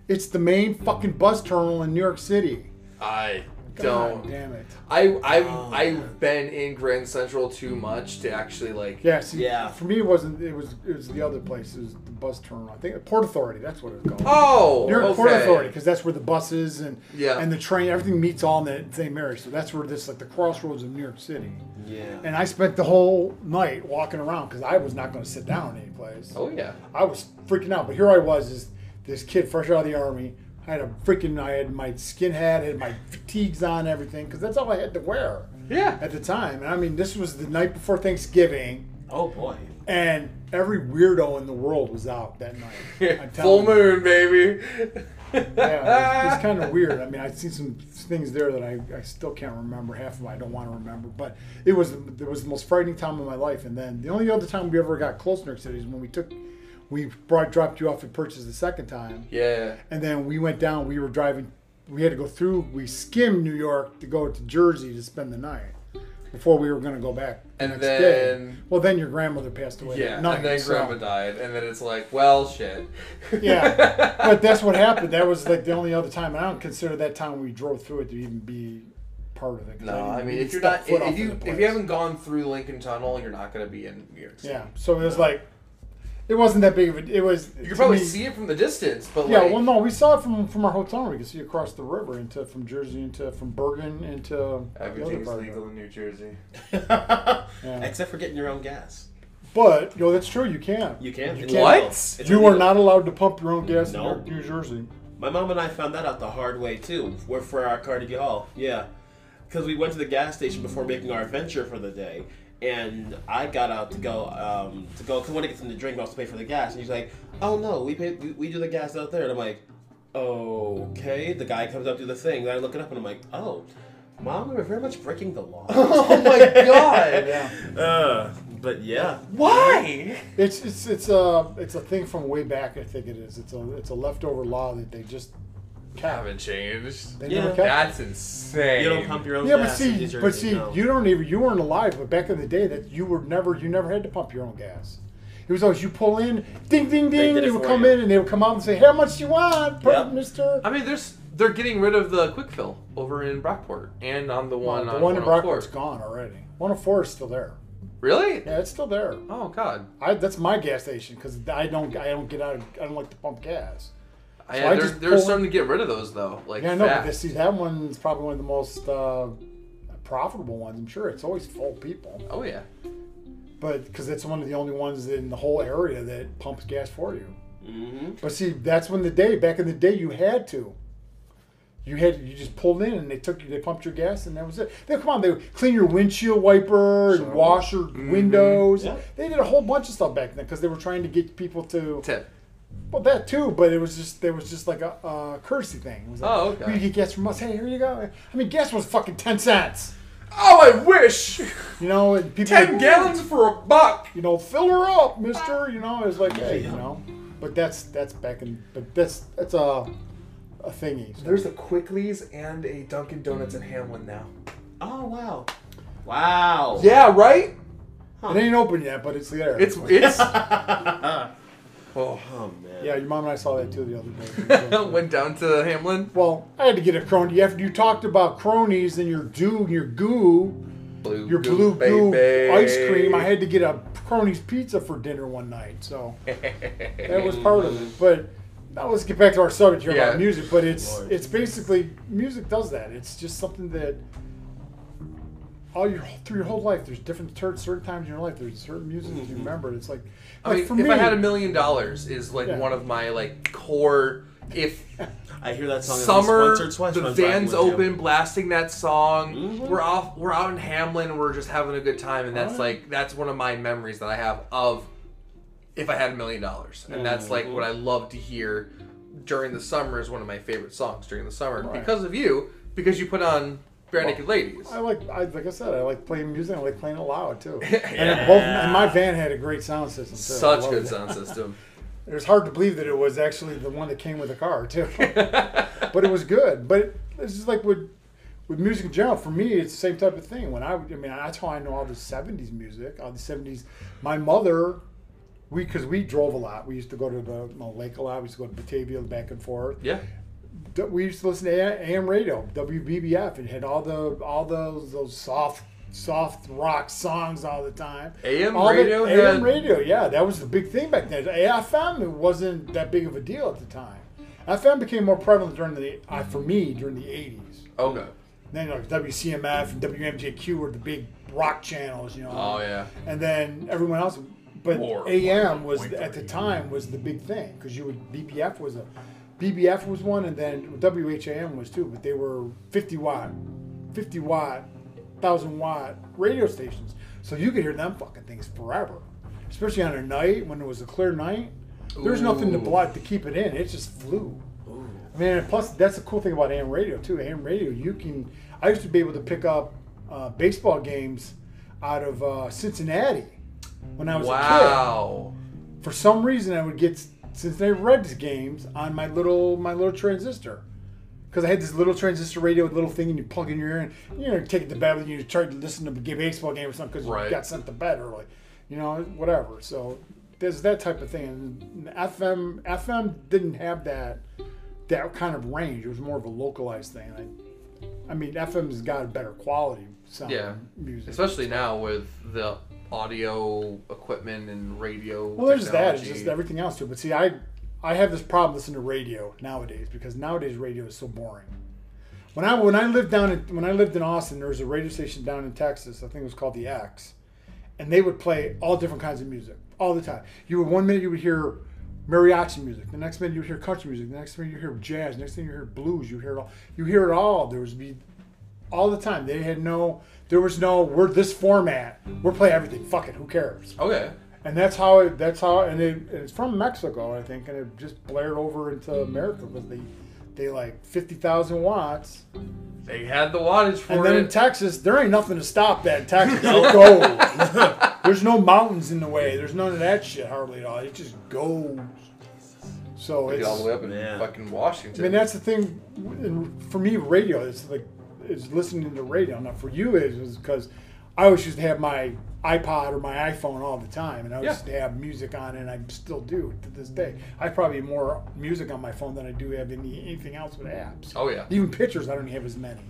Speaker 2: It's the main fucking bus terminal in New York City.
Speaker 1: I
Speaker 2: God
Speaker 1: don't.
Speaker 2: damn it.
Speaker 1: I I've
Speaker 3: Oh.
Speaker 1: I've been in Grand Central too much to actually like.
Speaker 2: Yeah, see,
Speaker 3: Yeah.
Speaker 2: For me, it wasn't. It was. It was the other place. It was the bus terminal. I think Port Authority. That's what it was called.
Speaker 1: Oh.
Speaker 2: Near
Speaker 1: okay.
Speaker 2: Port Authority, because that's where the buses and
Speaker 1: Yeah.
Speaker 2: and the train, everything meets all in the same area. So that's where this like the crossroads of New York City.
Speaker 3: yeah
Speaker 2: And I spent the whole night walking around because I was not going to sit down any place.
Speaker 1: Oh yeah.
Speaker 2: I was freaking out. But here I was, is this kid fresh out of the army. I had a freaking, I had my skin hat, had my fatigues on, everything, because that's all I had to wear
Speaker 1: Yeah.
Speaker 2: at the time. And I mean, this was the night before Thanksgiving,
Speaker 3: oh boy
Speaker 2: and every weirdo in the world was out that night. <laughs>
Speaker 1: Full
Speaker 2: telling you.
Speaker 1: moon, baby.
Speaker 2: Yeah, it's, it's <laughs> kind of weird. I mean, I've seen some things there that I, I still can't remember. Half of them I don't want to remember. But it was it was the most frightening time of my life. And then the only other time we ever got close to New York City is when we took We brought dropped you off at Purchase the second time,
Speaker 1: Yeah.
Speaker 2: and then we went down. We were driving. We had to go through. We skimmed New York to go to Jersey to spend the night before we were going to go back. The
Speaker 1: And
Speaker 2: next
Speaker 1: then-
Speaker 2: day. well, then your grandmother passed away.
Speaker 1: Yeah.
Speaker 2: night,
Speaker 1: and then
Speaker 2: so-
Speaker 1: grandma died, and then it's like, well, shit. <laughs>
Speaker 2: Yeah, but that's what happened. That was like the only other time. And I don't consider that time we drove through it to even be part of it.
Speaker 1: No,
Speaker 2: didn't
Speaker 1: I mean, if you're not, if you if you haven't gone through Lincoln Tunnel, you're not gonna be in New York City.
Speaker 2: yeah. So it was like, it wasn't that big of a. It was.
Speaker 1: You
Speaker 2: to
Speaker 1: can probably
Speaker 2: me-
Speaker 1: see it from the distance, but
Speaker 2: Yeah,
Speaker 1: like,
Speaker 2: well, no, we saw it from from our hotel room. We could see across the river into from Jersey into from Bergen into the
Speaker 1: everything's
Speaker 2: part of it.
Speaker 1: legal in New Jersey. <laughs>
Speaker 3: Except for getting your own gas.
Speaker 2: But yo, that's true. You can.
Speaker 3: You can.
Speaker 2: You can't.
Speaker 1: What?
Speaker 3: It's
Speaker 2: You are not allowed to pump your own gas
Speaker 3: No.
Speaker 2: in New Jersey.
Speaker 3: My mom and I found that out the hard way too. We're for our Carnegie Hall. Yeah, because we went to the gas station before making our adventure for the day, and I got out to go um, to go because I want to get something to drink, but also pay for the gas. And he's like, "Oh no, we pay we, we do the gas out there." And I'm like, "Okay." The guy comes up to the thing, then I look it up, and I'm like, "Oh." Mom, we're very much breaking the law. <laughs>
Speaker 1: oh my god! <laughs>
Speaker 2: Yeah.
Speaker 3: uh, but yeah,
Speaker 1: Why?
Speaker 2: It's it's it's a it's a thing from way back. I think it is. It's a it's a leftover law that they just kept.
Speaker 1: Haven't changed.
Speaker 2: They
Speaker 3: Yeah.
Speaker 2: never kept.
Speaker 1: That's insane.
Speaker 3: you don't pump your own
Speaker 2: Yeah, but
Speaker 3: gas. in
Speaker 2: see,
Speaker 3: New
Speaker 2: but see,
Speaker 3: no.
Speaker 2: you don't even you weren't alive. But back in the day, that you were never you never had to pump your own gas. It was always you pull in, ding, ding,
Speaker 3: They
Speaker 2: ding.
Speaker 3: did
Speaker 2: They,
Speaker 3: it
Speaker 2: would
Speaker 3: for
Speaker 2: come
Speaker 3: you.
Speaker 2: in and they would come out and say, "How much do you want, per-
Speaker 3: Yep.
Speaker 2: Mister?"
Speaker 1: I mean, there's they're getting rid of the quick fill over in Brockport and on the one
Speaker 2: the
Speaker 1: on
Speaker 2: one in
Speaker 1: 104.
Speaker 2: Brockport's gone already. 104 is still there.
Speaker 1: Really?
Speaker 2: Yeah, it's still there.
Speaker 1: Oh god.
Speaker 2: I, that's my gas station because I don't I don't get out. Of, I don't like to pump gas.
Speaker 1: I,
Speaker 2: So I
Speaker 1: they're they're starting to get rid of those though. Like
Speaker 2: Yeah, I know, but this, see, that one's probably one of the most uh, profitable ones. I'm sure it's always full people,
Speaker 1: Oh yeah.
Speaker 2: but because it's one of the only ones in the whole area that pumps gas for you.
Speaker 3: Mhm.
Speaker 2: But see, that's when the day back in the day you had to. You had you just pulled in and they took you, they pumped your gas and that was it. They come on, they would clean your windshield wiper and wash your windows.
Speaker 3: Yeah.
Speaker 2: They did a whole bunch of stuff back then because they were trying to get people to.
Speaker 1: Tip.
Speaker 2: Well, that too, but it was just there was just like a, a courtesy thing. It was like,
Speaker 1: Oh, okay.
Speaker 2: You get gas from us. Hey, here you go. I mean, gas was fucking ten cents.
Speaker 1: Oh, I wish
Speaker 2: You know, and people
Speaker 1: ten
Speaker 2: like,
Speaker 1: gallons for a buck.
Speaker 2: You know, fill her up, Mister. You know, it was like, hey, you know. But that's that's back in. But that's that's a a thingy. So.
Speaker 1: There's a Quicklee's and a Dunkin' Donuts in Hamlin now.
Speaker 3: Oh wow, wow.
Speaker 1: Yeah, right.
Speaker 2: It ain't open yet, but it's there.
Speaker 1: It's <laughs> it's. <laughs>
Speaker 3: oh
Speaker 1: oh,
Speaker 3: man.
Speaker 2: yeah. Your mom and I saw that too the other day. <laughs>
Speaker 1: went down to Hamlin.
Speaker 2: well, I had to get a crony. After you talked about cronies and your do your goo,
Speaker 1: Blue
Speaker 2: your
Speaker 1: goo,
Speaker 2: blue goo ice cream. I had to get a cronies pizza for dinner one night, so that was part of it. <laughs> But now let's get back to our subject here
Speaker 1: Yeah.
Speaker 2: about music. But it's
Speaker 3: Lord.
Speaker 2: it's basically music does that. It's just something that all your through your whole life, there's different certain certain times in your life. There's certain music that you mm-hmm. remember. It's like,
Speaker 1: I
Speaker 2: like
Speaker 1: mean, if
Speaker 2: me,
Speaker 1: I had a million dollars, is like
Speaker 2: Yeah.
Speaker 1: one of my like core. If
Speaker 3: I hear that song at least
Speaker 1: summer,
Speaker 3: once or twice.
Speaker 1: the
Speaker 3: when I'm driving
Speaker 1: van's
Speaker 3: with you.
Speaker 1: open, blasting that song.
Speaker 3: Mhm.
Speaker 1: We're off. We're out in Hamlin. and We're just having a good time, and that's
Speaker 2: yeah.
Speaker 1: like that's one of my memories that I have of if I had a million dollars, and that's like what I love to hear during the summer. Is one of my favorite songs during the summer
Speaker 2: Right.
Speaker 1: because of you, because you put on Barenaked Ladies.
Speaker 2: I like, I, like I said, I like playing music. I like playing it loud too. <laughs> And
Speaker 1: Yeah.
Speaker 2: it both, and my van had a great sound system. Too.
Speaker 1: Such good
Speaker 2: it.
Speaker 1: sound <laughs> system.
Speaker 2: It was hard to believe that it was actually the one that came with the car too, <laughs> but it was good. But it's just like with with music in general. For me, it's the same type of thing. When I, I mean, that's how I know all the '70s music, all the '70s. My mother, we because we drove a lot. We used to go to the you know, lake a lot. We used to go to Batavia back and forth.
Speaker 1: Yeah.
Speaker 2: We used to listen to AM radio, WBBF, and had all the all those those soft soft rock songs all the time.
Speaker 1: AM
Speaker 2: All the-
Speaker 1: radio
Speaker 2: AM
Speaker 1: had-
Speaker 2: radio, yeah, that was the big thing back then. AFM it wasn't that big of a deal at the time. FM became more prevalent during the uh, for me during the '80s.
Speaker 1: Okay.
Speaker 2: Then like WCMF and WMJQ were the big rock channels, you know.
Speaker 1: Oh yeah.
Speaker 2: And then everyone else, but AM was at the time was the big thing because you would BBF was a BBF was one, and then WHAM was too. But they were 50 watt, 50 watt, thousand watt radio stations, so you could hear them fucking things forever. Especially on a night when it was a clear night, there's nothing to block to keep it in. It just flew. I mean, plus that's the cool thing about AM radio too. AM radio, you can. I used to be able to pick up uh, baseball games out of uh, Cincinnati when I was a
Speaker 1: Wow.
Speaker 2: for some reason I would get Cincinnati Reds games on my little my little transistor. Because I had this little transistor radio with a little thing and you plug in your ear and you know take it to bed and you try to listen to a baseball game or something because
Speaker 1: Right.
Speaker 2: you got sent to bed early, you know whatever. So there's that type of thing. And FM FM didn't have that that kind of range. It was more of a localized thing. I, I mean FM's got a better quality sound
Speaker 1: Yeah.
Speaker 2: music.
Speaker 1: Especially now with the audio equipment and radio.
Speaker 2: Well, there's that. It's just everything else too. But see, I I have this problem listening to radio nowadays because nowadays radio is so boring. When I when I lived down in, when I lived in Austin, there was a radio station down in Texas. I think it was called the X, and they would play all different kinds of music all the time. You would one minute you would hear mariachi music, the next minute you would hear country music, the next minute you hear jazz, the next thing you hear blues. You hear it all. You hear it all. There was be all the time. They had no. There was no. We're this format. We're playing everything. Fuck it. Who cares?
Speaker 1: Okay.
Speaker 2: And that's how it. That's how. And it, it's from Mexico, I think, and it just blared over into America because they, they like fifty thousand watts.
Speaker 1: They had the wattage for it.
Speaker 2: And then in. Texas, there ain't nothing to stop that in Texas. <laughs> It goes. <laughs> There's no mountains in the way. There's none of that shit hardly at all. It just goes. So
Speaker 1: Get
Speaker 2: it's.
Speaker 1: all the way up in
Speaker 3: Man.
Speaker 1: fucking Washington.
Speaker 2: I mean, that's the thing. For me, radio is like is listening to radio. Now, for you, is because I always used to have my iPod or my iPhone all the time, and I
Speaker 1: Yeah.
Speaker 2: used to have music on and I still do to this day. I probably have more music on my phone than I do have any anything else with apps.
Speaker 1: oh yeah.
Speaker 2: Even pictures, I don't have as many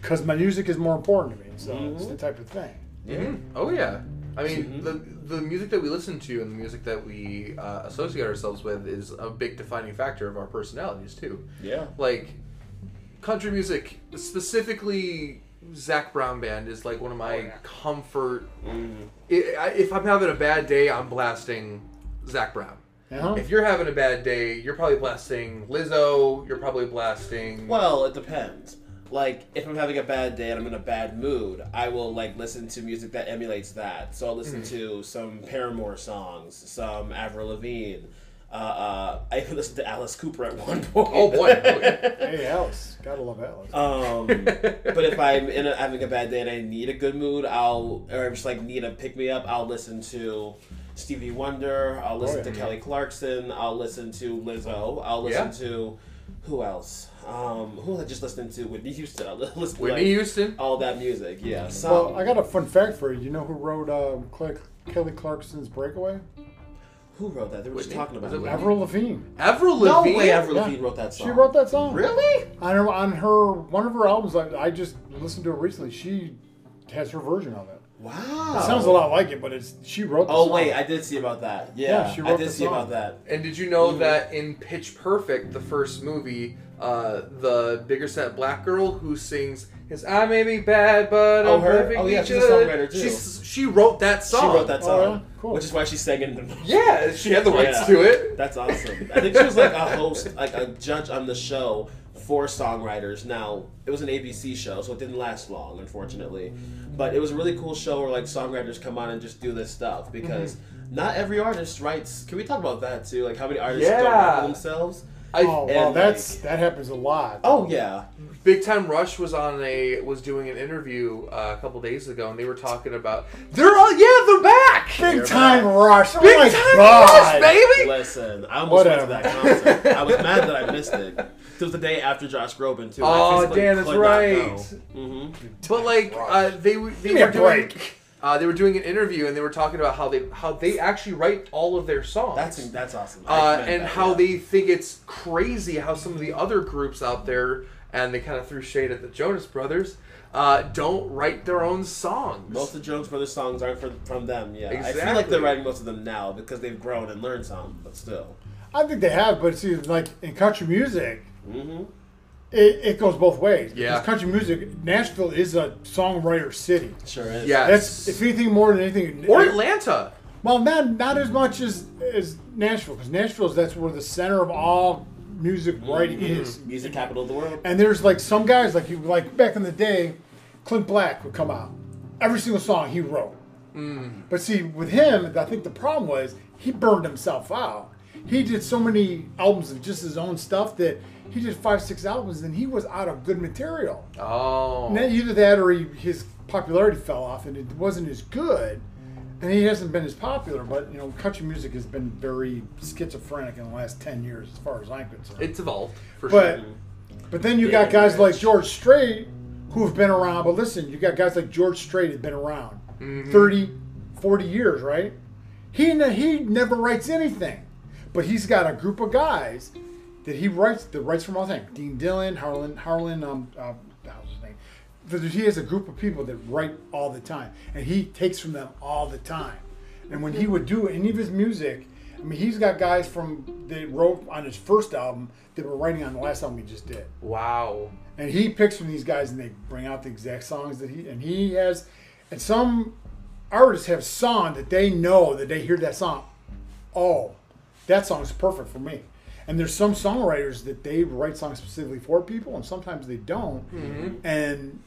Speaker 2: because my music is more important to me. So it's
Speaker 1: Mm-hmm.
Speaker 2: the type of thing.
Speaker 1: Mhm. Oh yeah. I mean,
Speaker 3: Mhm.
Speaker 1: the the music that we listen to and the music that we uh, associate ourselves with is a big defining factor of our personalities too.
Speaker 3: Yeah.
Speaker 1: Like country music, specifically Zac Brown Band, is like one of my
Speaker 2: Oh, yeah.
Speaker 1: comfort.
Speaker 3: Mm.
Speaker 1: I I- if I'm having a bad day, I'm blasting Zach Brown.
Speaker 2: Uh-huh.
Speaker 1: If you're having a bad day, you're probably blasting Lizzo. You're probably blasting.
Speaker 3: Well, it depends. Like, if I'm having a bad day and I'm in a bad mood, I will like listen to music that emulates that. So I'll listen
Speaker 1: Mm-hmm.
Speaker 3: to some Paramore songs, some Avril Lavigne. Uh, uh, I even listened to Alice Cooper at one point.
Speaker 1: Oh, boy. Okay. <laughs>
Speaker 2: Hey, Alice, gotta love Alice.
Speaker 3: Um, <laughs> but if I'm in a, having a bad day and I need a good mood, I'll or I'm just like need a pick me up, I'll listen to Stevie Wonder. I'll listen
Speaker 2: yeah.
Speaker 3: to Kelly Clarkson. I'll listen to Lizzo. I'll listen
Speaker 1: Yeah.
Speaker 3: to who else? Um, who I just listened to? Whitney Houston. I'll <laughs> listen to
Speaker 1: Whitney
Speaker 3: like,
Speaker 1: Houston.
Speaker 3: all that music. Yeah. So
Speaker 2: Well, I got a fun fact for you. You know who wrote um, Kelly Clarkson's "Breakaway"?
Speaker 3: Who wrote that? They were just
Speaker 1: Whitney?
Speaker 3: talking about
Speaker 1: Was it
Speaker 3: it.
Speaker 1: Whitney?
Speaker 2: Avril Lavigne.
Speaker 1: Avril
Speaker 3: No
Speaker 1: Lavigne.
Speaker 3: way, Avril
Speaker 2: Yeah.
Speaker 3: Lavigne wrote that song.
Speaker 2: She wrote that song.
Speaker 3: Really?
Speaker 2: on her, on her one of her albums. I, I just listened to it recently. She has her version of it.
Speaker 3: Wow.
Speaker 2: It sounds a lot like it, but it's she wrote. The
Speaker 3: Oh
Speaker 2: song.
Speaker 3: wait, I did see about that. Yeah,
Speaker 2: Yeah, she
Speaker 3: I
Speaker 2: wrote
Speaker 3: did
Speaker 2: the
Speaker 3: see
Speaker 2: song.
Speaker 3: about that.
Speaker 1: And did you know
Speaker 3: Mhm.
Speaker 1: that in Pitch Perfect, the first movie, uh, the bigger set black girl who sings "Cause I may be bad, but
Speaker 3: Oh,
Speaker 1: I'm
Speaker 3: her?
Speaker 1: perfectly
Speaker 3: Oh, yeah, she's a songwriter, too.
Speaker 1: She's, she wrote that song.
Speaker 3: She wrote that
Speaker 2: Oh,
Speaker 3: song,
Speaker 2: yeah? Cool.
Speaker 3: which is why she sang it in the
Speaker 1: Yeah, she had the rights
Speaker 3: Yeah.
Speaker 1: to it.
Speaker 3: That's awesome. I think she was like a host, like a judge on the show for songwriters. Now, it was an ABC show, so it didn't last long, unfortunately. But it was a really cool show where like songwriters come on and just do this stuff because
Speaker 1: Mm-hmm.
Speaker 3: not every artist writes. Can we talk about that too? Like how many artists don't write for themselves?
Speaker 1: I,
Speaker 2: Oh well,
Speaker 3: and,
Speaker 2: that's that happens a lot.
Speaker 3: Oh yeah,
Speaker 1: Big Time Rush was on a was doing an interview uh, a couple days ago, and they were talking about they're all yeah they're back.
Speaker 2: Big time rush. Oh
Speaker 1: Big
Speaker 2: my
Speaker 1: Time
Speaker 2: god.
Speaker 1: Rush, baby.
Speaker 3: listen, I almost went to that concert. I was mad that I missed it. It was the day after Josh Groban too.
Speaker 1: Oh, damn, that's right.
Speaker 3: Mm-hmm.
Speaker 1: But like uh, they were they
Speaker 2: Give me
Speaker 1: were
Speaker 2: a
Speaker 1: doing
Speaker 2: break.
Speaker 1: Uh, they were doing an interview and they were talking about how they how they actually write all of their songs.
Speaker 3: That's that's awesome.
Speaker 1: Uh, and
Speaker 3: that,
Speaker 1: how
Speaker 3: yeah.
Speaker 1: they think it's crazy how some of the other groups out there and they kind of threw shade at the Jonas Brothers uh, don't write their own songs.
Speaker 3: Most of the Jonas Brothers songs aren't from, from them. Yeah, I feel like they're writing most of them now because they've grown and learned some. But still,
Speaker 2: I think they have, but see, like in country music,
Speaker 3: hmm
Speaker 2: it, it goes both ways.
Speaker 1: Yeah.
Speaker 2: Because country music, Nashville is a songwriter city.
Speaker 3: sure is.
Speaker 1: Yeah.
Speaker 2: That's if anything more than anything.
Speaker 1: or Atlanta.
Speaker 2: Well, not not as much as as Nashville, because Nashville's that's where the center of all music mm-hmm. writing is. Mm-hmm.
Speaker 3: music capital of the world.
Speaker 2: And there's like some guys like you like back in the day, Clint Black would come out. Every single song he wrote. Mm. But see, with him, I think the problem was he burned himself out. He did so many albums of just his own stuff that he did five, six albums, and he was out of good material.
Speaker 1: Oh.
Speaker 2: Then either that or he, his popularity fell off and it wasn't as good. and he hasn't been as popular. But you know, country music has been very schizophrenic in the last ten years, as far as I'm concerned.
Speaker 1: It's evolved for
Speaker 2: but
Speaker 1: sure.
Speaker 2: but then you
Speaker 3: Yeah,
Speaker 2: got guys like George Strait who have been around. But listen, you got guys like George Strait have been around
Speaker 1: Mm-hmm.
Speaker 2: thirty, forty 30, 40 years, right? He he never writes anything, but he's got a group of guys that he writes that writes from all the time. Dean Dillon, Harlan, Harlan, um, uh, how's his name? That He has a group of people that write all the time, and he takes from them all the time. And when he would do any of his music, I mean, he's got guys from that wrote on his first album that were writing on the last album he just did.
Speaker 1: Wow.
Speaker 2: And he picks from these guys, and they bring out the exact songs that he and he has. And some artists have song that they know that they hear that song. Oh, that song's perfect for me. And there's some songwriters that they write songs specifically for people, and sometimes they don't. And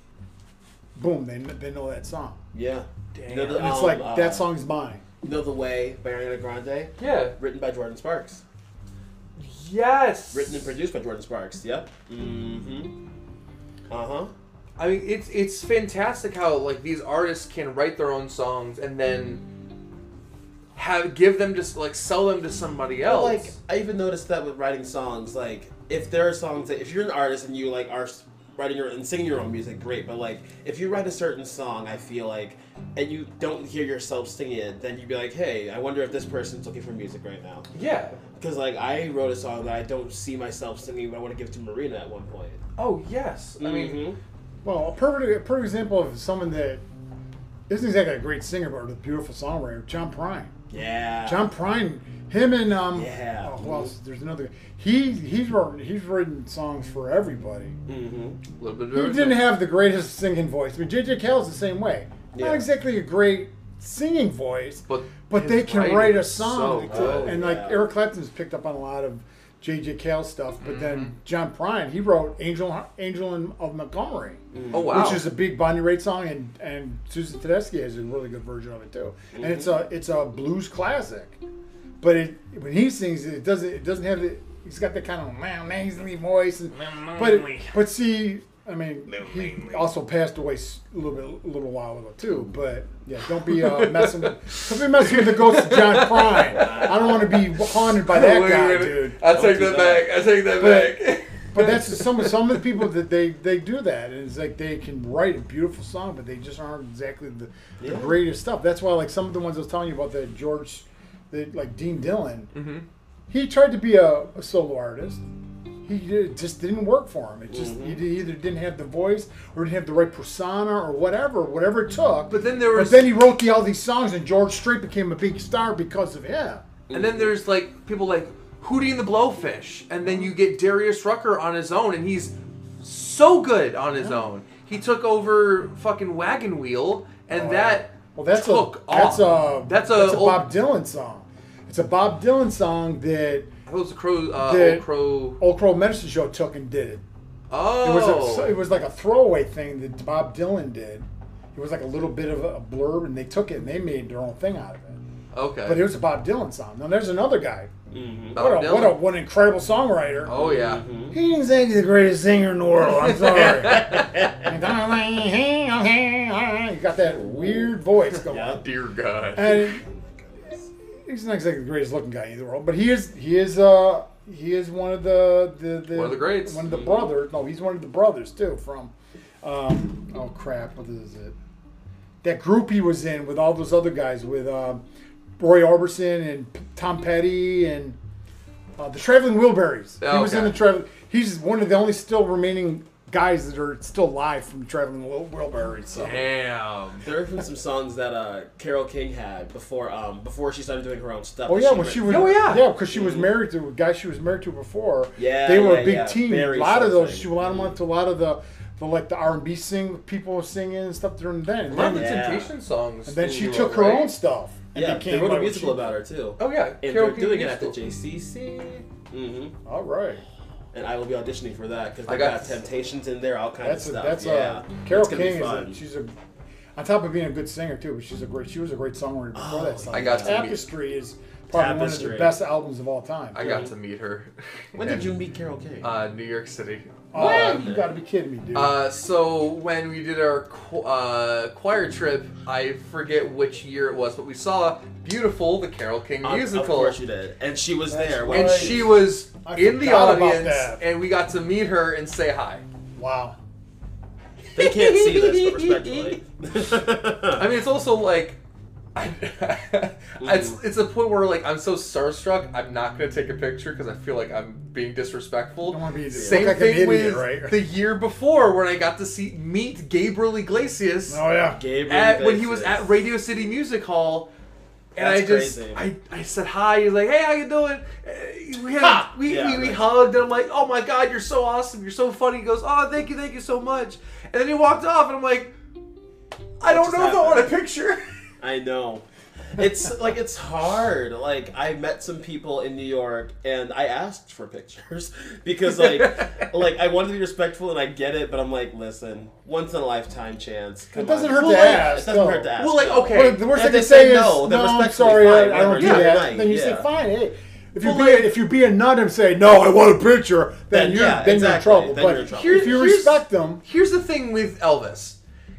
Speaker 2: boom, they they know that song.
Speaker 3: Yeah. You know
Speaker 1: Damn.
Speaker 3: the,
Speaker 2: And it's
Speaker 3: um,
Speaker 2: like
Speaker 3: uh,
Speaker 2: that song's mine.
Speaker 3: You know the way by Ariana Grande,
Speaker 1: Yeah.
Speaker 3: written by Jordin Sparks,
Speaker 1: Yes.
Speaker 3: written and produced by Jordin Sparks. Yep. Mm-hmm. Uh huh.
Speaker 1: I mean, it's it's fantastic how like these artists can write their own songs and then have give them just like sell them to somebody
Speaker 3: But
Speaker 1: else.
Speaker 3: like, I even noticed that with writing songs, like if there are songs that if you're an artist and you like are writing your and singing your own music, great. But like if you write a certain song, I feel like and you don't hear yourself singing it, then you'd be like, hey, I wonder if this person's looking for music right now.
Speaker 1: yeah.
Speaker 3: Because like I wrote a song that I don't see myself singing, but I want to give to Marina at one point.
Speaker 1: Oh yes. I mean,
Speaker 3: Mhm.
Speaker 2: Well, a perfect, a perfect example of someone that isn't exactly a great singer, but a beautiful songwriter, John Prine.
Speaker 3: Yeah.
Speaker 2: John Prine, him and um,
Speaker 3: Yeah.
Speaker 2: oh, who else? There's another. He he's wrote, he's written songs for everybody.
Speaker 3: Mm-hmm.
Speaker 1: a little bit
Speaker 2: He didn't have the greatest singing voice. I mean, J.J. Cale's the same way.
Speaker 3: Yeah.
Speaker 2: Not exactly a great singing voice,
Speaker 1: but
Speaker 2: but they can write a song.
Speaker 1: So good.
Speaker 2: and like
Speaker 3: yeah.
Speaker 2: Eric Clapton's picked up on a lot of J.J. Cale stuff, but then
Speaker 1: Mm-hmm.
Speaker 2: John Prine, he wrote "Angel Angel of Montgomery."
Speaker 1: oh wow.
Speaker 2: which is a big Bonnie Raitt song, and and Susan Tedeschi has a really good version of it too. And it's a it's a blues classic, but it when he sings it, it doesn't it doesn't have the he's got that kind of man nasally voice, and, but it, but see. I mean, he also passed away s- a little bit, a little while ago too. But yeah, don't be uh, messing with, don't be messing with the ghost of John Prine. I don't want to be haunted by <laughs> that guy, dude.
Speaker 1: I take that
Speaker 3: that.
Speaker 1: back. I take that
Speaker 2: But-
Speaker 1: back. <laughs>
Speaker 2: But that's some some of the people that they they do that, and it's like they can write a beautiful song, but they just aren't exactly the, the greatest stuff. That's why like some of the ones I was telling you about, the George, the like Dean Dillon,
Speaker 1: mm-hmm.
Speaker 2: he tried to be a, a solo artist. He did, just didn't work for him. It just
Speaker 3: Mhm.
Speaker 2: he either didn't have the voice or didn't have the right persona or whatever, whatever it took.
Speaker 1: But then there
Speaker 2: But
Speaker 1: was
Speaker 2: then he wrote the, all these songs, and George Strait became a big star because of him.
Speaker 1: And then there's like people like Hootie and the Blowfish, and then you get Darius Rucker on his own, and he's so good on his own. He took over fucking Wagon Wheel, and
Speaker 2: Oh,
Speaker 1: that
Speaker 2: Well, that's
Speaker 1: took
Speaker 2: a that's
Speaker 1: off.
Speaker 2: a
Speaker 1: that's a,
Speaker 2: that's a
Speaker 1: old,
Speaker 2: Bob Dylan song. It's a Bob Dylan song That
Speaker 1: was a crow. Uh,
Speaker 2: The-
Speaker 1: old crow.
Speaker 2: Old Crow Medicine Show took and did it.
Speaker 1: Oh,
Speaker 2: It was a, it was like a throwaway thing that Bob Dylan did. It was like a little bit of a blurb, and they took it and they made their own thing out of it.
Speaker 1: okay.
Speaker 2: But it was a Bob Dylan song. Now there's another guy.
Speaker 3: Mm-hmm.
Speaker 2: What a what a what an incredible songwriter.
Speaker 1: oh yeah.
Speaker 2: He ain't exactly the greatest singer in the world. I'm sorry. <laughs> <laughs> he got that weird voice going.
Speaker 3: Yeah.
Speaker 1: Dear God.
Speaker 2: and he's not exactly the greatest looking guy in the world, but he is he is uh he is one of the the, the
Speaker 1: One of the greats.
Speaker 2: one of the brothers. No, he's one of the brothers too. From um, oh crap, what is it? That group he was in with all those other guys with um, Roy Orbison and P- Tom Petty and uh, the Traveling Wilburys. he was in the travel. He's one of the only still remaining guys that are still alive from the Traveling Wil- Wilburys. So.
Speaker 1: Damn.
Speaker 3: There have been some songs that uh, Carole King had before um, before she started doing her own stuff.
Speaker 2: Oh
Speaker 3: that
Speaker 2: yeah,
Speaker 3: she
Speaker 2: when she was
Speaker 1: Oh, yeah.
Speaker 2: yeah, because she was married to a guy she was married to before.
Speaker 3: Yeah,
Speaker 2: they were
Speaker 3: yeah,
Speaker 2: a big
Speaker 3: yeah.
Speaker 2: team. A
Speaker 3: Very
Speaker 2: lot of those, she a lot of them went to a lot of the, the like the R and B sing people were singing and stuff during then.
Speaker 1: A
Speaker 2: And
Speaker 1: lot of
Speaker 2: then,
Speaker 1: the
Speaker 3: Yeah.
Speaker 1: Temptation songs.
Speaker 2: and then she
Speaker 1: wrote,
Speaker 2: took her
Speaker 1: right?
Speaker 2: own stuff. And
Speaker 3: Yeah,
Speaker 2: became
Speaker 3: they wrote a
Speaker 2: like
Speaker 3: musical
Speaker 2: she-
Speaker 3: about her too.
Speaker 1: Oh yeah.
Speaker 3: And
Speaker 1: Carole
Speaker 3: they're
Speaker 1: King
Speaker 3: doing it at the
Speaker 1: musical.
Speaker 3: JCC. Mm-hmm.
Speaker 2: All right,
Speaker 3: And I will be auditioning for that because
Speaker 1: I
Speaker 3: they
Speaker 1: got
Speaker 3: got, Temptations in there, all kinds
Speaker 2: that's
Speaker 3: of
Speaker 2: a,
Speaker 3: stuff.
Speaker 2: that's
Speaker 3: yeah.
Speaker 2: a Carol
Speaker 3: It's gonna be
Speaker 2: King is a, she's a on top of being a good singer too, but she's a great she was a great songwriter before
Speaker 3: Oh,
Speaker 2: that song.
Speaker 1: I got to meet-
Speaker 2: Tapestry is probably one of the best albums of all time.
Speaker 1: I got to meet her.
Speaker 3: when did you meet Carole King?
Speaker 1: Uh, New York City.
Speaker 2: Oh,
Speaker 1: Um,
Speaker 2: you gotta be kidding me, dude.
Speaker 1: Uh, so when we did our qu- uh, choir trip, I forget which year it was, but we saw "Beautiful," the Carole King
Speaker 3: Of-
Speaker 1: musical,
Speaker 3: Of course you did, and she was
Speaker 2: That's
Speaker 3: there.
Speaker 2: right.
Speaker 1: and she was
Speaker 2: I
Speaker 1: in the
Speaker 2: forgot about
Speaker 1: audience,
Speaker 2: that.
Speaker 1: and we got to meet her and say hi.
Speaker 2: wow.
Speaker 3: They can't see this, but <laughs> respectfully.
Speaker 1: I mean, it's also like. <laughs> <laughs> it's
Speaker 3: Mm.
Speaker 1: it's a point where like I'm so starstruck, I'm not gonna take a picture because I feel like I'm being disrespectful.
Speaker 2: Don't wanna be-
Speaker 1: Same
Speaker 2: look like an
Speaker 1: thing
Speaker 2: idiot,
Speaker 1: with
Speaker 2: right?
Speaker 1: the year before when I got to see meet Gabriel Iglesias.
Speaker 2: Oh yeah.
Speaker 3: Gabriel
Speaker 1: at, when he was at Radio City Music Hall. And
Speaker 3: That's
Speaker 1: I just,
Speaker 3: crazy.
Speaker 1: I, I said hi. He's like, "Hey, how you doing?" Uh, We had,
Speaker 3: Ha!
Speaker 1: we,
Speaker 3: Yeah,
Speaker 1: we, we
Speaker 3: right.
Speaker 1: hugged, and I'm like, "Oh my god, you're so awesome! You're so funny." He goes, "Oh, thank you, thank you so much." And then he walked off, and I'm like, "I don't
Speaker 3: just
Speaker 1: know if I want a
Speaker 3: happened?
Speaker 1: picture." <laughs>
Speaker 3: I know. It's like it's hard. Like I met some people in New York and I asked for pictures <laughs> because like like I wanted to be respectful and I get it, but I'm like, listen, once in a lifetime chance. Come
Speaker 2: It doesn't
Speaker 3: on.
Speaker 2: hurt
Speaker 1: Well,
Speaker 2: to
Speaker 1: like,
Speaker 2: ask.
Speaker 3: It doesn't
Speaker 2: no.
Speaker 3: hurt to ask.
Speaker 1: Well, like, okay.
Speaker 2: Well, the worst
Speaker 3: If
Speaker 2: they
Speaker 3: they
Speaker 2: say
Speaker 3: say
Speaker 2: is
Speaker 3: no,
Speaker 2: no,
Speaker 3: then
Speaker 2: I'm sorry,
Speaker 3: fine,
Speaker 2: I, I don't do
Speaker 1: yeah,
Speaker 2: that.
Speaker 3: night,
Speaker 2: then you
Speaker 3: yeah.
Speaker 2: say fine. Hey, if you
Speaker 1: Well,
Speaker 2: be
Speaker 1: like-
Speaker 2: if you be a nut and say no, I want a picture, then,
Speaker 3: Then,
Speaker 2: you're
Speaker 3: yeah,
Speaker 2: then
Speaker 3: exactly.
Speaker 2: you're in trouble.
Speaker 3: Then
Speaker 2: but
Speaker 3: you're in trouble.
Speaker 1: Here-
Speaker 2: if you respect them,
Speaker 1: Here's the thing with Alvis.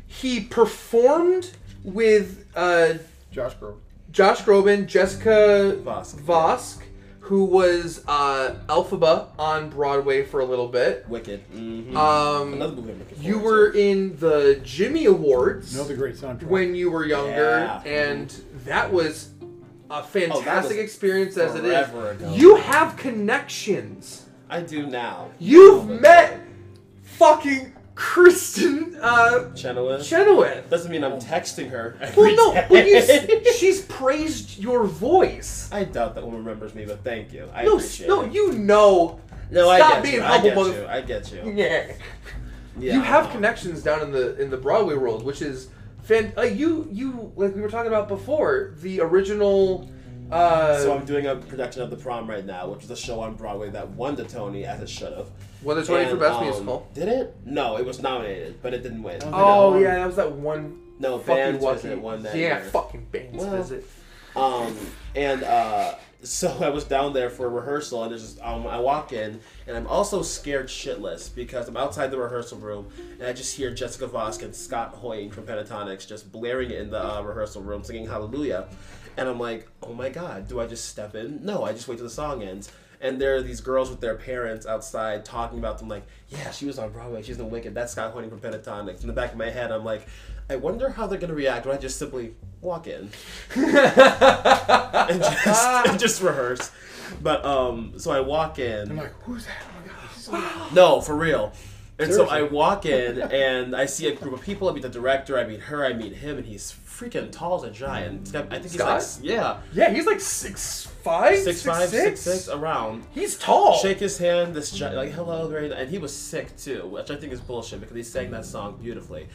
Speaker 1: He performed with uh,
Speaker 2: Josh Grove.
Speaker 1: Josh Groban, Jessica
Speaker 3: Vosk.
Speaker 1: Vosk, who was uh, Elphaba on Broadway for a little bit.
Speaker 3: Wicked. Mm-hmm.
Speaker 1: Um,
Speaker 3: Another movie I'm looking
Speaker 1: You were
Speaker 3: to.
Speaker 1: in the Jimmy Awards
Speaker 2: Another great soundtrack.
Speaker 1: when you were younger,
Speaker 3: Yeah.
Speaker 1: and that was a fantastic
Speaker 3: Oh,
Speaker 1: experience as it is.
Speaker 3: ago.
Speaker 1: You have connections.
Speaker 3: I do now.
Speaker 1: You've met fucking Kristen uh,
Speaker 3: Chenoweth.
Speaker 1: Chenoweth.
Speaker 3: Doesn't mean I'm texting her.
Speaker 1: Well, no, but you, s- <laughs> she's praised your voice.
Speaker 3: I doubt that woman remembers me, but thank you. I
Speaker 1: No,
Speaker 3: appreciate
Speaker 1: no,
Speaker 3: it.
Speaker 1: you know.
Speaker 3: No, I
Speaker 1: Stop
Speaker 3: get
Speaker 1: being
Speaker 3: you.
Speaker 1: humble,
Speaker 3: I get
Speaker 1: mother-
Speaker 3: you. I get you.
Speaker 1: Yeah.
Speaker 3: Yeah,
Speaker 1: you have connections down in the in the Broadway world, which is fan. Uh, you you like we were talking about before the original. Uh,
Speaker 3: So I'm doing a production of The Prom right now, which is a show on Broadway that won the Tony as it should have.
Speaker 1: won the Tony for Best
Speaker 3: um,
Speaker 1: Musical.
Speaker 3: Did it? No, it was nominated, but it didn't win.
Speaker 2: Oh,
Speaker 1: Oh yeah, that was that one.
Speaker 3: No,
Speaker 1: fucking
Speaker 3: Band's
Speaker 1: lucky.
Speaker 3: Visit won that
Speaker 1: Yeah,
Speaker 3: year.
Speaker 1: fucking bands
Speaker 3: Well,
Speaker 1: visit.
Speaker 3: Um, and uh, so <laughs> I was down there for a rehearsal, and there's just um, I walk in, and I'm also scared shitless because I'm outside the rehearsal room, and I just hear Jessica Vosk and Scott Hoying from Pentatonix just blaring in the uh, rehearsal room singing Hallelujah, and I'm like, oh my god, do I just step in? No, I just wait till the song ends. And there are these girls with their parents outside talking about them, like, yeah, she was on Broadway, she's in Wicked, that's Scott Hoying from Pentatonix. In the back of my head, I'm like, I wonder how they're gonna react when I just simply walk in and just, <laughs> and just rehearse. But um, so I walk in.
Speaker 2: I'm like, who's that? Oh my god, so-
Speaker 3: No, for real. And so I walk in <laughs> and I see a group of people. I meet the director. I meet her. I meet him, and he's freaking tall as a giant. Got- I think
Speaker 1: Scott?
Speaker 3: he's like yeah,
Speaker 1: Yeah, he's like six five,
Speaker 3: six five, six six around.
Speaker 1: He's tall.
Speaker 3: Shake his hand. This gi- like hello, very and he was sick too, which I think is bullshit because he sang that song beautifully.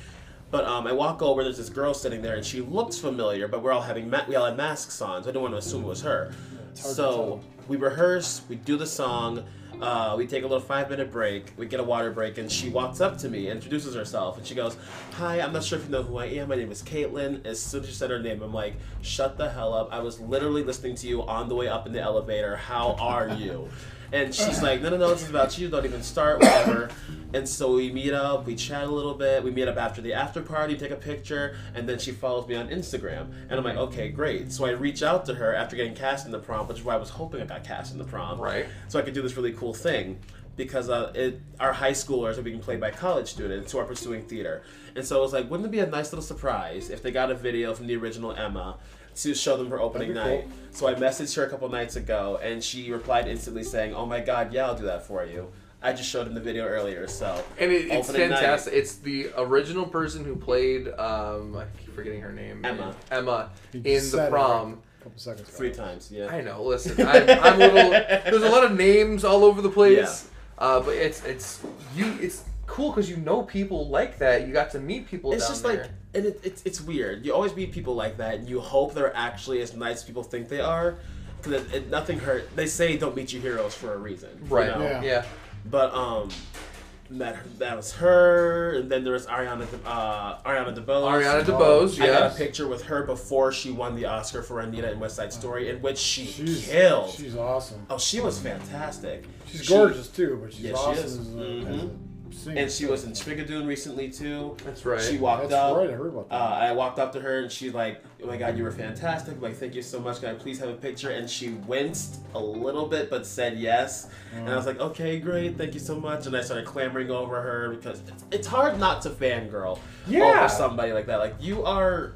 Speaker 3: But um, I walk over. There's this girl sitting there, and she looks familiar. But we're all having ma- we all had masks on, so I didn't want to assume it was her. So we rehearse. We do the song. Uh, we take a little five minute break. We get a water break, and she walks up to me, introduces herself, and she goes, "Hi, I'm not sure if you know who I am. My name is Caitlin." As soon as she said her name, I'm like, "Shut the hell up! I was literally listening to you on the way up in the elevator. How are you?" <laughs> And she's like, no, no, no, this is about you. Don't even start, whatever. And so we meet up, we chat a little bit. We meet up after the after party, take a picture, and then she follows me on Instagram. And I'm like, okay, great. So I reach out to her after getting cast in the prom, which is why I was hoping I got cast in the prom.
Speaker 1: Right.
Speaker 3: So I could do this really cool thing. Because uh, it, our high schoolers are being played by college students who are pursuing theater. And so I was like, wouldn't it be a nice little surprise if they got a video from the original Emma to show them for opening
Speaker 2: That'd be
Speaker 3: night? So I messaged her a couple nights ago, and she replied instantly saying, "Oh my God, yeah, I'll do that for you." I just showed him the video earlier, so
Speaker 1: And it, it's
Speaker 3: Opening night.
Speaker 1: fantastic. It's the original person who played um I keep forgetting her name.
Speaker 3: Emma.
Speaker 1: Emma
Speaker 2: You
Speaker 1: in the prom.
Speaker 2: A seconds
Speaker 3: three times, yeah.
Speaker 1: I know. Listen, I'm, I'm a little. <laughs> There's a lot of names all over the place. Uh, but it's it's you. It's cool because you know people like that. You got to meet people.
Speaker 3: It's
Speaker 1: down
Speaker 3: just
Speaker 1: there.
Speaker 3: like, and it, it's it's weird. You always meet people like that, and you hope they're actually as nice as people think they are, because it, it, nothing hurt. They say don't meet your heroes for a reason, you
Speaker 1: right.
Speaker 3: know?
Speaker 2: Yeah.
Speaker 1: Yeah.
Speaker 3: But um, met her, that was her, and then there was Ariana De- uh, Ariana DeBose.
Speaker 1: Ariana DeBose,
Speaker 3: I got a picture with her before she won the Oscar for Anita in West Side Story, in which she
Speaker 2: She's
Speaker 3: killed.
Speaker 2: She's awesome.
Speaker 3: oh, she was fantastic.
Speaker 2: She's
Speaker 3: She-
Speaker 2: gorgeous too, but she's
Speaker 3: Yeah, she
Speaker 2: awesome
Speaker 3: is.
Speaker 2: as a, as a singer.
Speaker 3: And she was in Schmigadoon recently too.
Speaker 1: That's right.
Speaker 3: She walked
Speaker 2: That's
Speaker 3: up.
Speaker 2: right. I heard about
Speaker 3: Uh,
Speaker 2: that.
Speaker 3: I walked up to her and she's like, "Oh my god, you were fantastic! Like, thank you so much. Can I please have a picture?" And she winced a little bit, but said yes. And I was like, "Okay, great, thank you so much." And I started clamoring over her because it's, it's hard not to fangirl
Speaker 1: Yeah.
Speaker 3: over somebody like that. Like, you are,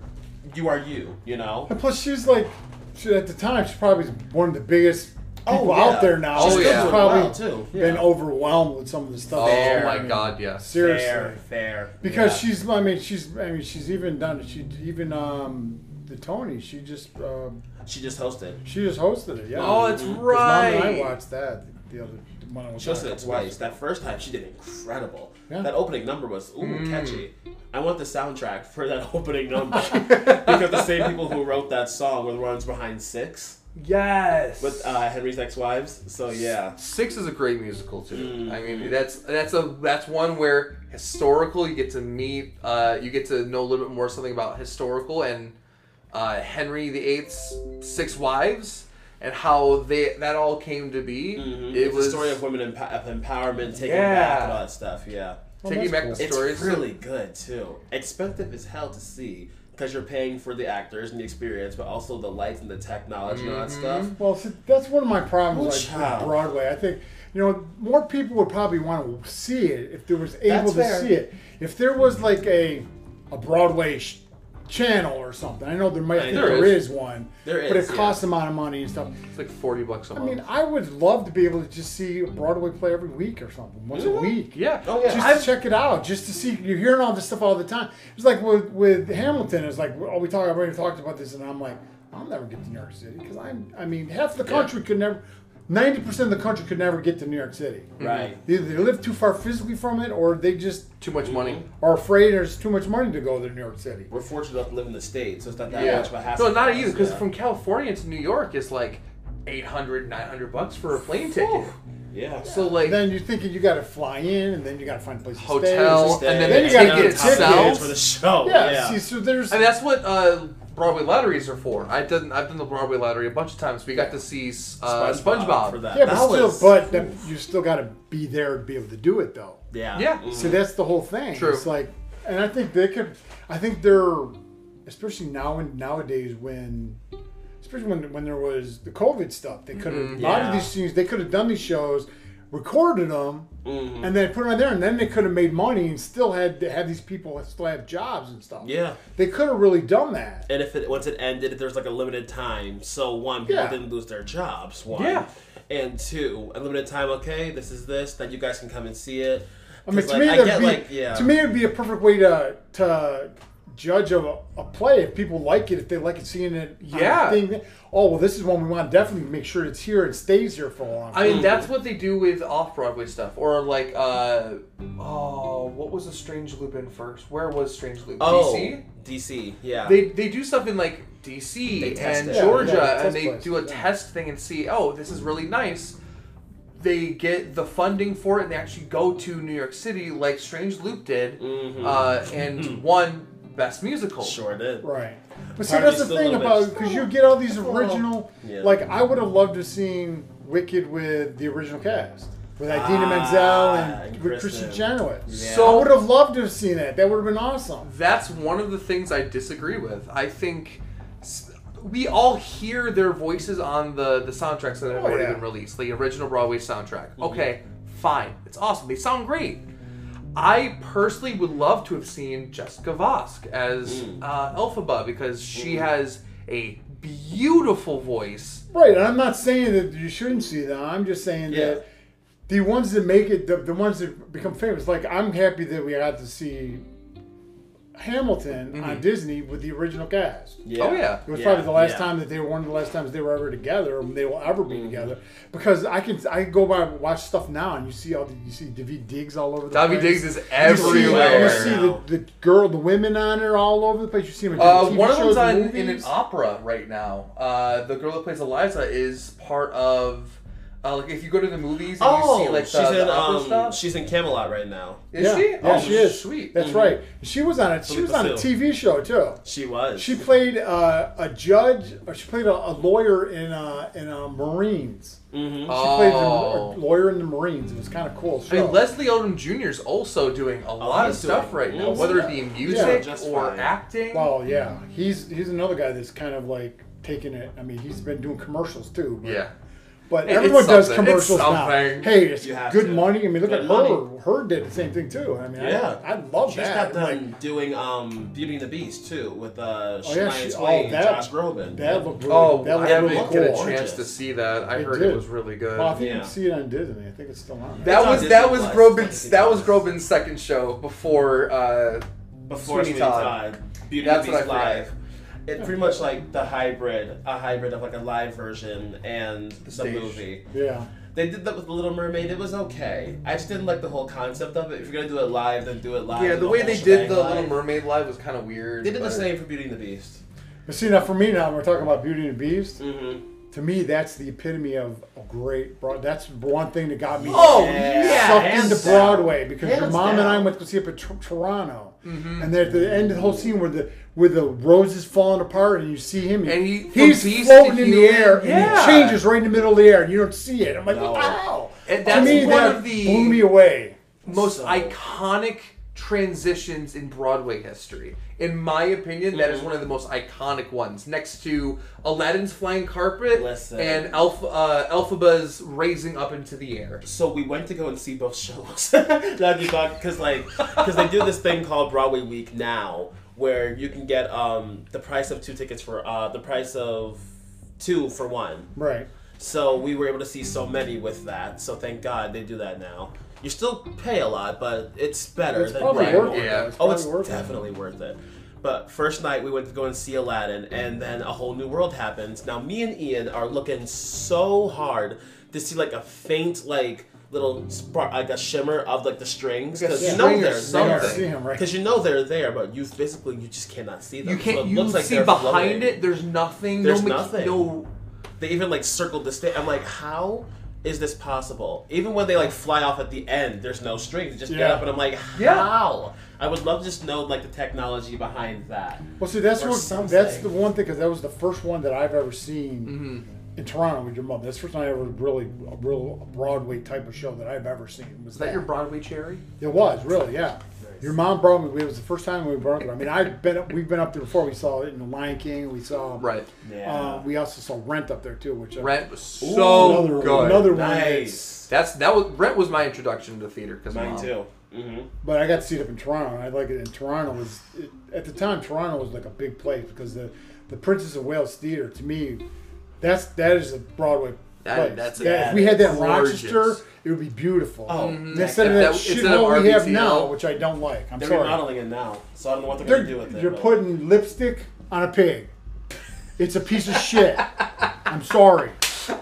Speaker 3: you are you. You know.
Speaker 2: and plus, she's like, she, at the time, she's probably one of the biggest people
Speaker 3: Oh, yeah.
Speaker 2: out there now.
Speaker 1: Oh,
Speaker 2: She's
Speaker 1: yeah.
Speaker 2: probably
Speaker 3: Well, too.
Speaker 2: been
Speaker 3: Yeah.
Speaker 2: overwhelmed with some of the stuff.
Speaker 1: Oh
Speaker 3: Fair.
Speaker 1: my God, yes.
Speaker 2: Seriously.
Speaker 3: Fair, fair.
Speaker 2: Because
Speaker 3: Yeah.
Speaker 2: she's, I mean, she's, I mean, she's even done. She even um the Tony. She just, um,
Speaker 3: she just hosted.
Speaker 2: she just hosted it. Yeah.
Speaker 1: Oh, that's
Speaker 2: 'Cause Mom and I watched that the other. When I was
Speaker 3: She hosted it twice. That first time, she did incredible.
Speaker 2: Yeah.
Speaker 3: That opening number was ooh
Speaker 1: Mm.
Speaker 3: catchy. I want the soundtrack for that <laughs> opening number <laughs> because the same people who wrote that song were the ones behind Six
Speaker 1: Yes.
Speaker 3: with uh, Henry's ex-wives. So yeah,
Speaker 1: Six is a great musical too.
Speaker 3: Mm.
Speaker 1: I mean, that's that's a that's one where historical you get to meet, uh, you get to know a little bit more something about historical and uh, Henry VIII's six wives and how they that all came to be.
Speaker 3: Mhm.
Speaker 1: It
Speaker 3: it's
Speaker 1: was
Speaker 3: a story of women emp- of empowerment, taking
Speaker 1: Yeah.
Speaker 3: back and all that stuff. Yeah,
Speaker 2: Oh,
Speaker 1: taking back
Speaker 2: cool.
Speaker 1: the
Speaker 3: it's really good too. Expensive as hell to see. Because you're paying for the actors and the experience, but also the lights and the technology and all that
Speaker 1: Mhm.
Speaker 3: stuff.
Speaker 2: Well, see, that's one of my problems
Speaker 3: Oh,
Speaker 2: like, with Broadway. I think you know more people would probably want to see it if there was able
Speaker 3: That's
Speaker 2: to
Speaker 3: fair.
Speaker 2: see it. If there was like a a Broadway sh- channel or something, I know there might I think
Speaker 3: There
Speaker 2: there
Speaker 1: is.
Speaker 2: is one,
Speaker 3: There
Speaker 2: but
Speaker 3: is,
Speaker 2: it
Speaker 3: yeah.
Speaker 2: costs a amount of money and stuff.
Speaker 1: It's like forty bucks a
Speaker 2: I
Speaker 1: month.
Speaker 2: I mean, I would love to be able to just see a Broadway play every week or something, once a
Speaker 3: Mhm.
Speaker 2: week.
Speaker 1: yeah.
Speaker 3: Oh yeah,
Speaker 2: Just
Speaker 1: I've-
Speaker 2: to check it out, just to see. You're hearing all this stuff all the time. It's like with with Hamilton. It's like oh, we talk. I've already talked about this, and I'm like, I'll never get to New York City because I'm. I mean, half the country could never. Ninety percent of the country could never get to New York City.
Speaker 3: right.
Speaker 2: Either they live too far physically from it, or they just
Speaker 1: Too much money.
Speaker 2: are afraid there's too much money to go to New York City.
Speaker 3: We're fortunate enough to live in the states, so it's not that
Speaker 1: Yeah.
Speaker 3: much of a hassle.
Speaker 1: No, not
Speaker 3: for us,
Speaker 1: either. Because
Speaker 3: yeah.
Speaker 1: from California to New York is like 800, 900 bucks for a plane ticket.
Speaker 3: yeah.
Speaker 1: So like
Speaker 2: then you're thinking you got to fly in, and then you got to find a place to
Speaker 1: Hotel,
Speaker 2: stay.
Speaker 1: and then,
Speaker 2: Then
Speaker 1: the
Speaker 2: you gotta
Speaker 1: ticket
Speaker 2: get tickets.
Speaker 1: itself.
Speaker 3: for the show.
Speaker 2: Yeah,
Speaker 3: Yeah.
Speaker 2: See, so there's.
Speaker 1: I mean, that's what uh, Broadway lotteries are for. I've done I've done the Broadway lottery a bunch of times. We got to see uh, SpongeBob.
Speaker 3: for that.
Speaker 2: yeah, but
Speaker 3: That
Speaker 2: still,
Speaker 3: was-
Speaker 2: but that, you still got to be there to be able to do it, though.
Speaker 3: yeah,
Speaker 1: Yeah.
Speaker 3: Mhm.
Speaker 2: See, that's the whole thing.
Speaker 1: True.
Speaker 2: It's like, and I think they could. I think they're, especially now and nowadays when, especially when when there was the COVID stuff, they could have
Speaker 1: Mhm.
Speaker 2: a lot of
Speaker 3: Yeah.
Speaker 2: these things. They could have done these shows, recorded them,
Speaker 3: Mhm.
Speaker 2: and then put them on there, and then they could have made money and still had to have these people still have jobs and stuff.
Speaker 3: yeah.
Speaker 2: They could have really done that.
Speaker 3: And if it once it ended, if there's like a limited time, so one people
Speaker 2: Yeah.
Speaker 3: didn't lose their jobs. One,
Speaker 1: Yeah.
Speaker 3: and two, a limited time. Okay, this is this. Then you guys can come and see it.
Speaker 2: I mean, to
Speaker 3: like,
Speaker 2: me,
Speaker 3: I get
Speaker 2: be,
Speaker 3: like yeah.
Speaker 2: to me, it'd be a perfect way to to judge a, a play if people like it, if they like it, seeing it.
Speaker 1: Yeah.
Speaker 2: thing. Oh well, this is one we want to definitely make sure it's here and stays here for a long. Time.
Speaker 1: I mean, that's what they do with off Broadway stuff, or like, uh, oh, what was a Strange Loop in first? Where was Strange Loop?
Speaker 3: oh,
Speaker 1: DC.
Speaker 3: DC. Yeah.
Speaker 1: They they do stuff in like DC and
Speaker 3: it.
Speaker 1: Georgia,
Speaker 2: yeah,
Speaker 1: and they
Speaker 2: places,
Speaker 1: do a
Speaker 2: yeah.
Speaker 1: test thing and see, oh, this is really nice. They get the funding for it, and they actually go to New York City, like Strange Loop did,
Speaker 3: Mhm.
Speaker 1: uh, and <laughs> won Best Musical.
Speaker 3: sure did.
Speaker 2: right. But see,
Speaker 3: Part
Speaker 2: that's the
Speaker 3: still
Speaker 2: thing
Speaker 3: little
Speaker 2: about
Speaker 3: bit-
Speaker 2: because you get all these original.
Speaker 3: Yeah.
Speaker 2: Like I would have loved to have seen Wicked with the original cast with Idina
Speaker 3: Ah,
Speaker 2: Menzel and,
Speaker 3: and
Speaker 2: with Kristen
Speaker 3: Kristen.
Speaker 2: Chenoweth.
Speaker 3: Yeah.
Speaker 1: So-
Speaker 2: I would have loved to have seen that. That would have been awesome.
Speaker 1: That's one of the things I disagree with. I think s- we all hear their voices on the the soundtracks that have
Speaker 2: Oh,
Speaker 1: already
Speaker 2: yeah.
Speaker 1: been released, the original Broadway soundtrack.
Speaker 3: Mm-hmm.
Speaker 1: Okay, fine, it's awesome. They sound great. I personally would love to have seen Jessica Vosk as
Speaker 3: Mm.
Speaker 1: uh, Elphaba because she has a beautiful voice.
Speaker 2: Right, and I'm not saying that you shouldn't see them. I'm just saying
Speaker 3: Yeah.
Speaker 2: that the ones that make it, the, the ones that become famous, like I'm happy that we got to see Hamilton on Disney with the original cast.
Speaker 3: Yeah.
Speaker 1: Oh, yeah.
Speaker 2: It was
Speaker 3: Yeah,
Speaker 2: probably the last
Speaker 3: yeah.
Speaker 2: time that they were one of the last times they were ever together, and they will ever
Speaker 3: Mm-hmm.
Speaker 2: be together. Because I can I can go by and watch stuff now, and you see all the, you see Daveed Diggs all over the
Speaker 1: Daveed
Speaker 2: place.
Speaker 1: Diggs is
Speaker 2: You see,
Speaker 1: everywhere.
Speaker 2: you see the, the girl, the women on her all over the place. You see them in
Speaker 1: Uh,
Speaker 2: TV
Speaker 1: one of them's on, in an opera right now. Uh, the girl that plays Eliza is part of Uh, like if you go to the movies and
Speaker 3: Oh,
Speaker 1: you see like
Speaker 3: she's
Speaker 1: the, the
Speaker 3: in
Speaker 1: opera
Speaker 3: um,
Speaker 1: stuff.
Speaker 3: she's in Camelot right now.
Speaker 1: Is
Speaker 2: yeah,
Speaker 1: she?
Speaker 2: Yeah,
Speaker 1: oh,
Speaker 2: she is.
Speaker 1: Sweet.
Speaker 2: That's right. She was on it. She was on a TV show too.
Speaker 3: She was.
Speaker 2: She played uh, a judge, or she played a, a lawyer in uh, in uh, Marines.
Speaker 3: Mhm.
Speaker 2: She played
Speaker 1: Oh.
Speaker 2: a lawyer in the Marines. It was kind of cool.
Speaker 1: I mean. Leslie Odom Jr. is also doing a lot of stuff
Speaker 3: doing-
Speaker 1: right now, whether it be music
Speaker 3: just
Speaker 1: or
Speaker 3: fine.
Speaker 1: acting.
Speaker 2: Well, yeah, he's he's another guy that's kind of like taking it. I mean, he's been doing commercials too. But,
Speaker 1: yeah.
Speaker 2: But
Speaker 1: It's
Speaker 2: everyone does
Speaker 1: something. It's
Speaker 2: commercials now. Hey, it's
Speaker 3: You
Speaker 2: good
Speaker 3: to.
Speaker 2: money. I mean, look
Speaker 3: Good
Speaker 2: at
Speaker 3: money.
Speaker 2: her. Her did the same thing too. I mean,
Speaker 3: Yeah.
Speaker 2: I, I love
Speaker 3: She's
Speaker 2: that.
Speaker 3: got them
Speaker 2: Like,
Speaker 3: doing um, Beauty and the Beast too with uh,
Speaker 2: Oh, yeah,
Speaker 3: Shania
Speaker 2: she- oh,
Speaker 3: Twain,
Speaker 2: that-
Speaker 3: Josh Groban.
Speaker 2: that looked really,
Speaker 1: Oh,
Speaker 2: that
Speaker 1: I
Speaker 2: looked
Speaker 1: haven't
Speaker 2: really
Speaker 1: get a
Speaker 2: cool.
Speaker 1: chance to see that. I
Speaker 2: It
Speaker 1: heard
Speaker 2: did.
Speaker 1: it was really good.
Speaker 2: Well, I think you can see it on Disney. I think it's still on.
Speaker 1: that
Speaker 3: It's on
Speaker 1: was
Speaker 3: Disney
Speaker 1: that was
Speaker 3: Plus.
Speaker 1: Groban's that was Groban's second show before uh,
Speaker 3: Before
Speaker 1: Sweeney
Speaker 3: Sweeney
Speaker 1: Todd.
Speaker 3: Todd. Beauty
Speaker 1: That's
Speaker 3: and the
Speaker 1: what
Speaker 3: Beast
Speaker 1: I
Speaker 3: live. It's pretty much like the hybrid, a hybrid of like a live version and the,
Speaker 1: stage.
Speaker 3: movie.
Speaker 2: Yeah.
Speaker 3: They did that with The Little Mermaid. It was okay. I just didn't like the whole concept of it. If you're gonna do it live, then do it live.
Speaker 1: yeah
Speaker 3: do
Speaker 1: the way they did the
Speaker 3: live.
Speaker 1: Little Mermaid live was kind of weird.
Speaker 3: They did the same for Beauty and the Beast.
Speaker 2: But see, now for me, now we're talking about Beauty and the Beast.
Speaker 3: Mm-hmm.
Speaker 2: To me, that's the epitome of a great. Broad, that's one thing that got me.
Speaker 1: Oh
Speaker 3: Yeah.
Speaker 1: yeah,
Speaker 2: sucked
Speaker 3: hands
Speaker 2: into
Speaker 3: down.
Speaker 2: Broadway because your
Speaker 3: Hands
Speaker 2: mom and I went to see it at Tor- Toronto,
Speaker 1: Mm-hmm.
Speaker 2: and then at the end of the whole scene where the where the roses falling apart and you see him,
Speaker 1: And he,
Speaker 2: he's
Speaker 1: beast
Speaker 2: floating in the
Speaker 1: human,
Speaker 2: air and
Speaker 1: yeah.
Speaker 2: he changes right in the middle of the air and you don't see it. I'm like,
Speaker 3: No.
Speaker 2: what the hell?
Speaker 1: And
Speaker 2: to
Speaker 1: that's
Speaker 2: me,
Speaker 1: one
Speaker 2: that
Speaker 1: of the
Speaker 2: blew me away.
Speaker 1: most
Speaker 3: So-
Speaker 1: iconic transitions in Broadway history. In my opinion, that is
Speaker 3: Mhm.
Speaker 1: one of the most iconic ones, next to Aladdin's flying carpet
Speaker 3: Listen.
Speaker 1: and Alpha uh, Elphaba's raising up into the air.
Speaker 3: So we went to go and see both <laughs> shows. That'd be fun because like because they do this thing called Broadway Week now, where you can get um the price of two tickets for uh the price of two for one.
Speaker 2: Right.
Speaker 3: So we were able to see so many with that. So thank God they do that now. You still pay a lot, but it's better
Speaker 2: It's
Speaker 3: than
Speaker 2: probably worth it.
Speaker 1: Yeah.
Speaker 2: It's
Speaker 3: Oh, it's
Speaker 2: worth it.
Speaker 3: definitely worth it. But first night we went to go and see Aladdin, and then a whole new world happens. Now me and Ian are looking so hard to see like a faint like little spark, like a shimmer of like the strings
Speaker 1: Like a
Speaker 3: because you know they're
Speaker 1: something.
Speaker 3: There.
Speaker 2: see right?
Speaker 3: Because you know they're there, but you basically you just cannot see them.
Speaker 1: You can't.
Speaker 3: So it
Speaker 1: you
Speaker 3: looks like
Speaker 1: see
Speaker 3: they're
Speaker 1: behind
Speaker 3: floating.
Speaker 1: it. There's nothing.
Speaker 3: There's
Speaker 1: no,
Speaker 3: nothing.
Speaker 1: No.
Speaker 3: They even like circled the stage. I'm like, how is this possible? Even when they like fly off at the end, there's no strings. They just get up, and I'm like,
Speaker 1: Yeah.
Speaker 3: how? I would love to just know like the technology behind that.
Speaker 2: Well, see, that's what that's the one thing because that was the first one that I've ever seen
Speaker 1: Mm-hmm.
Speaker 2: In Toronto with your mom. That's the first time I ever really a real Broadway type of show that I've ever seen. Was
Speaker 1: Is that your Broadway cherry?
Speaker 2: It was really, yeah. Your mom brought me. It was the first time we brought her. I mean, I've been we've been up there before. We saw it in The Lion King. We saw
Speaker 1: Right.
Speaker 3: Yeah.
Speaker 2: Uh, we also saw Rent up there too, which uh,
Speaker 1: Rent was so
Speaker 2: another,
Speaker 1: good.
Speaker 2: Another one. that's-
Speaker 3: nice.
Speaker 1: That's that was Rent was my introduction to theater because
Speaker 3: Mine too. hmm
Speaker 2: But I got to see it up in Toronto, and I like it. In Toronto was it, at the time Toronto was like a big place because the the Princess of Wales Theater to me, that's that is a Broadway.
Speaker 1: That-
Speaker 2: place.
Speaker 1: that's a-
Speaker 2: That- if we had that in
Speaker 1: gorgeous.
Speaker 2: Rochester, it would be beautiful.
Speaker 3: Oh,
Speaker 2: And
Speaker 3: mhm.
Speaker 2: instead of
Speaker 1: If
Speaker 2: that
Speaker 1: that- instead of
Speaker 2: shithole we have now, which I don't like. I'm
Speaker 3: They're
Speaker 2: sorry.
Speaker 3: remodeling it now, so I don't know what they're,
Speaker 2: They're,
Speaker 3: gonna do with it.
Speaker 2: you're
Speaker 3: but-
Speaker 2: putting lipstick on a pig. It's a piece of shit. <laughs> I'm sorry.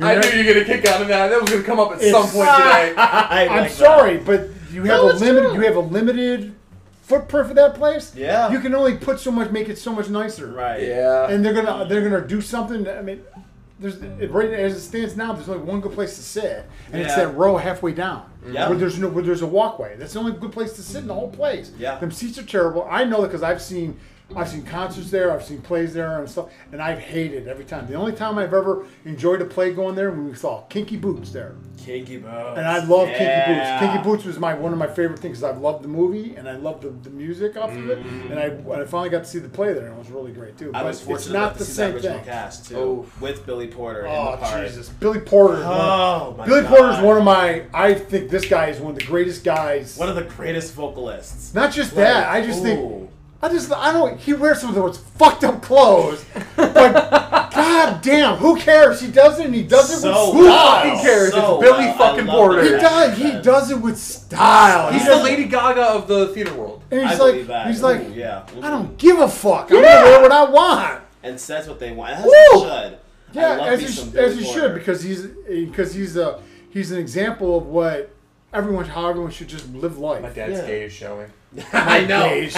Speaker 1: I knew you were gonna kick out of that. That was gonna come up at some point today. <laughs>
Speaker 3: I
Speaker 2: I'm
Speaker 3: like
Speaker 2: sorry, but you have
Speaker 3: No,
Speaker 2: a
Speaker 3: it's
Speaker 2: limited.
Speaker 3: true.
Speaker 2: You have a limited footprint for that place.
Speaker 3: Yeah.
Speaker 2: You can only put so much, make it so much nicer.
Speaker 3: Right.
Speaker 1: Yeah.
Speaker 2: And they're gonna they're gonna do something. I mean, there's right as it stands now. There's only one good place to sit, and it's
Speaker 3: Yeah.
Speaker 2: that row halfway down.
Speaker 3: Yeah.
Speaker 2: Where there's no where there's a walkway. That's the only good place to sit in the whole place.
Speaker 3: Yeah.
Speaker 2: Them seats are terrible. I know that because I've seen. I've seen concerts there. I've seen plays there and stuff, and I've hated every time. The only time I've ever enjoyed a play going there when we saw Kinky Boots there.
Speaker 3: Kinky Boots.
Speaker 2: And I love Kinky Boots. Kinky Boots was my one of my favorite things. Because I loved the movie and I loved the, the music off of it. And I, I finally got to see the play there, and it was really great too.
Speaker 3: Mm-hmm. I
Speaker 2: but
Speaker 3: was fortunate
Speaker 2: it's not
Speaker 3: to
Speaker 2: the
Speaker 3: see
Speaker 2: same
Speaker 3: that original
Speaker 2: thing.
Speaker 3: cast too,
Speaker 1: Oh.
Speaker 3: with Billy Porter in
Speaker 2: Oh
Speaker 3: the.
Speaker 2: Jesus, Billy Porter.
Speaker 3: Oh my
Speaker 2: Billy
Speaker 3: God.
Speaker 2: Porter is one of my. I think this guy is one of the greatest guys.
Speaker 3: one of the greatest vocalists.
Speaker 2: not just that. I just think.
Speaker 3: Ooh.
Speaker 2: I just. I don't. He wears some of the most fucked up clothes, but <laughs> god damn, who cares? He does it. and He does it
Speaker 3: So
Speaker 2: with
Speaker 3: well.
Speaker 2: style.
Speaker 1: Who cares?
Speaker 3: So
Speaker 1: It's Billy
Speaker 3: well. I
Speaker 1: fucking
Speaker 3: love
Speaker 1: Porter.
Speaker 2: He
Speaker 3: that.
Speaker 2: does. He does it with style.
Speaker 1: He's
Speaker 2: He
Speaker 1: the
Speaker 2: does-
Speaker 1: Lady Gaga of the theater world.
Speaker 2: And
Speaker 3: I
Speaker 2: he's
Speaker 3: believe
Speaker 2: like,
Speaker 3: that.
Speaker 2: he's like,
Speaker 3: Ooh, yeah.
Speaker 2: I don't give a fuck. I'm gonna wear what I want.
Speaker 3: and says what they want. As
Speaker 2: Woo!
Speaker 3: he should. I
Speaker 2: Yeah,
Speaker 3: love
Speaker 2: as
Speaker 3: me
Speaker 2: he,
Speaker 3: some
Speaker 2: sh-
Speaker 3: Billy
Speaker 2: as he
Speaker 3: Porter.
Speaker 2: should because he's because he's a he's an example of what everyone how everyone should just live life.
Speaker 1: My dad's
Speaker 3: Yeah.
Speaker 1: gaze showing.
Speaker 3: I know.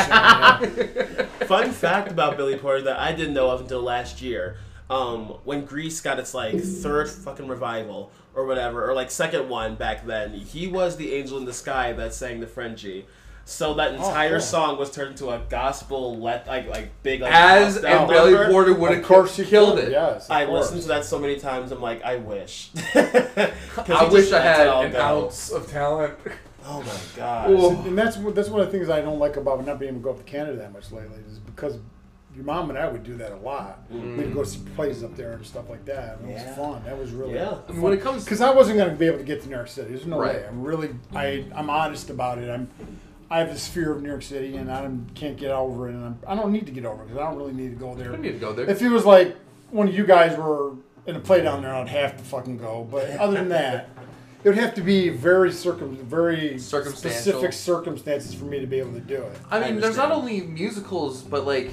Speaker 2: Okay.
Speaker 3: Fun fact about Billy Porter that I didn't know of until last year. um, when Grease got its like third fucking revival or whatever, or like second one back then, he was the angel in the sky that sang the Frenchie. So that entire
Speaker 2: cool.
Speaker 3: song was turned into a gospel, let like like big like
Speaker 1: As and Billy. Porter would
Speaker 2: Of
Speaker 1: have
Speaker 2: course, he
Speaker 1: killed it.
Speaker 2: Yes,
Speaker 3: I
Speaker 2: course.
Speaker 3: listened to that so many times. I'm like, I wish. <laughs>
Speaker 1: I wish I had an ounce of talent.
Speaker 3: Oh my god.
Speaker 1: Ooh.
Speaker 2: And that's that's one of the things I don't like about not being able to go up to Canada that much lately is because your mom and I would do that a lot. Mm. We'd go to see plays up there and stuff like that. And It was fun. That was really
Speaker 3: Yeah.
Speaker 1: I mean, when it comes
Speaker 2: because I wasn't going to be able to get to New York City. There's no
Speaker 1: Right.
Speaker 2: way. I'm really I I'm honest about it. I'm I have this fear of New York City and I can't get over it. And I'm, I don't need to get over it because I don't really need to go
Speaker 1: I
Speaker 2: there.
Speaker 1: don't need to go there.
Speaker 2: If it was like one of you guys were in a play down there, I'd have to fucking go. But other than that, it would have to be very circum, very specific circumstances for me to be able to do it.
Speaker 1: I mean, there's not only musicals, but like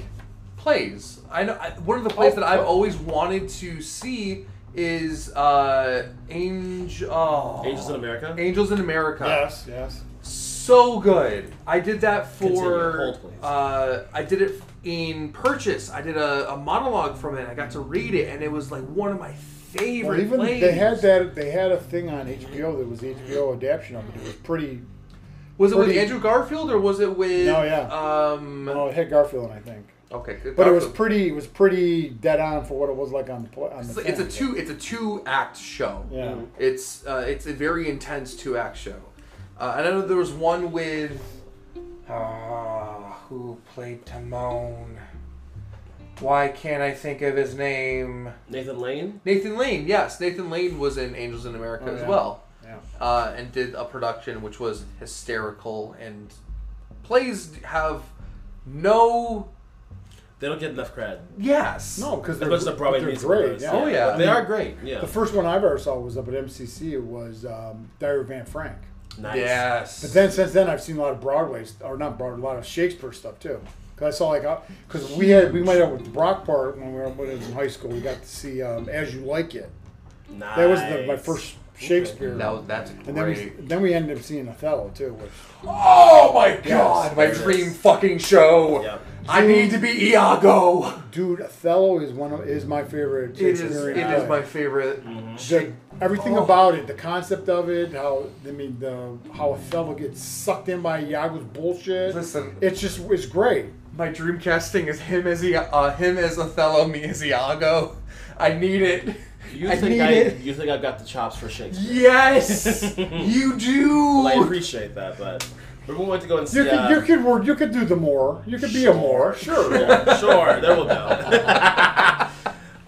Speaker 1: plays. I know I, one of the plays
Speaker 2: Oh,
Speaker 1: that I've
Speaker 2: oh.
Speaker 1: always wanted to see is uh, Angel. Oh,
Speaker 3: Angels in America.
Speaker 1: Angels in America.
Speaker 2: Yes, yes.
Speaker 1: So good. I did that
Speaker 3: Continue.
Speaker 1: for.
Speaker 3: Hold, please.
Speaker 1: Uh, I did it in Purchase. I did a, a monologue from it. I got to read it, and it was like one of my favorite
Speaker 2: Well, even
Speaker 1: plays.
Speaker 2: they had that. They had a thing on HBO that was the HBO adaptation of it. It was pretty.
Speaker 1: Was it with Andrew Garfield or was it with?
Speaker 2: No, yeah.
Speaker 1: Um.
Speaker 2: Oh, it had Garfield, I think.
Speaker 1: Okay. good.
Speaker 2: But it was pretty. It was pretty dead on for what it was like on the on
Speaker 1: It's,
Speaker 2: the.
Speaker 1: it's a two. It's a two act show.
Speaker 2: Yeah.
Speaker 1: It's uh, it's a very intense two act show. Uh, and I know there was one with uh, who played Timon. Why can't I think of his name?
Speaker 3: Nathan Lane.
Speaker 1: Nathan Lane. Yes, Nathan Lane was in Angels in America
Speaker 2: Oh,
Speaker 1: as
Speaker 2: yeah.
Speaker 1: well,
Speaker 2: Yeah.
Speaker 1: uh, and did a production which was hysterical. And plays have no
Speaker 3: They don't get enough credit.
Speaker 1: yes.
Speaker 2: No, because
Speaker 3: As
Speaker 2: they're,
Speaker 3: much the Broadway
Speaker 2: they're great. Yeah.
Speaker 1: Oh, yeah.
Speaker 3: But they
Speaker 2: I mean,
Speaker 3: are great. Yeah.
Speaker 2: The first one I've ever saw was up at MCC. It was um, Diary of Anne Frank.
Speaker 3: nice.
Speaker 1: Yes.
Speaker 2: But then since then, I've seen a lot of Broadway, or not Broadway, a lot of Shakespeare stuff too. Because I saw like, because we had we went out with the Brockport when we were when I was in high school. We got to see um, As You Like It.
Speaker 3: Nice.
Speaker 2: That was the, my first Shakespeare.
Speaker 1: that was that's
Speaker 2: and then we,
Speaker 1: great.
Speaker 2: then we ended up seeing Othello too. Which
Speaker 1: Oh my god, my dream
Speaker 3: is.
Speaker 1: fucking show.
Speaker 3: Yeah.
Speaker 1: I need to be Iago.
Speaker 2: dude, Othello is one of is my favorite.
Speaker 1: It is
Speaker 2: Shakespearean
Speaker 1: it
Speaker 2: play.
Speaker 1: is my favorite.
Speaker 2: The- everything
Speaker 1: Oh.
Speaker 2: about it, the concept of it, how I mean the how Othello gets sucked in by Iago's bullshit.
Speaker 1: Listen,
Speaker 2: It's just it's great.
Speaker 1: My dream casting is him as Ia- uh, him as Othello, me as Iago. I need it.
Speaker 3: You
Speaker 1: I
Speaker 3: think
Speaker 1: need
Speaker 3: I,
Speaker 1: it.
Speaker 3: you think I've got the chops for Shakespeare?
Speaker 1: Yes, <laughs> you do.
Speaker 3: Well, I appreciate that, but we went to go and see.
Speaker 2: You could
Speaker 3: uh,
Speaker 2: you could work you could do the more. You could be a more. Sure. <laughs>
Speaker 3: Sure, sure. There we go.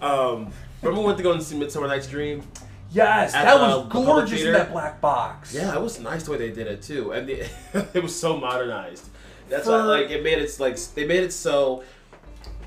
Speaker 3: <laughs> um, remember we went to go and see Midsummer Night's Dream?
Speaker 1: yes,
Speaker 3: At
Speaker 1: that was gorgeous in that black box.
Speaker 3: Yeah, it was nice the way they did it too, and the, it was so modernized. That's
Speaker 1: For-
Speaker 3: why, like, it made it like they made it so.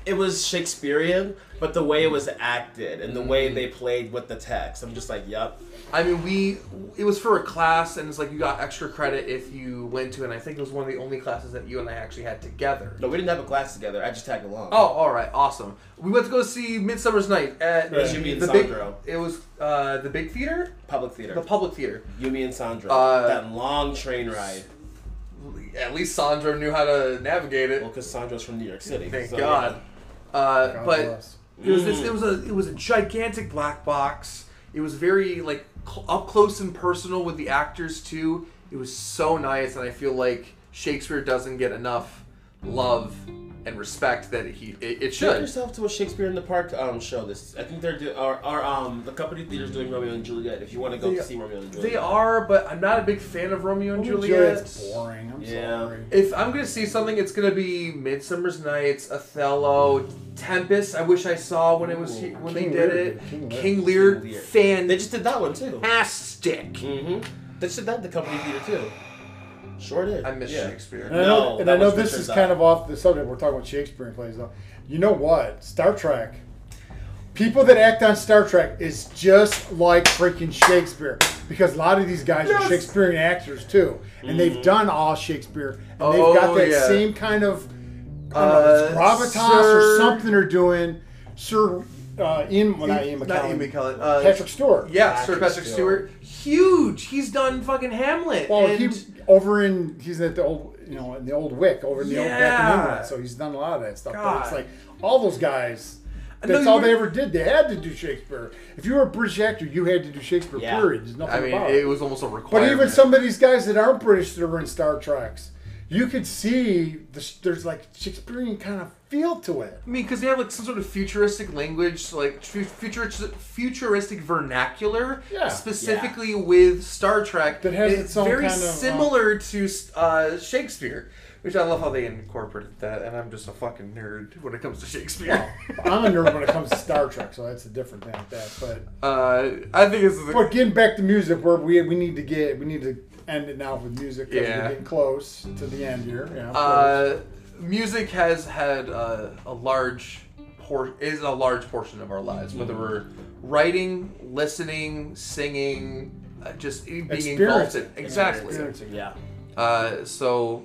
Speaker 3: It was Shakespearean, but the way it was acted and the way they played with the text, I'm just like, yup.
Speaker 1: I mean, we it was for a class, and it's like you got extra credit if you went to, and I think it was one of the only classes that you and I actually had together.
Speaker 3: No, we didn't have a class together. I just tagged along.
Speaker 1: Oh, all right, awesome. We went to go see Midsummer's Night at
Speaker 2: Yeah.
Speaker 3: And
Speaker 1: the big. It was uh, the big theater,
Speaker 3: Public theater.
Speaker 1: the public theater.
Speaker 3: Yumi and Sandra.
Speaker 1: Uh,
Speaker 3: that long train ride.
Speaker 1: At least Sandra knew how to navigate it.
Speaker 3: Well, because Sandra's from New York City.
Speaker 1: Thank
Speaker 3: so,
Speaker 1: God. Uh,
Speaker 2: God
Speaker 1: but
Speaker 2: bless.
Speaker 1: it was this. It was a. It was a gigantic black box. It was very like cl- up close and personal with the actors too. It was so nice, and I feel like Shakespeare doesn't get enough love and respect that he it, it
Speaker 3: Treat
Speaker 1: should.
Speaker 3: yourself to a Shakespeare in the Park um, show. This I think they're do, our, our um the company theater's doing Romeo and Juliet. If you want to go
Speaker 1: They-
Speaker 3: to see Romeo and Juliet,
Speaker 1: They are, but I'm not a big fan of Romeo and
Speaker 2: Romeo
Speaker 1: Juliet.
Speaker 2: Juliet's boring. I'm
Speaker 3: Yeah.
Speaker 2: sorry.
Speaker 1: If I'm gonna see something, it's gonna be Midsummer's Nights, Othello, Tempest. I wish I saw when it was he- when
Speaker 2: King
Speaker 1: they did
Speaker 2: Lear
Speaker 1: it.
Speaker 2: King Lear.
Speaker 1: King Lear,
Speaker 3: King Lear.
Speaker 1: fantastic.
Speaker 3: They just did that one too.
Speaker 1: Fantastic.
Speaker 3: Mm-hmm. They just did that at the company theater too. Sure did.
Speaker 1: I miss
Speaker 3: Yeah.
Speaker 1: Shakespeare.
Speaker 2: And I know,
Speaker 3: No,
Speaker 2: and I know this
Speaker 3: Richard
Speaker 2: is
Speaker 3: Dye.
Speaker 2: kind of off the subject. We're talking about Shakespeare plays though. You know what? Star Trek. People that act on Star Trek is just like freaking Shakespeare because a lot of these guys
Speaker 1: Yes.
Speaker 2: are Shakespearean actors too, and they've done all Shakespeare, and
Speaker 1: Oh,
Speaker 2: they've got that
Speaker 1: yeah.
Speaker 2: same kind of I don't know, it's
Speaker 1: Uh,
Speaker 2: gravitas
Speaker 1: Sir-
Speaker 2: or something they're doing. Sir uh, Ian, well, not Ian
Speaker 1: Not
Speaker 2: McKellen,
Speaker 1: Ian McKellen. Uh,
Speaker 2: Patrick Stewart.
Speaker 1: Yeah, Sir
Speaker 3: Patrick
Speaker 1: Patrick
Speaker 3: Stewart.
Speaker 1: Stewart. Huge. He's done fucking Hamlet.
Speaker 2: Well,
Speaker 1: and
Speaker 2: he over in he's at the old you know in the old Vic over in the old back in England, so he's done a lot of that stuff. But it's like all those guys. That's all
Speaker 1: were-
Speaker 2: they ever did. They had to do Shakespeare. If you were a British actor, you had to do Shakespeare.
Speaker 3: Yeah.
Speaker 2: Period. There's nothing
Speaker 1: I mean,
Speaker 2: about
Speaker 1: it was almost a requirement.
Speaker 2: But even some of these guys that aren't British that are in Star Treks, you could see the, there's like Shakespearean kind of feel to it.
Speaker 1: I mean, because they have like some sort of futuristic language, like futuristic, futuristic vernacular,
Speaker 2: Yeah.
Speaker 1: specifically with Star Trek.
Speaker 2: That has
Speaker 1: It's
Speaker 2: its own
Speaker 1: very
Speaker 2: kind of,
Speaker 1: similar to uh, Shakespeare, which I love how they incorporated that. And I'm just a fucking nerd when it comes to Shakespeare.
Speaker 2: I'm a nerd when it comes to Star Trek, so that's a different thing with that. But
Speaker 1: uh, I think it's
Speaker 2: but getting back to music, where we we need to get we need to end it now with music because
Speaker 1: Yeah.
Speaker 2: we're getting close to the end here. Yeah.
Speaker 1: uh, music has had uh, a large por- is a large portion of our lives, whether
Speaker 2: Mm-hmm.
Speaker 1: we're writing, listening, singing, uh, just being engulfed
Speaker 2: Experiencing.
Speaker 1: in exactly.
Speaker 2: Experiencing.
Speaker 3: Yeah.
Speaker 1: Uh, so,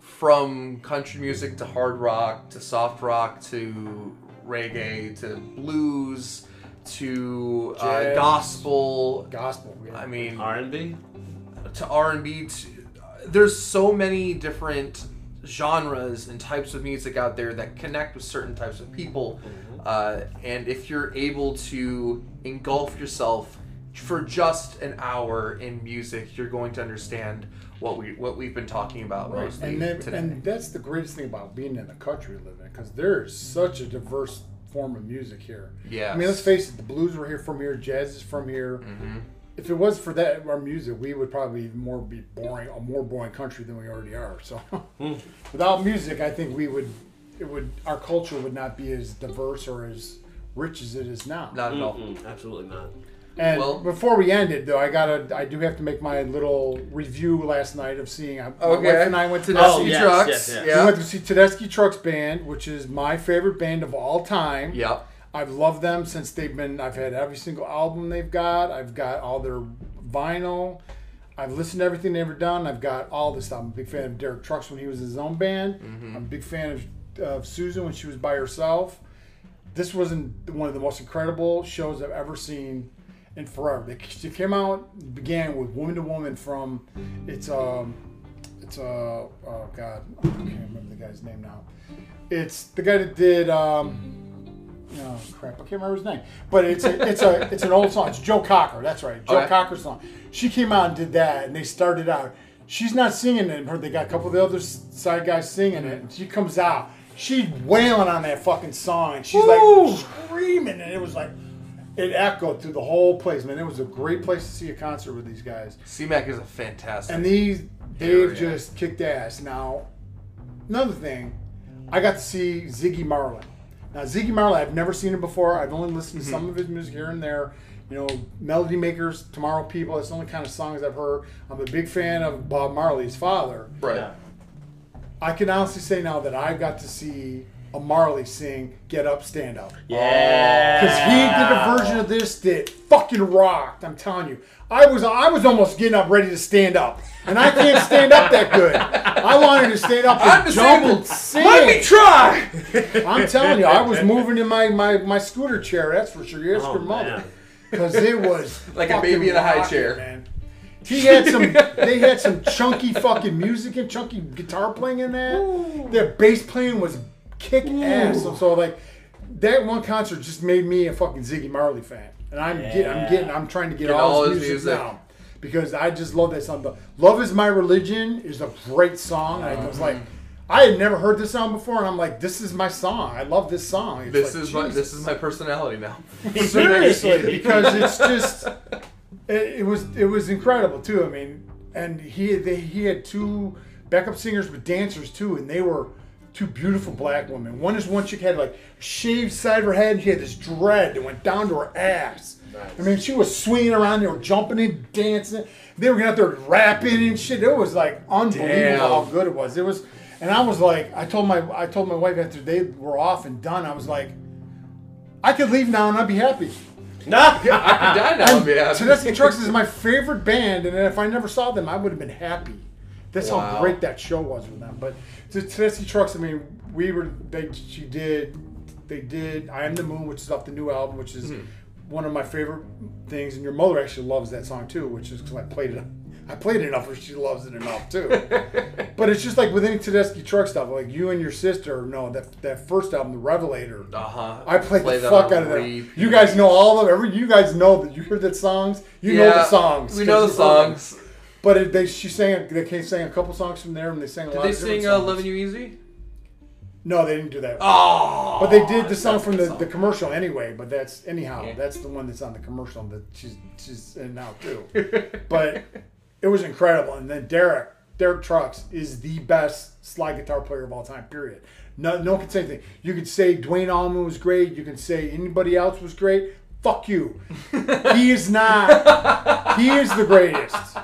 Speaker 1: from country music to hard rock to soft rock to reggae to blues to uh, gospel.
Speaker 2: Gospel. Yeah.
Speaker 1: I mean,
Speaker 3: R
Speaker 1: to R and B. There's so many different genres and types of music out there that connect with certain types of people. Uh, and if you're able to engulf yourself for just an hour in music, you're going to understand what we what we've been talking about mostly
Speaker 2: and then,
Speaker 1: today.
Speaker 2: and that's the greatest thing about being in the country we live in because there is such a diverse form of music here.
Speaker 1: Yeah,
Speaker 2: I mean, let's face it, the blues were here from here, jazz is from here.
Speaker 1: Mm-hmm.
Speaker 2: If it was for that our music, we would probably more be boring, a more boring country than we already are. So, hmm. <laughs> without music, I think we would, it would, our culture would not be as diverse or as rich as it is now.
Speaker 1: Not at all.
Speaker 3: Absolutely not.
Speaker 2: And
Speaker 1: Well-
Speaker 2: before we end it, though, I gotta, I do have to make my little review last night of seeing. I, my
Speaker 1: Okay.
Speaker 2: wife and I went to
Speaker 1: Tedeschi
Speaker 3: Oh,
Speaker 2: see.
Speaker 3: yes,
Speaker 1: Trucks.
Speaker 3: yes, yes.
Speaker 2: We
Speaker 1: Yeah.
Speaker 2: went to see Tedeschi Trucks Band, which is my favorite band of all time.
Speaker 1: Yep.
Speaker 2: I've loved them since they've been. I've had every single album they've got. I've got all their vinyl. I've listened to everything they've ever done. I've got all this stuff. I'm a big fan of Derek Trucks when he was in his own band.
Speaker 1: Mm-hmm.
Speaker 2: I'm a big fan of, of Susan when she was by herself. This wasn't one of the most incredible shows I've ever seen in forever. They, they came out began with Woman to Woman from it's um it's uh oh god I can't remember the guy's name now. It's the guy that did um oh crap. I can't remember his name. But it's a, it's a it's an old song. It's Joe Cocker. That's right. Joe
Speaker 1: Okay.
Speaker 2: Cocker's song. She came out and did that and they started out. She's not singing it. Her they got a couple of the other side guys singing it and she comes out. She's wailing on that fucking song and she's
Speaker 1: Woo!
Speaker 2: like screaming and it was like it echoed through the whole place man. It was a great place to see a concert with these guys.
Speaker 1: CMAC is a fantastic.
Speaker 2: and these they've just kicked ass. Now, another thing, I got to see Ziggy Marley. Now, Ziggy Marley, I've never seen him before. I've only listened
Speaker 1: Mm-hmm.
Speaker 2: to some of his music here and there. You know, Melody Makers, Tomorrow People. That's the only kind of songs I've heard. I'm a big fan of Bob Marley's father.
Speaker 1: right.
Speaker 3: Yeah.
Speaker 2: I can honestly say now that I've got to see a Marley sing "Get Up, Stand Up."
Speaker 3: Yeah.
Speaker 2: Because he did a version of this that fucking rocked. I'm telling you. I was I was almost getting up ready to stand up. And I can't stand up that good. I wanted to stand up
Speaker 1: I'm
Speaker 2: and jump and
Speaker 1: disabled.
Speaker 2: sing.
Speaker 1: Let me try. <laughs>
Speaker 2: I'm telling you, I was moving in my, my, my scooter chair, that's for sure. You ask
Speaker 3: Oh,
Speaker 2: your mother. Because it was <laughs>
Speaker 1: Like a baby in a high
Speaker 2: rocking,
Speaker 1: chair.
Speaker 2: Man. He had some <laughs> they had some chunky fucking music and chunky guitar playing in that. Their bass playing was kick ass. So, so like that one concert just made me a fucking Ziggy Marley fan. And I'm getting I'm getting I'm trying to get
Speaker 1: Get
Speaker 2: all,
Speaker 1: all
Speaker 2: his music,
Speaker 1: music.
Speaker 2: now. Because I just love that song. The Love is My Religion is a great song. And I was like mm-hmm. I had never heard this song before, and I'm like, "This is my song. I love this song." It's
Speaker 1: This
Speaker 2: like,
Speaker 1: is my this is my personality now. <laughs>
Speaker 2: seriously <laughs> because it's just it, it was it was incredible too. I mean, and he they, he had two backup singers with dancers too, and they were two beautiful black women. One is one chick had like shaved side of her head, and she had this dread that went down to her ass. I mean, she was swinging around, they were jumping and dancing. They were out there rapping and shit. It was like unbelievable
Speaker 1: Damn.
Speaker 2: how good it was. It was, and I was like, I told my I told my wife after they were off and done, I was like, I could leave now and I'd be happy. <laughs>
Speaker 3: Nah.
Speaker 1: I could die now. and be happy.
Speaker 2: Tedeschi Trucks is my favorite band, and if I never saw them, I would have been happy. That's how great that show was with them. But to Tedeschi Trucks, I mean, we were they she did they did I Am the Moon, which is off the new album, which is
Speaker 1: Hmm.
Speaker 2: one of my favorite things. And your mother actually loves that song too, which is because I played it I played it enough where she loves it enough too. <laughs> but it's just like with any Tedeschi truck stuff, like you and your sister, no, that that first album, The Revelator.
Speaker 1: Uh huh.
Speaker 2: I played the fuck out of that. You guys know all of every. You guys know that you heard the songs. You know the songs.
Speaker 1: We know the songs.
Speaker 2: But it, they she sang they came sang a couple songs from there, and they sang a
Speaker 1: Did
Speaker 2: lot.
Speaker 1: they
Speaker 2: of different
Speaker 1: sing uh, "Loving You Easy"?
Speaker 2: No, they didn't do that.
Speaker 1: Oh,
Speaker 2: But they did the song from the,
Speaker 1: song.
Speaker 2: the commercial anyway. But that's anyhow.
Speaker 1: Yeah.
Speaker 2: That's the one that's on the commercial that she's she's in now too. <laughs> but it was incredible. And then Derek Derek Trucks is the best slide guitar player of all time. Period. No, no one can say anything. You could say Duane Allman was great. You can say anybody else was great. Fuck you. <laughs> he is not. He is the greatest.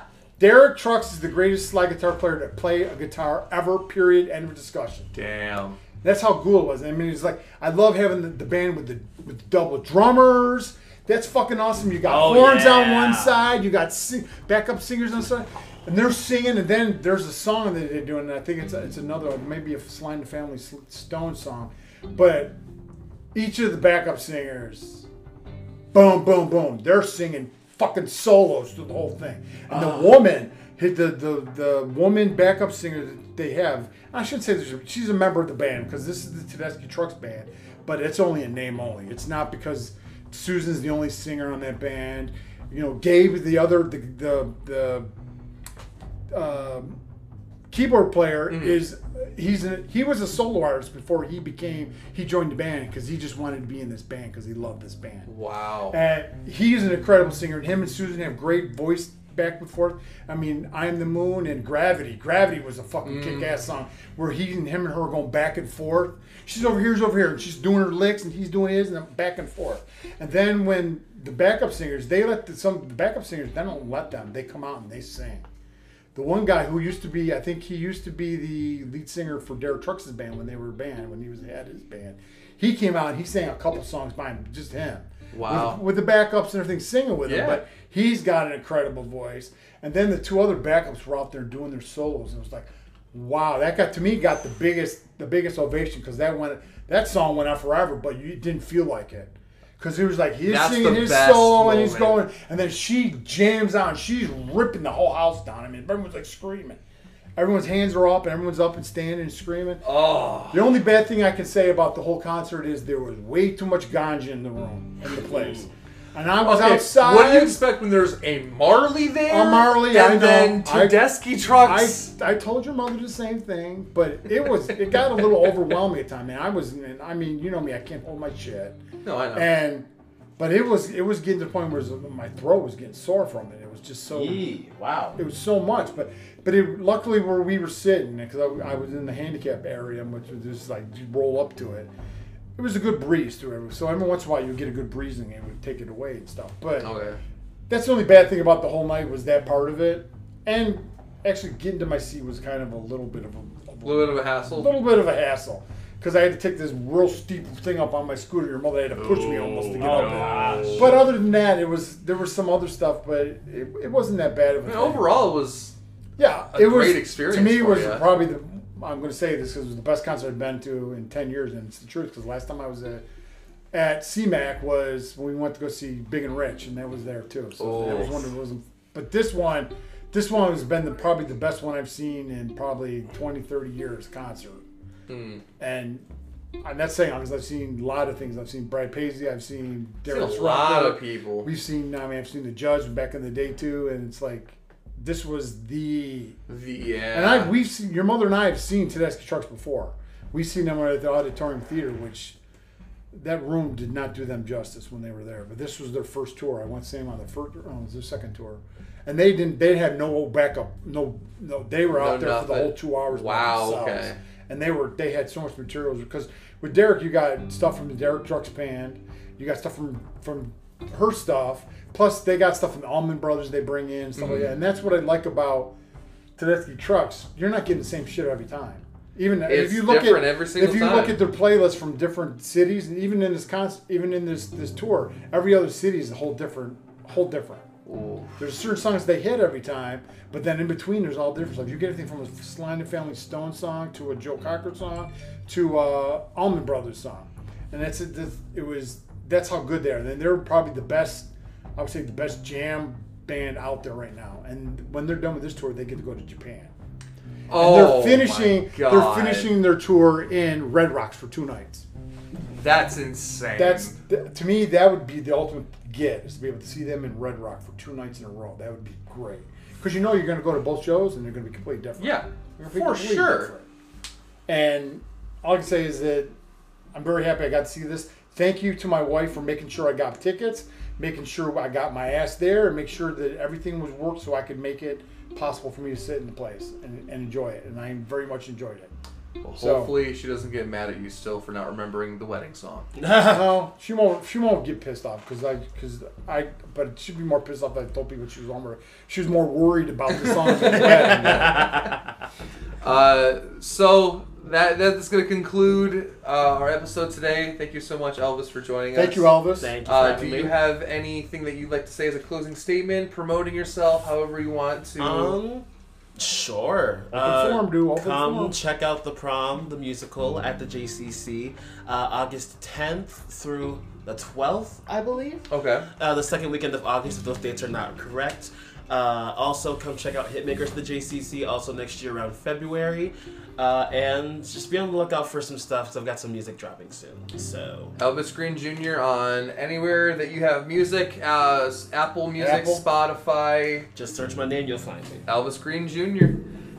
Speaker 2: Derek Trucks is the greatest slide guitar player to play a guitar ever. Period. End of discussion.
Speaker 1: Damn.
Speaker 2: That's how cool it was. I mean, it's like I love having the, the band with the with the double drummers. That's fucking awesome. You got
Speaker 3: Oh,
Speaker 2: horns on one side, you got sing, backup singers on the side, and they're singing. And then there's a song that they're doing. And I think it's it's another maybe a Sly and the Family Stone song, but each of the backup singers, boom, boom, boom, they're singing fucking solos through the whole thing. And the woman, the, the the woman backup singer that they have, I shouldn't say this, she's a member of the band because this is the Tedeschi Trucks band, but it's only a name only. It's not because Susan's the only singer on that band. You know, Gabe, the other, the the the um keyboard player mm-hmm. is he's a, he was a solo artist before he became he joined the band because he just wanted to be in this band because he loved this band.
Speaker 1: Wow.
Speaker 2: Uh, and he's an incredible singer. And him and Susan have great voice back and forth. I mean, I'm the Moon and Gravity. Gravity was a fucking mm. kick-ass song where he and him and her are going back and forth. She's over here, he's over here, and she's doing her licks, and he's doing his, and then back and forth. And then when the backup singers, they let the, some the backup singers, they don't let them. They come out and they sing. The one guy who used to be, I think he used to be the lead singer for Derek Trucks' band when they were a band, when he was had his band. He came out and he sang a couple songs by him, just him.
Speaker 1: Wow.
Speaker 2: With, with the backups and everything singing with him.
Speaker 1: Yeah.
Speaker 2: But he's got an incredible voice. And then the two other backups were out there doing their solos. And it was like, wow, that got to me got the biggest the biggest ovation because that went that song went on forever, but you didn't feel like it. Because it was like he's
Speaker 1: That's
Speaker 2: singing his solo and he's going, and then she jams out and she's ripping the whole house down. I mean, everyone's like screaming. Everyone's hands are up and everyone's up and standing and screaming.
Speaker 1: Oh.
Speaker 2: The only bad thing I can say about the whole concert is there was way too much ganja in the room, in the place. And I was
Speaker 1: Okay,
Speaker 2: outside.
Speaker 1: What do you expect when there's a Marley there?
Speaker 2: A Marley,
Speaker 1: and
Speaker 2: I
Speaker 1: then
Speaker 2: I-
Speaker 1: Tedeschi
Speaker 2: I,
Speaker 1: trucks.
Speaker 2: I told your mother the same thing, but it was it got a little overwhelming at times. Man, I was and I mean you know me, I can't hold my shit,
Speaker 1: no, I know.
Speaker 2: and but it was it was getting to the point where my throat was getting sore from it. It was just so
Speaker 3: Yee, wow.
Speaker 2: it was so much, but but it, luckily where we were sitting because I, I was in the handicap area, which was just like you roll up to it. It was a good breeze through it, so every once in a while you get a good breezing and it would take it away and stuff. But oh,
Speaker 1: okay.
Speaker 2: that's the only bad thing about the whole night was that part of it, and actually getting to my seat was kind of a little bit of a,
Speaker 1: A little bit of a hassle.
Speaker 2: a little bit of a hassle because I had to take this real steep thing up on my scooter. Your mother had to push me almost to get
Speaker 3: Oh,
Speaker 2: up there. But other than that, it was there was some other stuff, but it, it wasn't that bad of
Speaker 1: I mean, overall, it was
Speaker 2: Yeah,
Speaker 1: a
Speaker 2: it was
Speaker 1: great experience
Speaker 2: To me, it was
Speaker 1: ya.
Speaker 2: probably the. I'm going to say this because it was the best concert I've been to in ten years, and it's the truth. Because last time I was at at CMAC was when we went to go see Big and Rich, and that was there too. So that was
Speaker 1: Oh.
Speaker 2: one of those. But this one, this one has been the, probably the best one I've seen in probably 20, 30 years concert.
Speaker 1: hmm,
Speaker 2: And I'm not saying because I've seen a lot of things. I've seen Brad Paisley. I've seen
Speaker 1: seen a lot of people.
Speaker 2: We've seen. I mean, I've seen the Judds back in the day too, and it's like this was the
Speaker 1: The yeah.
Speaker 2: and I we've seen your mother and I have seen Tedeschi trucks before. We've seen them at the Auditorium Theater, which that room did not do them justice when they were there. But this was their first tour. I went to see them on the first, oh, it was their second tour, and they didn't. They had no backup. No, no. They were out
Speaker 1: No
Speaker 2: there for the whole two hours.
Speaker 1: Wow, okay.
Speaker 2: And they were. They had so much materials because with Derek, you got stuff from the Derek Trucks band. You got stuff from from her stuff. Plus, they got stuff from the Allman Brothers they bring in stuff like
Speaker 1: Mm-hmm.
Speaker 2: that. And that's what I like about Tedeschi Trucks. You're not getting the same shit every time. Even
Speaker 1: It's
Speaker 2: if you look at
Speaker 1: every single
Speaker 2: if you
Speaker 1: time.
Speaker 2: look at their playlists from different cities, and even in this con- even in this this tour, every other city is a whole different, whole different.
Speaker 1: Ooh.
Speaker 2: There's certain songs they hit every time, but then in between there's all different stuff. You get anything from a and Family Stone song to a Joe Cocker song to a Allman Brothers song, and that's it. It was that's how good they are. And they're probably the best. I would say the best jam band out there right now. And when they're done with this tour, they get to go to Japan. And
Speaker 1: Oh,
Speaker 2: they're finishing.
Speaker 1: my
Speaker 2: They're finishing their tour in Red Rocks for two nights.
Speaker 1: That's insane.
Speaker 2: That's to me that would be the ultimate get is to be able to see them in Red Rock for two nights in a row. That would be great because you know you're going to go to both shows and they're going to be completely different.
Speaker 1: yeah,
Speaker 2: They're gonna be
Speaker 1: for sure.
Speaker 2: different. And all I can say is that I'm very happy I got to see this. Thank you to my wife for making sure I got tickets, making sure I got my ass there, and make sure that everything was worked so I could make it possible for me to sit in the place and, and enjoy it. And I very much enjoyed it.
Speaker 1: Well,
Speaker 2: So-
Speaker 1: hopefully she doesn't get mad at you still for not remembering the wedding song. <laughs>
Speaker 2: No, she won't. She won't get pissed off because I, because I. But she'd be more pissed off. if I told people she was more. She was more worried about the song than the wedding. <laughs>
Speaker 1: Uh, so that that's going to conclude uh, our episode today. Thank you so much, Alvis, for joining us.
Speaker 2: Thank you, Alvis.
Speaker 3: Thank you for
Speaker 1: Uh, do
Speaker 3: having
Speaker 1: you have anything that you'd like to say as a closing statement, promoting yourself, however you want to?
Speaker 3: Um, sure. Uh,
Speaker 2: forum, dude.
Speaker 3: Come
Speaker 2: forum.
Speaker 3: check out the prom, the musical at the JCC, uh, August 10th through the 12th, I believe.
Speaker 1: okay.
Speaker 3: Uh, the second weekend of August, if those dates are not correct. Uh, also, come check out Hitmakers at the JCC also next year around February. Uh, and just be on the lookout for some stuff, because I've got some music dropping soon. So,
Speaker 1: Alvis Green Jr. on anywhere that you have music, uh, Apple Music,
Speaker 2: Apple.
Speaker 1: Spotify,
Speaker 3: just search my name, you'll find me.
Speaker 1: Alvis Green Jr.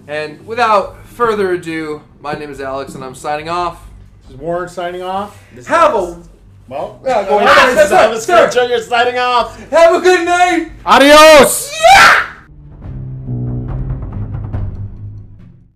Speaker 1: And without further ado, my name is Alex, and I'm signing off.
Speaker 2: This is Warren signing off.
Speaker 3: This
Speaker 1: Have
Speaker 3: is-
Speaker 1: a
Speaker 2: Well,
Speaker 1: Yeah, go
Speaker 3: Ah,
Speaker 1: ahead.
Speaker 3: this Alvis Green Jr. signing off.
Speaker 1: have a good night.
Speaker 2: adios.